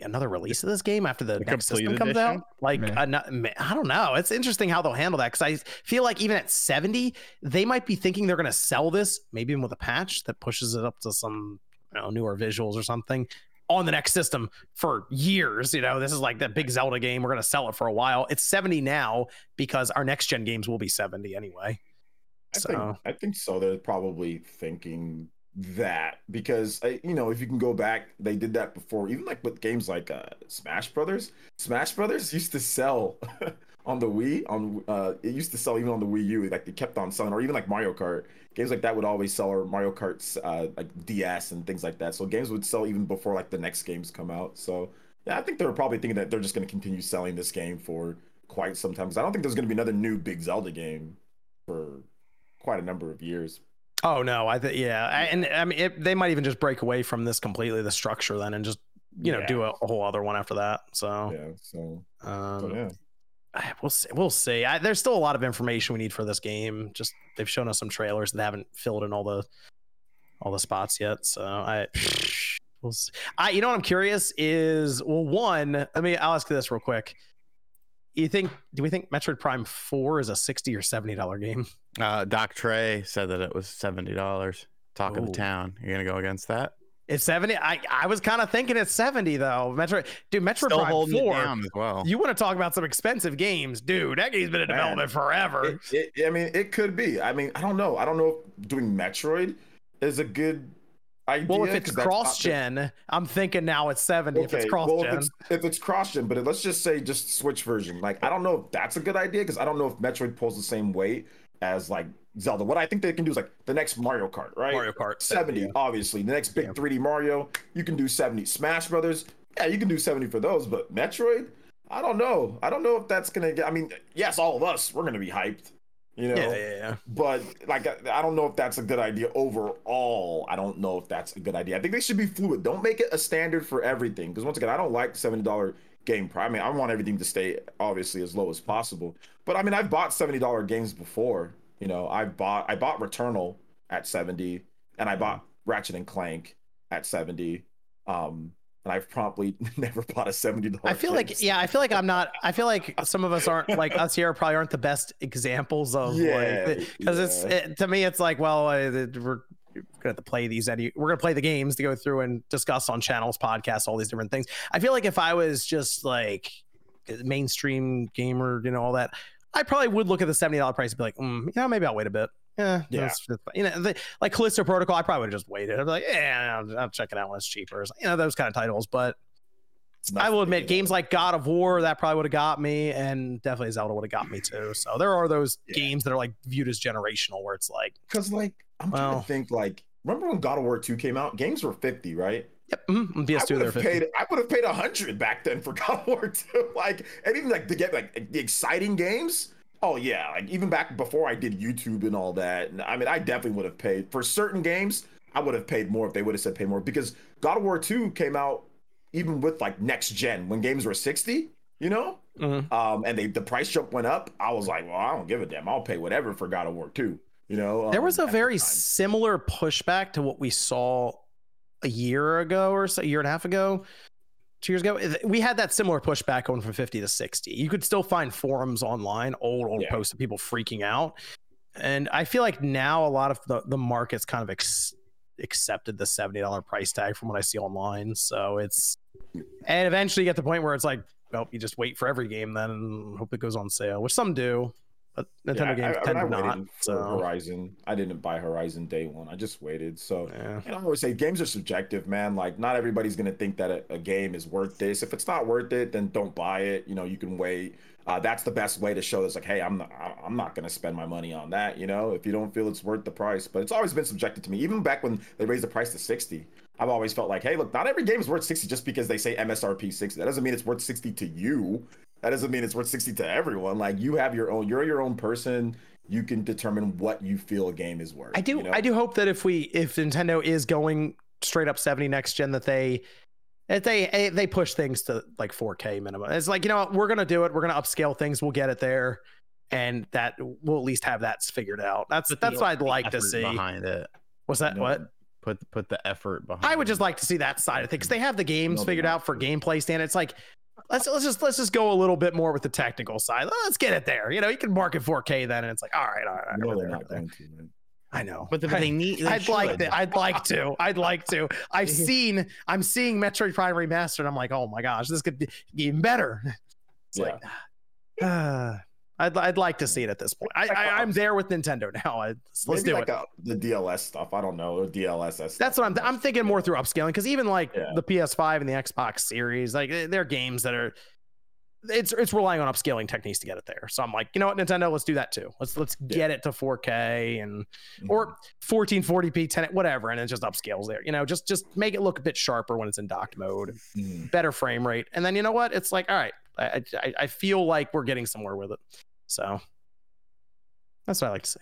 another release of this game after the, The next system complete comes out? Like, Meh. ano- I don't know. It's interesting how they'll handle that because I feel like even at 70, they might be thinking they're going to sell this, maybe even with a patch that pushes it up to some you know, newer visuals or something on the next system for years. You know, this is like that big Zelda game. We're going to sell it for a while. It's 70 now because our next gen games will be 70 anyway. I So- think I think so. They're probably thinking that because you know if you can go back, they did that before. Even like with games like uh, Smash Brothers. Smash Brothers used to sell on the Wii. On uh, it used to sell even on the Wii U. Like they kept on selling, or even like Mario Kart. Games like that would always sell, or Mario Kart's uh, like DS and things like that. So games would sell even before like the next games come out. So yeah, I think they're probably thinking that they're just going to continue selling this game for quite some time. 'Cause I don't think there's going to be another new big Zelda game for quite a number of years. Oh no, I think yeah, I, and I mean it, they might even just break away from this completely, the structure then, and just you know Yeah. do a, a whole other one after that. So Yeah. So, so um, yeah. I- we'll see. We'll see. I, there's still a lot of information we need for this game. Just they've shown us some trailers that haven't filled in all the all the spots yet. So I. We'll see. I, you know what I'm curious is well, one. Let me. I'll ask you this real quick. You think? Do we think Metroid Prime Four is a sixty or seventy dollar game? Uh, Doc Trey said that it was seventy dollars. Talk of the town. You're gonna go against that? It's seventy. I I was kind of thinking it's seventy though. Metroid, dude. Metroid Still Prime holding Four. it down as well. You want to talk about some expensive games, dude? That game's been in Man. development forever. It, it, I mean, it could be. I mean, I don't know. I don't know if doing Metroid is a good idea. well, if it's 'cause that's not the- cross gen, I'm thinking now it's seventy. if it's Okay, cross well, gen, if it's, if it's cross gen, but let's just say just Switch version. Like, I don't know if that's a good idea because I don't know if Metroid pulls the same weight as like Zelda. What I think they can do is like the next Mario Kart, right? Mario Kart 70, yeah. obviously. The next big Yeah. 3D Mario, you can do 70. Smash Brothers, yeah, you can do 70 for those, but Metroid, I don't know. I don't know if that's gonna get. I mean, yes, all of us, we're gonna be hyped, you know. Yeah, yeah, yeah. But like, I I don't know if that's a good idea overall. I don't know if that's a good idea. I think they should be fluid. Don't make it a standard for everything. Because once again, I don't like seventy dollar game price. I mean, I want everything to stay obviously as low as possible. But I mean, I've bought seventy dollar games before. You know, I bought I bought Returnal at seventy, and I bought Ratchet and Clank at seventy. Um, and I've probably never bought a seventy dollar. I feel like yeah, I feel like I'm not. I feel like some of us aren't like us here probably aren't the best examples of Yeah, like because it's it, to me it's like well uh, we're gonna have to play these any we're gonna play the games to go through and discuss on channels podcasts all these different things. I feel like if I was just like mainstream gamer, you know all that, I probably would look at the seventy dollar price and be like, mm, you know maybe I'll wait a bit. Yeah, Yeah. that's- that's- you know, the, like Callisto Protocol, I probably would have just waited. I'd be like, yeah, I'll, I'll check it out when it's cheaper. You know, those kind of titles. But I will admit, nothing, you know. games like God of War that probably would have got me, and definitely Zelda would have got me too. So there are those Yeah. games that are like viewed as generational, where it's like, Because like I'm trying to think like remember when God of War 2 came out? Games were 50, right? yep, mm, I PS2 would they're have 50. paid I would have paid a hundred back then for God of War 2. Like and even like to get like the exciting games. Oh yeah, like even back before I did YouTube and all that. And I mean I definitely would have paid for certain games, I would have paid more if they would have said pay more because God of War 2 came out even with like next gen when games were 60, you know? Mhm. Um and they the price jump went up. I was like, well, I don't give a damn. I'll pay whatever for God of War 2. You know, There um, was a very similar pushback to what we saw a year ago or so, a year and a half ago, two years ago. Eh, we had that similar pushback going from 50 to 60. You could still find forums online, old, old Yeah. posts of people freaking out. and I feel like now a lot of the the market's kind of ex- accepted the seventy dollar price tag from what I see online. So it's and eventually you get to the point where it's like, well, you just wait for every game then and hope it goes on sale, which some do, but Nintendo games I, I, tend I to waited not. So Horizon. I didn't buy Horizon day one. I just waited. So yeah. and I always say games are subjective, man. Like not everybody's gonna think that a, a game is worth this. If it's not worth it, then don't buy it. You know, you can wait. Uh, that's the best way to show this. Like, hey, I'm not, I'm not gonna spend my money on that. You know, if you don't feel it's worth the price. But it's always been subjective to me. Even back when they raised the price to sixty, I've always felt like, hey, look, not every game is worth sixty just because they say MSRP sixty. That doesn't mean it's worth sixty to you. That doesn't mean it's worth sixty to everyone. Like you have your own. You're your own person. You can determine what you feel a game is worth. I do you know? I do hope that if we if Nintendo is going straight up 70 next gen that they that they eh, they push things to like 4K minimum. It's like, you know what, we're gonna do it, we're gonna upscale things, we'll get it there. And that we'll at least have that figured out. That's Put that's the what I'd like to see. behind it. Was that No. what? Put put the effort behind. I would it. just like to see that side of things. They have the games No, figured out for gameplay stand. It's like let's let's just let's just go a little bit more with the technical side. Let's get it there. You know, you can market 4K then, and it's like, all right, all right, all right. You know they're not there. going to. Man. I know, But, the, but they need. They I'd like should. to. I'd like to. I'd like to. I've seen. I'm seeing Metroid Prime remastered. And I'm like, oh my gosh, this could be even better. It's like, uh, I'd I'd like to see it at this point. I, I I'm there with Nintendo now. I, let's Maybe do like it. A, the DLS stuff. I don't know. Or DLSS. That's what I'm. I'm thinking more through upscaling because even like Yeah. the PS5 and the Xbox Series, like they- they're games that are. It's it's relying on upscaling techniques to get it there. So I'm like, you know what, Nintendo, let's do that too. Let's let's get it to 4K and Mm-hmm. or 1440p 10 whatever and it just upscales there you know just just make it look a bit sharper when it's in docked mode Mhm. better frame rate and then you know what it's like all right i i, I feel like we're getting somewhere with it so that's what i like to say.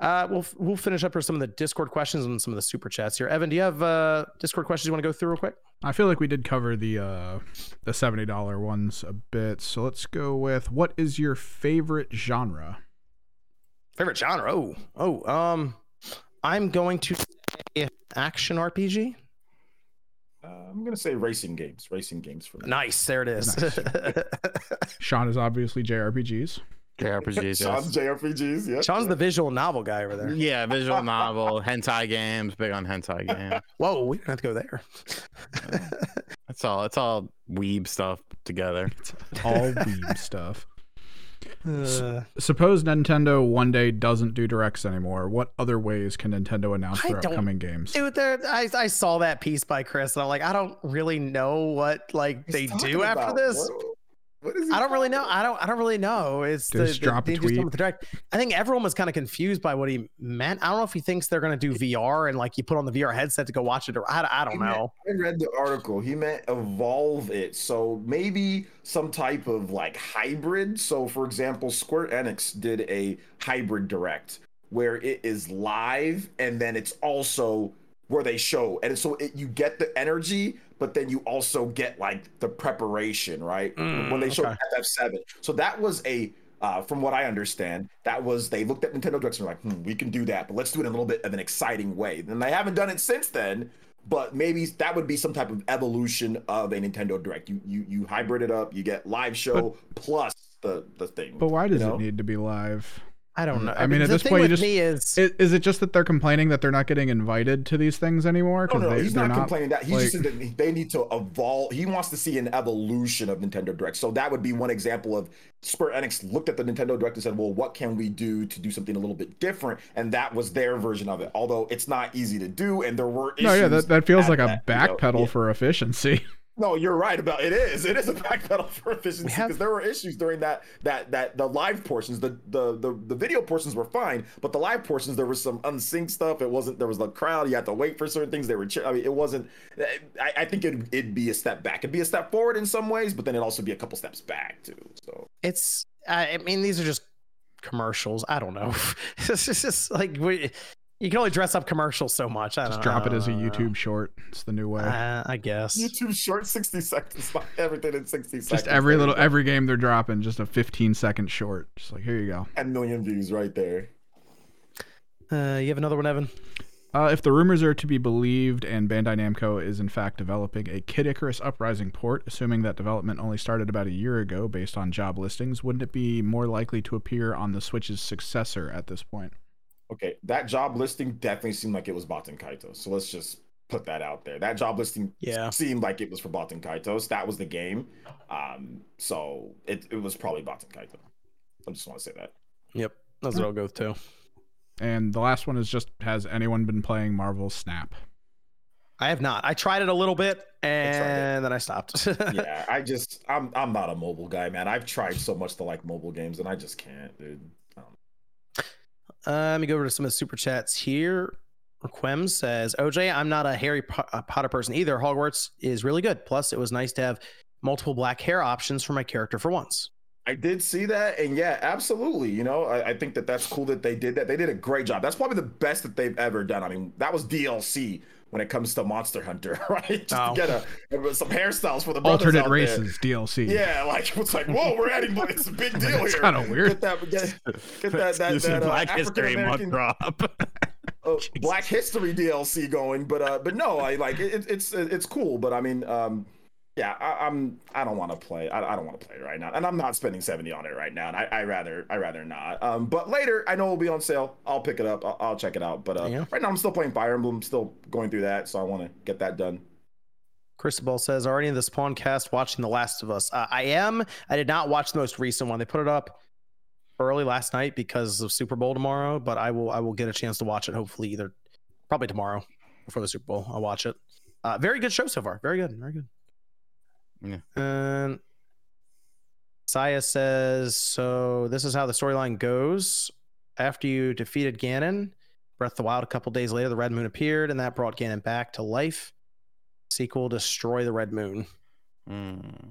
uh we'll we'll finish up for some of the discord questions and some of the super chats here evan do you have uh discord questions you want to go through real quick I feel like we did cover the uh the seventy dollar ones a bit. So let's go with what is your favorite genre? favorite genre oh oh um i'm going to say action rpg Uh, I'm gonna say racing games. Racing games for me. nice there it is Sean is obviously JRPGs. JRPGs. Sean's yes. JRPGs. Yeah. sean's the visual novel guy over there Yeah, visual novel, hentai games, big on hentai games. Whoa, we don't have to go there. That's all. It's all weeb stuff together. All weeb stuff. Uh, Suppose Nintendo one day doesn't do directs anymore. What other ways can Nintendo announce I their upcoming games? dude, there, I, I saw that piece by Chris, and I'm like, I don't really know what like He's they do after about, this. bro? What is he I don't really know. I don't. I don't really know. It's the, Just the, drop a they just come tweet. with the direct. I think everyone was kind of confused by what he meant. I don't know if he thinks they're going to do VR and like you put on the VR headset to go watch it, or I, I don't He meant- know. I read the article. He meant evolve it. So maybe some type of like hybrid. So for example, Square Enix did a hybrid direct where it is live and then it's also where they show and so it, you get the energy but then you also get like the preparation right Mm, when they showed okay. ff7 so that was a uh, from what I understand, that was they looked at Nintendo Directs and were like, hmm, we can do that, but let's do it in a little bit of an exciting way. And they haven't done it since then, but maybe that would be some type of evolution of a Nintendo Direct. You you you hybrid it up, you get live show plus the the thing. But why does you know? it need to be live? I don't know. I mean, at this point, you just- me is Is, is it just that they're complaining that they're not getting invited to these things anymore? No, no, they, he's they're not, complaining that. He like- just said that they need to evolve. He wants to see an evolution of Nintendo Direct. So that would be one example of Square Enix looked at the Nintendo Direct and said, "Well, what can we do to do something a little bit different?" And that was their version of it. Although it's not easy to do, and there were issues. No, yeah, that, that feels at like a that, you know, backpedal yeah. for efficiency. No, you're right about it. Is it is a backpedal for efficiency because there were issues during that that that the live portions, the, the the the video portions were fine, but the live portions there was some unsync stuff. It wasn't there was the crowd. You had to wait for certain things. They were. I mean, it wasn't. I, I think it'd, it'd be a step back. It'd be a step forward in some ways, but then it'd also be a couple steps back too. So it's. I I mean, these are just commercials. I don't know. it's just like we, you can only dress up commercials so much. I Just don't drop it as a YouTube short. It's the new way. Uh, I guess. YouTube short sixty seconds, not everything in sixty seconds. just every little every game they're dropping, just a 15 second short. Just like here you go. A million views right there. Uh, you have another one, Evan? Uh, if the rumors are to be believed, and Bandai Namco is in fact developing a Kid Icarus Uprising port, assuming that development only started about a year ago based on job listings, wouldn't it be more likely to appear on the Switch's successor at this point? Okay, that job listing definitely seemed like it was Baten Kaitos. So let's just put that out there. That job listing Yeah. seemed like it was for Baten Kaitos. That was the game. Um, so it, it was probably Baten Kaitos. I just want to say that. Yep. That's what I'll go with too. And the last one is just has anyone been playing Marvel Snap? I have not. I tried it a little bit tried it. and then I stopped. Yeah, I just I'm I'm not a mobile guy, man. I've tried so much to like mobile games and I just can't, dude. Uh, let me go over to some of the super chats here. Quem says, OJ, I'm not a Harry uh, Potter person either. Hogwarts is really good. Plus, it was nice to have multiple black hair options for my character for once. I did see that, and yeah, absolutely. You know, I, I think that that's cool that they did that. They did a great job. That's probably the best that they've ever done. I mean, that was DLC when it comes to Monster Hunter, right? Just Oh. to get a some hairstyles for the Alternate out there. races DLC. Yeah, like it's like, whoa, we're adding. It's a big deal It's here. kinda weird. Get that, get, get that, that, that uh, Black History Month drop. uh, Black History DLC going, but uh, but no, I like it, it's it's cool, but I mean, um, yeah, I, I'm I don't want to play. I, I don't want to play it right now, and I'm not spending seventy on it right now, and I I rather I rather not. Um, but later, I know it'll be on sale. I'll pick it up. I'll, I'll check it out. But uh, Yeah. right now, I'm still playing Fire Emblem. Still going through that, so I want to get that done. Cristobal says, already in the Spawn cast watching The Last of Us. Uh, I am. I did not watch the most recent one. They put it up early last night because of Super Bowl tomorrow, but I will I will get a chance to watch it hopefully either probably tomorrow before the Super Bowl. I'll watch it. Uh, very good show so far. Very good. Very good. Yeah. And Saya says, so this is how the storyline goes. After you defeated Ganon, Breath of the Wild, a couple days later, the Red Moon appeared, and that brought Ganon back to life. Sequel, Destroy the Red Moon. Mm.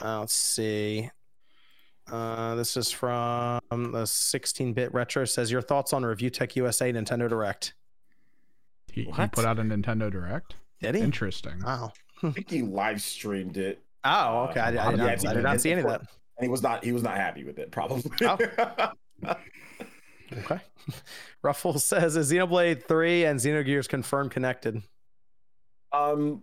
Uh, let's see. Uh, this is from the 16-bit retro. Says your thoughts on Review Tech USA Nintendo Direct. He, he put out a Nintendo Direct. Did he? Interesting. Wow. I think he live streamed it, Oh, okay. I, I, did, not, I did not see any of that. and he was not he was not happy with it. Probably. Oh. Okay. Ruffle says is Xenoblade 3 and Xenogears confirmed connected. Um,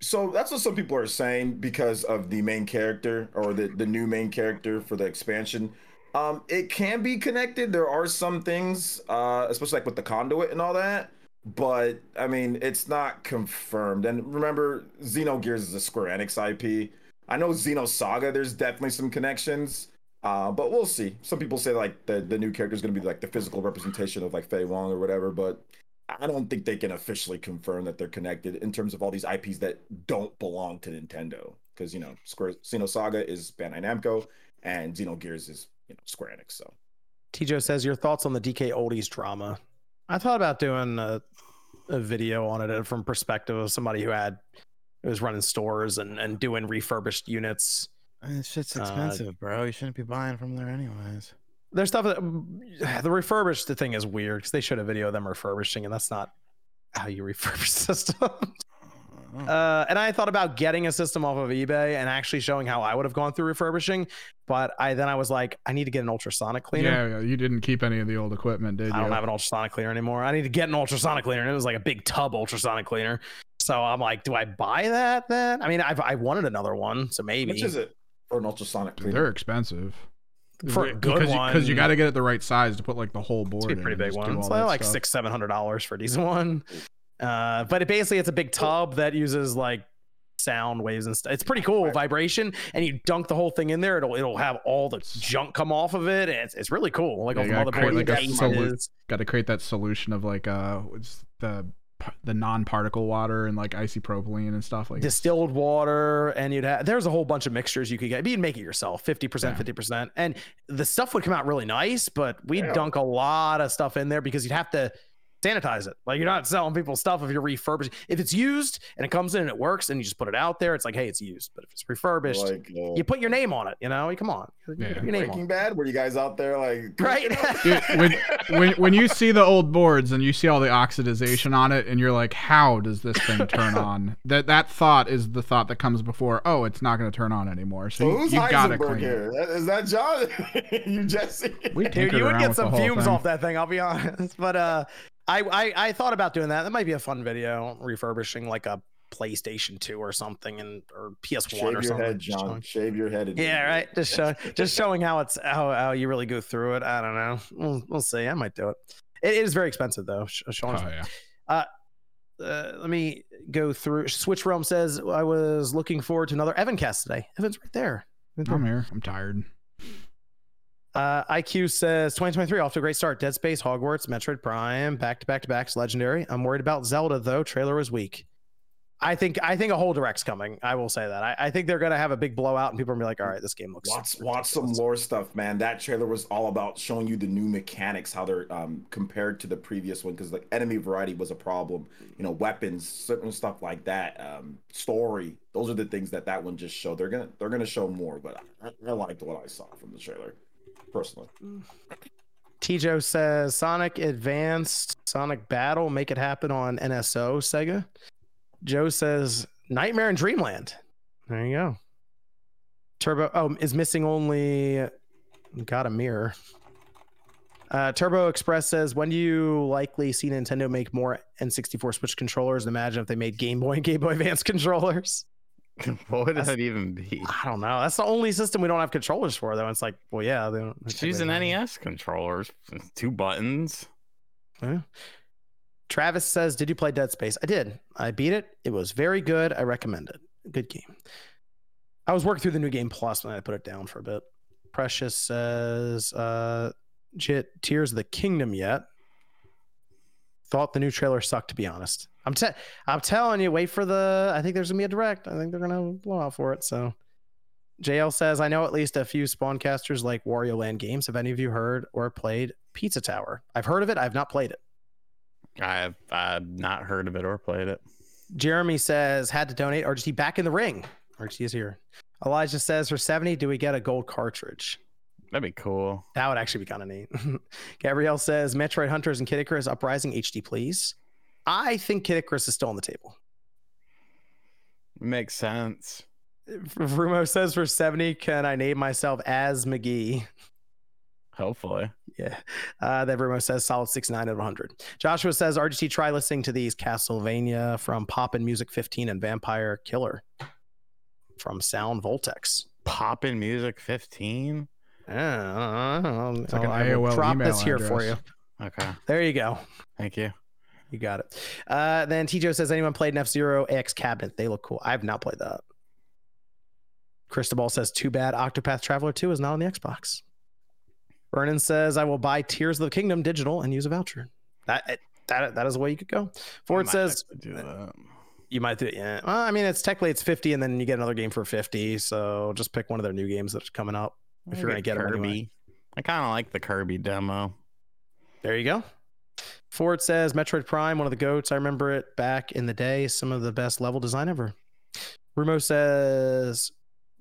so that's what some people are saying because of the main character or the the new main character for the expansion. Um, it can be connected. There are some things, uh, especially like with the conduit and all that. But I mean, it's not confirmed. And remember, Xenogears is a Square Enix IP. I know Xenosaga. There's definitely some connections. Uh, but we'll see. Some people say like the the new character is going to be like the physical representation of like Fei Wong or whatever. But I don't think they can officially confirm that they're connected in terms of all these IPs that don't belong to Nintendo. Because you know, Square Xenosaga is Bandai Namco, and Xenogears is you know Square Enix. So Tijo says your thoughts on the DKOldies drama. I thought about doing a, a video on it from perspective of somebody who had who was running stores and, and doing refurbished units. This shit's Uh, expensive, bro. You shouldn't be buying from there anyways. There's stuff that the refurbished thing is weird because they showed a video of them refurbishing, and that's not how you refurbish systems. Uh, and I thought about getting a system off of eBay and actually showing how I would have gone through refurbishing, but I then I was like, I need to get an ultrasonic cleaner. Yeah, yeah, you didn't keep any of the old equipment, did you? I don't have an ultrasonic cleaner anymore. I need to get an ultrasonic cleaner, and it was like a big tub ultrasonic cleaner. So I'm like, do I buy that then? I mean, I've I wanted another one, so maybe Which is it for an ultrasonic cleaner? They're expensive. for a good because one because you, got to get it the right size to put like the whole board. It's a pretty and big just one. It's all that like stuff. six, seven hundred dollars for a decent one. Uh, but it basically it's a big tub that uses like sound waves and stuff. It's pretty cool Right. vibration, and you dunk the whole thing in there. It'll it'll have all the junk come off of it. And it's it's really cool. Like Yeah, all you the gotta create, like, solu- Got to create that solution of like uh, what's the the non-particle water and like isopropylene and stuff like distilled water and you'd have there's a whole bunch of mixtures you could get you'd make it yourself 50% Yeah. 50% and the stuff would come out really nice but we'd Yeah. dunk a lot of stuff in there because you'd have to sanitize it like you're not selling people stuff if you're refurbished if it's used and it comes in and it works and you just put it out there it's like hey it's used but if it's refurbished Like uh, you put your name on it you know come on You Yeah. put your name Breaking it. Bad. Were you guys out there like Right. Dude, when, when when you see the old boards and you see all the oxidization on it and you're like how does this thing turn on that that thought is the thought that comes before oh it's not going to turn on anymore so So you, who's you gotta Heisenberg clean it. here? That- Is that John? you Jesse? we Dude, you would get some fumes thing. off that thing. I'll be honest, but uh, I, I I thought about doing that. That might be a fun video, refurbishing like a PlayStation 2 or something and or PS1 or something. Shave or your something. head, John. showing- Shave your head. and- Yeah, right. Just show, just showing how it's how, how you really go through it. I don't know. We'll, we'll see. I might do it. It is very expensive though. Sh- Sean, Oh yeah. uh, let me go through. Switch Realm says I was looking forward to another Evan cast today. Evan's right there. Right there. I'm here. I'm tired. Uh, IQ says 2023 off to a great start. Dead Space, Hogwarts, Metroid Prime, back to back to backs, legendary. I'm worried about Zelda though. Trailer was weak. I think I think a whole direct's coming. I will say that. I, I think they're gonna have a big blowout and people are gonna be like, all right, this game looks. Watch, watch some ridiculous." lore stuff, man. That trailer was all about showing you the new mechanics, how they're um, compared to the previous one, because the enemy variety was a problem. You know, weapons, certain stuff like that. Um, story, those are the things that that one just showed. They're gonna they're gonna show more, but I, I liked what I saw from the trailer, personally. Tijo says Sonic Advanced, Sonic Battle, make it happen on NSO Sega. Joe says Nightmare in Dreamland. There you go. Turbo oh is missing only got a mirror. Uh, Turbo Express says, when do you likely see Nintendo make more N64 Switch controllers? Imagine if they made Game Boy and Game Boy Advance controllers. what would That's- that even be? I don't know. That's the only system we don't have controllers for, though. It's like, well, yeah, they don't. Use an NES controllers, two buttons. Yeah. Travis says, "Did you play Dead Space?" I did. I beat it. It was very good. I recommend it. Good game. I was working through the new game plus when I put it down for a bit. Precious says, uh, "Jit Tears of the Kingdom yet?" Thought the new trailer sucked. To be honest, I'm te- I'm telling you. Wait for the. I think there's gonna be a direct. I think they're gonna blow out for it. So. JL says, I know at least a few spawncasters like Wario Land games. Have any of you heard or played Pizza Tower? I've heard of it. I've not played it. I've I've not heard of it or played it. Jeremy says, had to donate RGT back in the ring. RGT is here. Elijah says, for 70, do we get a gold cartridge? That'd be cool. That would actually be kind of neat. Gabrielle says, Metroid Hunters and Kid Icarus Uprising HD, please. I think Kid Icarus is still on the table. Makes sense. Rumo says, for 70, can I name myself as McGee? Hopefully. Yeah. Uh, then Rumo says solid 69 out of 100. Joshua says RGT, try listening to these Castlevania from Pop'n Music 15 and Vampire Killer from Sound Voltex. Pop'n music 15. Yeah, I don't know. It's like an I will AOL drop email this here for you. Okay. There you go. Thank you. You got it. Uh, then Tijo says, anyone played an F Zero X cabinet? They look cool. I have not played that. Cristobal says, too bad Octopath Traveler 2 is not on the Xbox. Vernon says, I will buy Tears of the Kingdom digital and use a voucher. That that that is the way you could go. Ford says, do that. you might do it. Yeah. Well, I mean, it's technically it's 50 and then you get another game for 50. So just pick one of their new games that's coming up. If you're gonna get 'em Kirby. anyway. I kind of like the Kirby demo. There you go. Ford says Metroid Prime, one of the goats. I remember it back in the day. Some of the best level design ever. Rumo says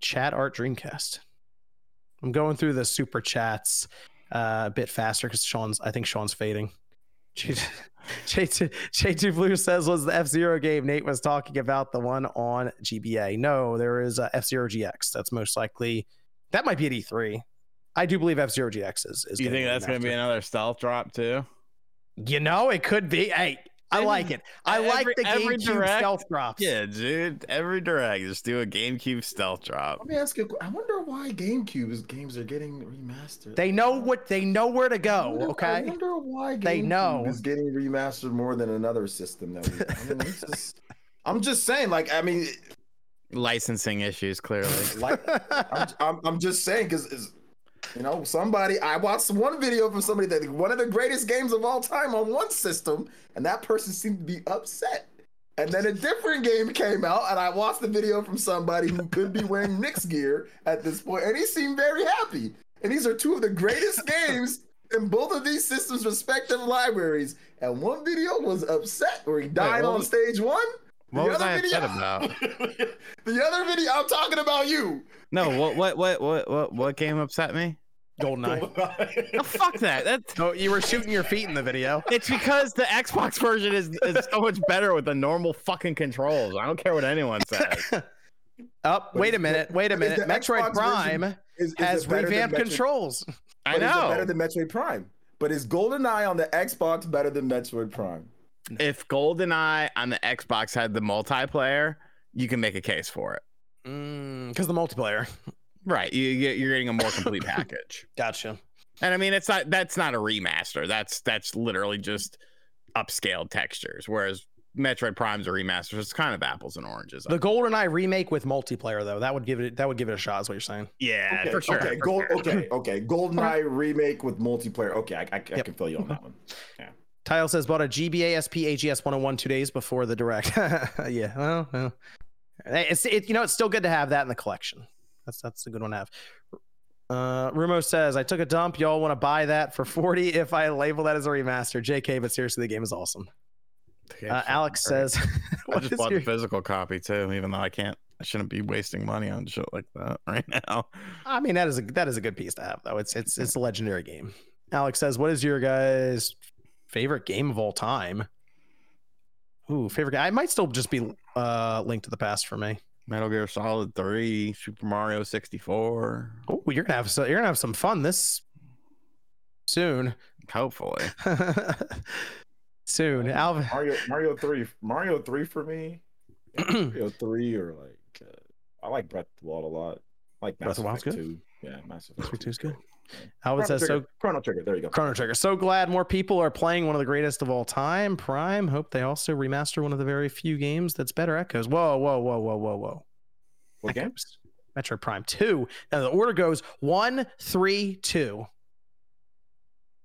chat art Dreamcast. I'm going through the super chats uh, a bit faster because Sean's. I think Sean's fading. J2, J2 Blue says was the F Zero game Nate was talking about the one on GBA. No, there is F Zero GX. That's most likely. That might be at E3. I do believe F Zero GX is. is you think that's going to be another stealth drop too? You know, it could be. Hey, I like it. I like the GameCube stealth drops. Yeah, dude. Every direct, just do a GameCube stealth drop. Let me ask you. I wonder why GameCube's games are getting remastered. They know what they know where to I go. okay. I wonder why GameCube They know. is getting remastered more than another system that we. I mean, just, I'm just saying. Like, I mean, Licensing issues, clearly. like, I'm, I'm, I'm just saying because. You know, somebody I watched one video from somebody that one of the greatest games of all time on one system, and that person seemed to be upset. And then a different game came out, and I watched the video from somebody who could be wearing Knicks gear at this point, and he seemed very happy. And these are two of the greatest games in both of these systems' respective libraries. And one video was upset where he died what on was- stage one. what The was other I video- about? the other video, I'm talking about you. No, what, what, what, what, what, what game upset me? Goldeneye. Oh, fuck that. That's No, oh, you were shooting your feet in the video. it's because the Xbox version is, is so much better with the normal fucking controls. I don't care what anyone says. Oh, wait a minute. Wait a minute. Metroid Xbox Prime Is, is has it better than revamped Metroid- controls. I but is it know. better than Metroid Prime. But is GoldenEye on the Xbox better than Metroid Prime? if GoldenEye on the Xbox had the multiplayer, you can make a case for it. Because Mm, the multiplayer. Right, you you- you're getting a more complete package. Gotcha. And I mean, it's not that's not a remaster. That's that's literally just upscaled textures. Whereas Metroid Prime's a remaster. So it's kind of apples and oranges. The GoldenEye remake with multiplayer though, that would give it that would give it a shot. Is what you're saying? yeah, Okay, for sure. okay, for gold, sure. okay, okay. Goldeneye remake with multiplayer. Okay, I, I, I can feel you on that one. Yeah. Tile says bought a GBA SP AGS 101 two days before the direct. yeah, well, well. Hey, it's it, you know it's still good to have that in the collection. That's that's a good one to have. Uh, Rumo says I took a dump. Y'all want to buy that for 40 if I label that as a remaster. JK, but seriously, the game is awesome. Uh, Alex says, I just bought your- the physical copy too, even though I can't. I shouldn't be wasting money on shit like that right now. I mean, that is a that is a good piece to have though. It's it's it's a legendary game. Alex says, "What is your guys' favorite game of all time?" Ooh, favorite game. I might still just be uh Link to the Past for me. Metal Gear Solid Three, Super Mario sixty four. Oh, you're gonna have so you're gonna have some fun this soon. Hopefully, soon, Alvin. Mario, Mario three, Mario three for me. Mario three or like, uh, I like Breath of the Wild a lot. I like Breath of the Wild's good. two. Yeah, Mass Effect Mass Effect 2 is good. Alvin Chrono so. Chrono Trigger. There you go. Chrono Trigger. So glad more people are playing one of the greatest of all time. Prime. Hope they also remaster one of the very few games that's better echoes. Whoa, whoa, whoa, whoa, whoa, whoa. What? Echoes. Metroid Prime 2. Now the order goes one, three, two.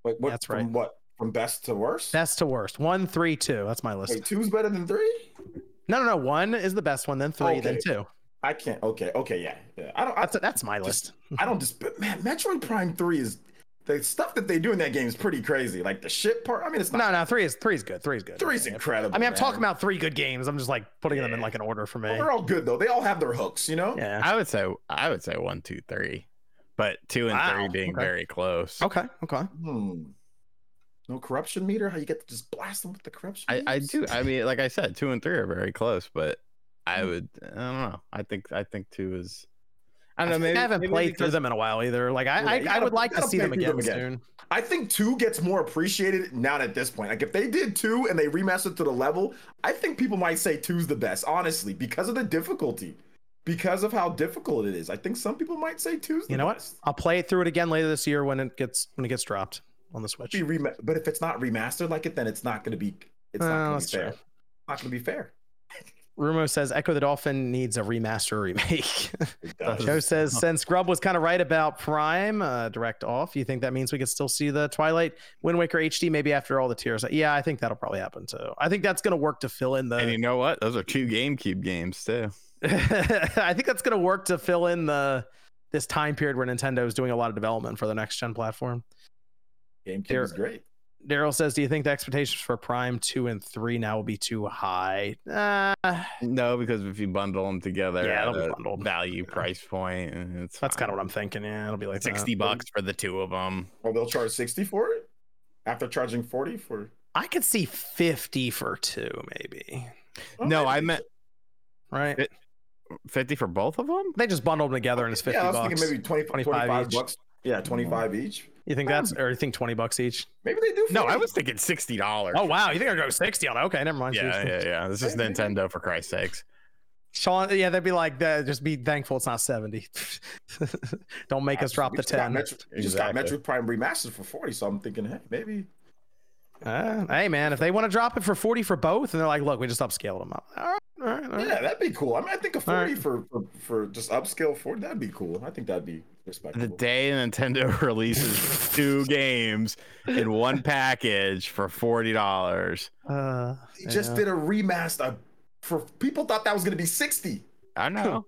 Wait, what, That's from right. What from best to worst? Best to worst. One, three, two. That's my list. Wait, two's better than three? No, no, no. One is the best one, then three, then two. I can't. Okay, okay, yeah, yeah. I don't. I, That's that's my list. I don't just. But Man, Metroid Prime three is the stuff that they do in that game is pretty crazy. Like the shit part. I mean, it's not. No, no, three is three is good. Three is good. Three's Yeah. incredible. I mean, I'm man. talking about three good games. I'm just like putting them in like an order for me. Well, they're all good though. They all have their hooks, you know. Yeah. I would say I would say one, two, three, but two and Wow, three being okay. very close. Okay. Okay. Hmm. No corruption meter. How you get to just blast them with the corruption? I, I do. I mean, like I said, two and three are very close, but I Hmm. would. I don't know. I think. I think two is. I I, don't know. Maybe I haven't maybe played through them in a while either. Like I, Yeah, I, I gotta- would like to see them again, them again. soon. I think two gets more appreciated now at this point. Like if they did two and they remastered to the level, I think people might say two's the best, honestly, because of the difficulty. Because of how difficult it is. I think some people might say two's the You know what? I'll play it through it again later this year when it gets when it gets dropped on the Switch. Be rema- but if it's not remastered like it, then it's not gonna be it's Oh, not gonna be that's true. fair. Not gonna be fair. Rumo says Ecco the Dolphin needs a remaster remake. Joe says since Grubb was kind of right about Prime uh, direct off, you think that means we could still see the Twilight Wind Waker HD maybe after all the tears? Yeah, I think that'll probably happen too. I think that's going to work to fill in the. And you know what? Those are two GameCube games too. I think that's going to work to fill in the this time period where Nintendo is doing a lot of development for the next gen platform. GameCube is great. Daryl says, "Do you think the expectations for Prime two and three now will be too high?" Uh, No, because if you bundle them together, Yeah, at they'll be a bundled. value price point, point. it's that's kind of what I'm thinking. Yeah, it'll be like that. sixty bucks for the two of them. Well, they'll charge 60 for it after charging 40 for I could see fifty for two, maybe. Oh, no, maybe. I meant Right? It- fifty for both of them. They just bundled them together and it's fifty Yeah, I was bucks. thinking maybe 20, 25 25, each. bucks. Yeah, 25 each. You think that's, or you think twenty bucks each? Maybe they do. No, I was thinking sixty dollars. Oh wow, you think I'd go sixty on it? Okay, never mind. Yeah, yeah, yeah. This is Maybe. Nintendo for Christ's sakes. Sean, yeah, they'd be like, uh, just be thankful it's not seventy. Don't make us drop We the just got ten. Metro, we just got Exactly. Metroid Prime remastered for 40, so I'm thinking, hey, maybe. Uh, hey man, if they want to drop it for forty for both, and they're like, look, we just upscaled them up. All right, all right, all right. Yeah, that'd be cool. I mean, I think a 40 Alright. for, for for just upscale 40, that'd be cool. I think that'd be respectable. The day Nintendo releases two games in one package for forty dollars, Uh, They just yeah. did a remaster for people thought that was gonna be 60. I know.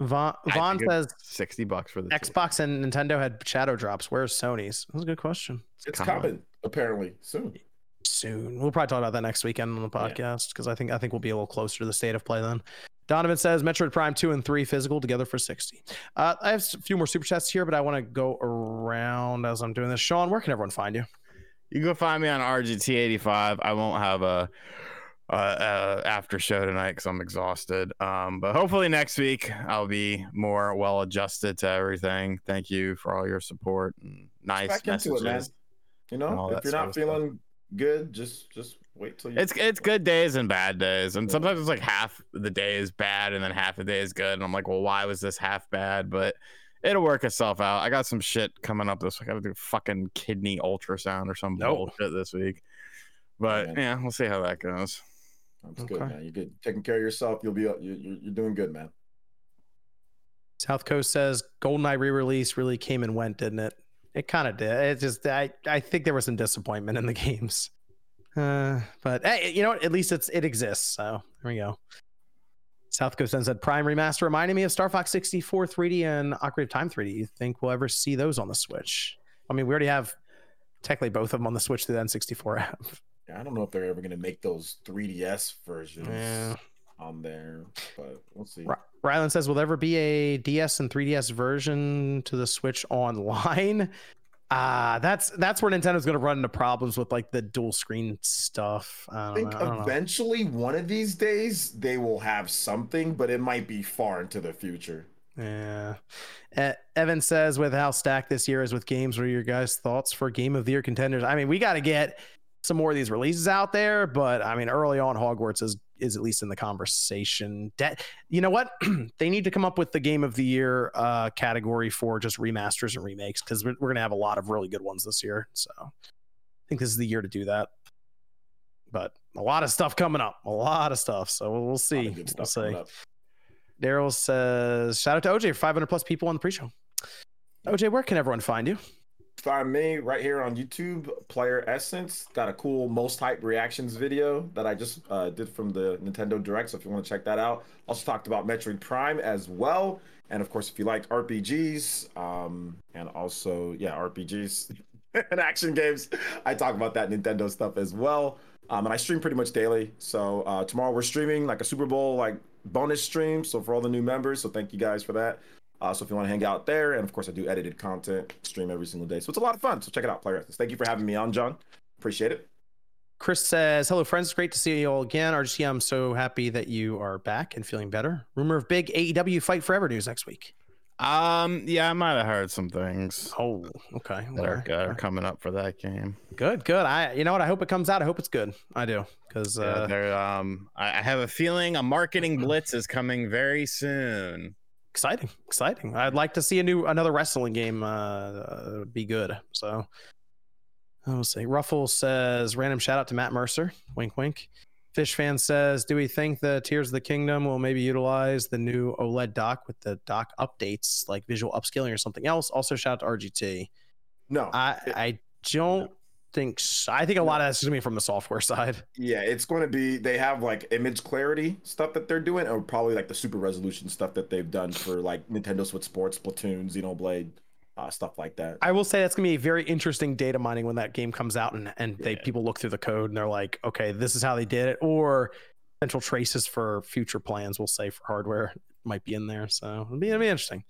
Vaughn, I Vaughn says sixty bucks for the two. Xbox and Nintendo had shadow drops. Where's Sony's? That's a good question. It's coming. coming, apparently, soon. Soon. We'll probably talk about that next weekend on the podcast because I think I think we'll be a little closer to the state of play then. Donovan says Metroid Prime two and three physical together for sixty. Uh, I have a few more super chats here, but I want to go around as I'm doing this. Sean, where can everyone find you? You can go find me on RGT85. I won't have a uh, uh, after show tonight because I'm exhausted. Um, but hopefully next week I'll be more well adjusted to everything. Thank you for all your support and nice Back messages. it. You know, if you're not of stuff. feeling good, just just Wait till you. It's it's good days and bad days, and sometimes it's like half the day is bad and then half the day is good, and I'm like, well, why was this half bad? But it'll work itself out. I got some shit coming up this week. I got to do fucking kidney ultrasound or some No. bullshit this week. But Man. yeah, we'll see how that goes. That's good, Okay. man. You're good. Taking care of yourself. You'll be. You're, you're you're doing good, man. South Coast says GoldenEye re-release really came and went, didn't it? It kind of did. It just I I think there was some disappointment in the games. Uh, but hey, you know what? At least it's it exists. So there we go. South Coast then said Prime remaster reminding me of Star Fox 64 3D and Ocarina of Time 3D. You think we'll ever see those on the Switch? I mean, we already have technically both of them on the Switch through the N64 app. I don't know if they're ever gonna make those 3DS versions Yeah. On there, but we'll see. Ry- Rylan says, "Will there ever be a DS and 3DS version to the Switch online?" Ah, that's that's where Nintendo's going to run into problems with like the dual screen stuff. I I think know, I don't know. eventually one of these days they will have something, but it might be far into the future. Yeah. E- Evan says, "With how stacked this year is with games, what are your guys' thoughts for Game of the Year contenders?" I mean, we got to get some more of these releases out there, but I mean, early on, Hogwarts is is at least in the conversation. De- you know what? they need to come up with the Game of the Year uh, category for just remasters and remakes because we're, we're going to have a lot of really good ones this year. So I think this is the year to do that. But a lot of stuff coming up, a lot of stuff. So we'll, we'll see. We'll see. Daryl says, shout out to OJ for 500 plus people on the pre show. OJ, where can everyone find you? Find me right here on YouTube, Player Essence. Got a cool most hype reactions video that I just uh, did from the Nintendo Direct. So if you want to check that out, also talked about Metroid Prime as well. And of course, if you like RPGs, um, and also yeah, RPGs and action games, I talk about that Nintendo stuff as well. Um, and I stream pretty much daily. So uh, tomorrow we're streaming like a Super Bowl like bonus stream. So for all the new members, so thank you guys for that. Uh, so if you want to hang out there, and of course I do edited content, stream every single day. So it's a lot of fun. So check it out, Player Essence. Thank you for having me on, John. Appreciate it. Chris says, hello, friends. It's great to see you all again. RGC, I'm so happy that you are back and feeling better. Rumor of big AEW Fight Forever news next week. Um, yeah, I might have heard some things Oh, okay. that are, Where? are coming up for that game. Good, good. I, you know what? I hope it comes out. I hope it's good. I do because Yeah, uh, they're, um, I, I have a feeling a marketing blitz is coming very soon. Exciting, exciting. I'd like to see a new another wrestling game uh, uh be good. So I'll say Ruffle says random shout out to Matt Mercer. Wink, wink. Fish fan says, do we think the Tears of the Kingdom will maybe utilize the new OLED dock with the dock updates like visual upscaling or something else? Also, shout out to RGT. No, I I don't think so. I think a lot of that's gonna be from the software side. yeah, it's going to be. They have like image clarity stuff that they're doing, or probably like the super resolution stuff that they've done for like Nintendo Switch Sports, Splatoon, Xenoblade, uh, stuff like that. I will say that's gonna be a very interesting data mining when that game comes out and and they people look through the code and they're like, okay, this is how they did it, or potential traces for future plans. We'll say for hardware might be in there, so it'll be, it'll be interesting.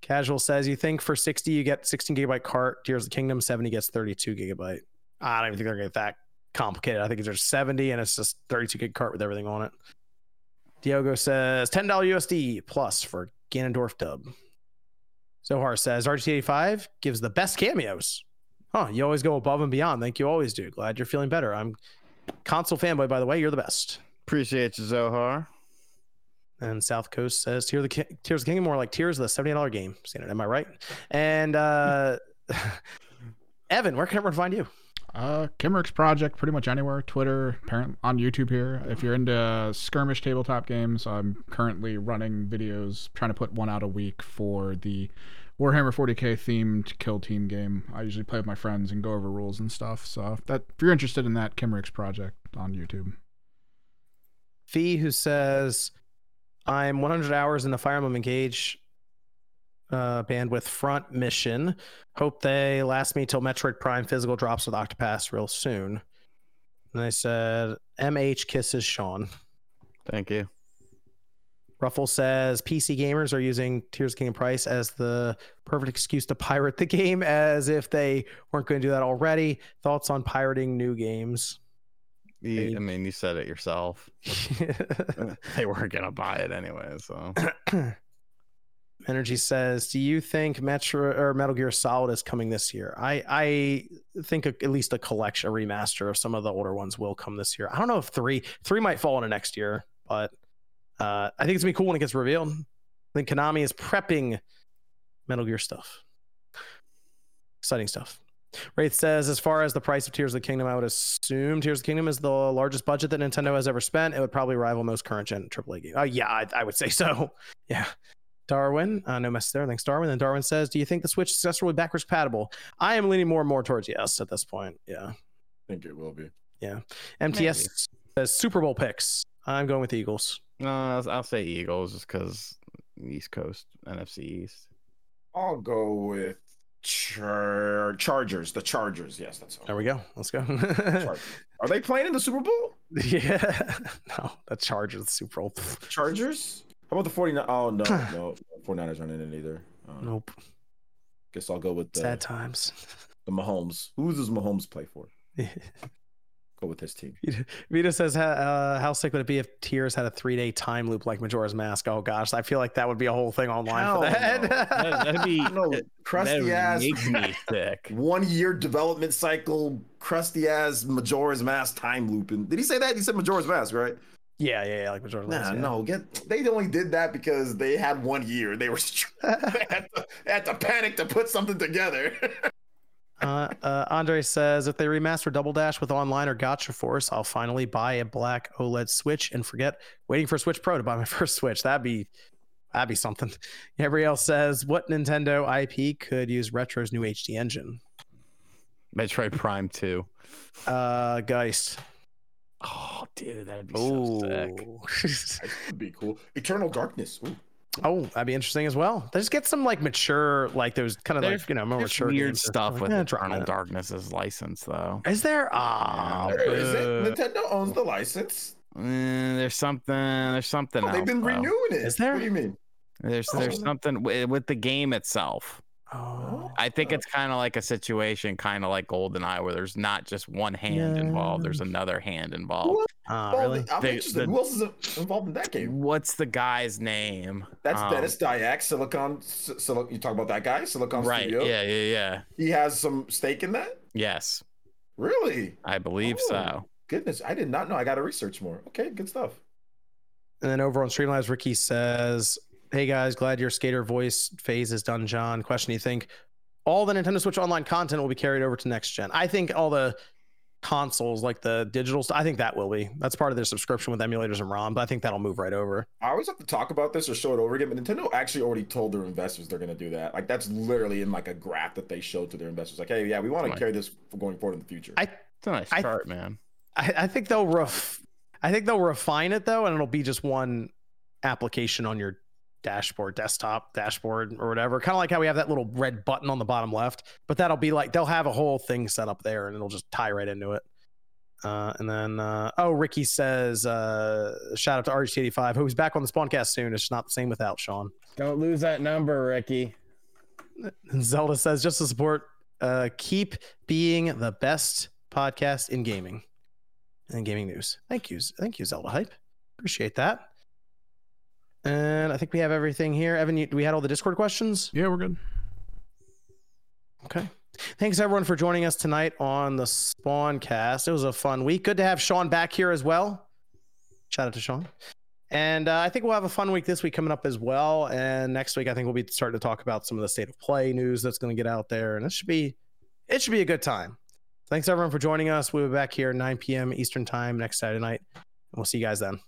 Casual says, you think for 60 you get 16 gigabyte cart, Tears of the Kingdom, 70 gets 32 gigabyte. I don't even think they're gonna get that complicated. I think it's just 70 and it's just 32 gig cart with everything on it. Diogo says $10 USD plus for Ganondorf dub. Zohar says RGT85 gives the best cameos. Huh, you always go above and beyond. Thank you, always do. Glad you're feeling better. I'm console fanboy, by the way. You're the best. Appreciate you, Zohar. And South Coast says Tears of the, Ki- Tears of the Kingdom more like Tears of the $70 game. Standard, am I right? And uh Evan, where can everyone find you? Uh, Kimmerix Project, pretty much anywhere. Twitter, apparent on YouTube here. If you're into skirmish tabletop games, I'm currently running videos, trying to put one out a week for the Warhammer 40k themed kill team game. I usually play with my friends and go over rules and stuff. So if that if you're interested in that, Kimmerix Project on YouTube. Fee, who says, I'm 100 hours in the Fire Emblem Engage uh, bandwidth front mission. Hope they last me till Metroid Prime physical drops with Octopath real soon. And I said, MH kisses Sean. Thank you. Ruffle says PC gamers are using Tears of King Price as the perfect excuse to pirate the game, as if they weren't going to do that already. Thoughts on pirating new games? You, I mean, you said it yourself. they weren't gonna buy it anyway, so Energy says, "Do you think Metro or Metal Gear Solid is coming this year?" I I think a, at least a collection, a remaster of some of the older ones will come this year. I don't know if three three might fall into next year, but uh, I think it's gonna be cool when it gets revealed. I think Konami is prepping Metal Gear stuff. Exciting stuff. Wraith says, as far as the price of Tears of the Kingdom, I would assume Tears of the Kingdom is the largest budget that Nintendo has ever spent. It would probably rival most current gen AAA games. Oh, yeah, I, I would say so. Yeah. Darwin, uh, no message there. Thanks, Darwin. Then Darwin says, "Do you think the Switch successor will be backwards compatible?" I am leaning more and more towards yes at this point. Yeah, I think it will be. yeah. MTS says Super Bowl picks. I'm going with the Eagles. No, I'll, I'll say Eagles just because East Coast, NFC East. I'll go with Char- Chargers. The Chargers. Yes, that's all. There we go. Let's go. Are they playing in the Super Bowl? yeah. No, the Chargers, the Super Bowl. Chargers? How about the 49? Oh, no, no. 49ers aren't in it either. Uh, Nope. Guess I'll go with the, Sad times. the Mahomes. Who does Mahomes play for? Go with this team. Vita says, uh, "How sick would it be if Tears had a three-day time loop like Majora's Mask?" Oh gosh, I feel like that would be a whole thing online Hell for that. no. That, that'd be No, crusty ass. make me sick. One year development cycle, crusty ass Majora's Mask time looping. Did he say that? He said Majora's Mask, right? yeah, yeah, yeah, like Majora's Nah, Mask. yeah. no. Get they only did that because they had one year. They were they had, to, they had to panic to put something together. Uh, uh, Andre says, "If they remaster Double Dash with online or Gotcha Force, I'll finally buy a black OLED Switch and forget waiting for Switch Pro to buy my first Switch. That'd be." That'd be something. Gabrielle says, "What Nintendo IP could use Retro's new HD engine?" Metroid Prime 2. Uh, Geist. Oh, dude, that'd be so sick. Oh, that would be cool. Eternal Darkness. Ooh. Oh, that'd be interesting as well. Let's get some like mature, like those kind of There's- like you know more mature weird stuff Like, with eh, drop Eternal that. Darkness's license, though. Is there? Ah, There is it. Nintendo owns the license. Eh, there's something. There's something. Oh, they've been though. renewing it. Is there? What do you mean? There's there's Oh. something with the game itself. Oh. I think it's kind of like a situation, kind of like GoldenEye, where there's not just one hand involved. There's another hand involved. Oh, really? I'm The- interested. the- Who else is involved in that game? What's the guy's name? That's Um, Denis Dyack, Silicon. S- Sil- you talk about that guy, Silicon Right. Studio. Yeah. Yeah. Yeah. He has some stake in that. Yes, Really? I believe Oh. so. Goodness, I did not know. I got to research more. Okay, good stuff. And then over on Streamlabs, Ricky says, "Hey guys, glad your skater voice phase is done, John. Question: You think all the Nintendo Switch Online content will be carried over to next gen? I think all the consoles, like the digital stuff, I think that will be. That's part of their subscription with emulators and ROM. But I think that'll move right over. I always have to talk about this or show it over again, but Nintendo actually already told their investors they're going to do that. Like that's literally in like a graph that they showed to their investors. Like, hey, yeah, we want to Right. carry this for going forward in the future. I- It's a nice I- chart, man. I, I think they'll ref- I think they'll refine it though, and it'll be just one application on your dashboard, desktop dashboard, or whatever. Kind of like how we have that little red button on the bottom left, but that'll be like they'll have a whole thing set up there, and it'll just tie right into it. Uh, and then, uh, oh, Ricky says, uh, shout out to RG85, who's back on the Spawncast soon. It's not the same without Sean. Don't lose that number, Ricky. Zelda says, just to support, uh, keep being the best podcast in gaming and gaming news. Thank you. Thank you, Zelda Hype. Appreciate that. And I think we have everything here. Evan, you, we had all the Discord questions. Yeah, we're good. Okay. Thanks everyone for joining us tonight on the Spawncast. It was a fun week. Good to have Sean back here as well. Shout out to Sean. And uh, I think we'll have a fun week this week coming up as well. And next week, I think we'll be starting to talk about some of the state of play news that's going to get out there, and it should be it should be a good time. Thanks everyone for joining us. We'll be back here 9 p.m. Eastern time next Saturday night, and we'll see you guys then.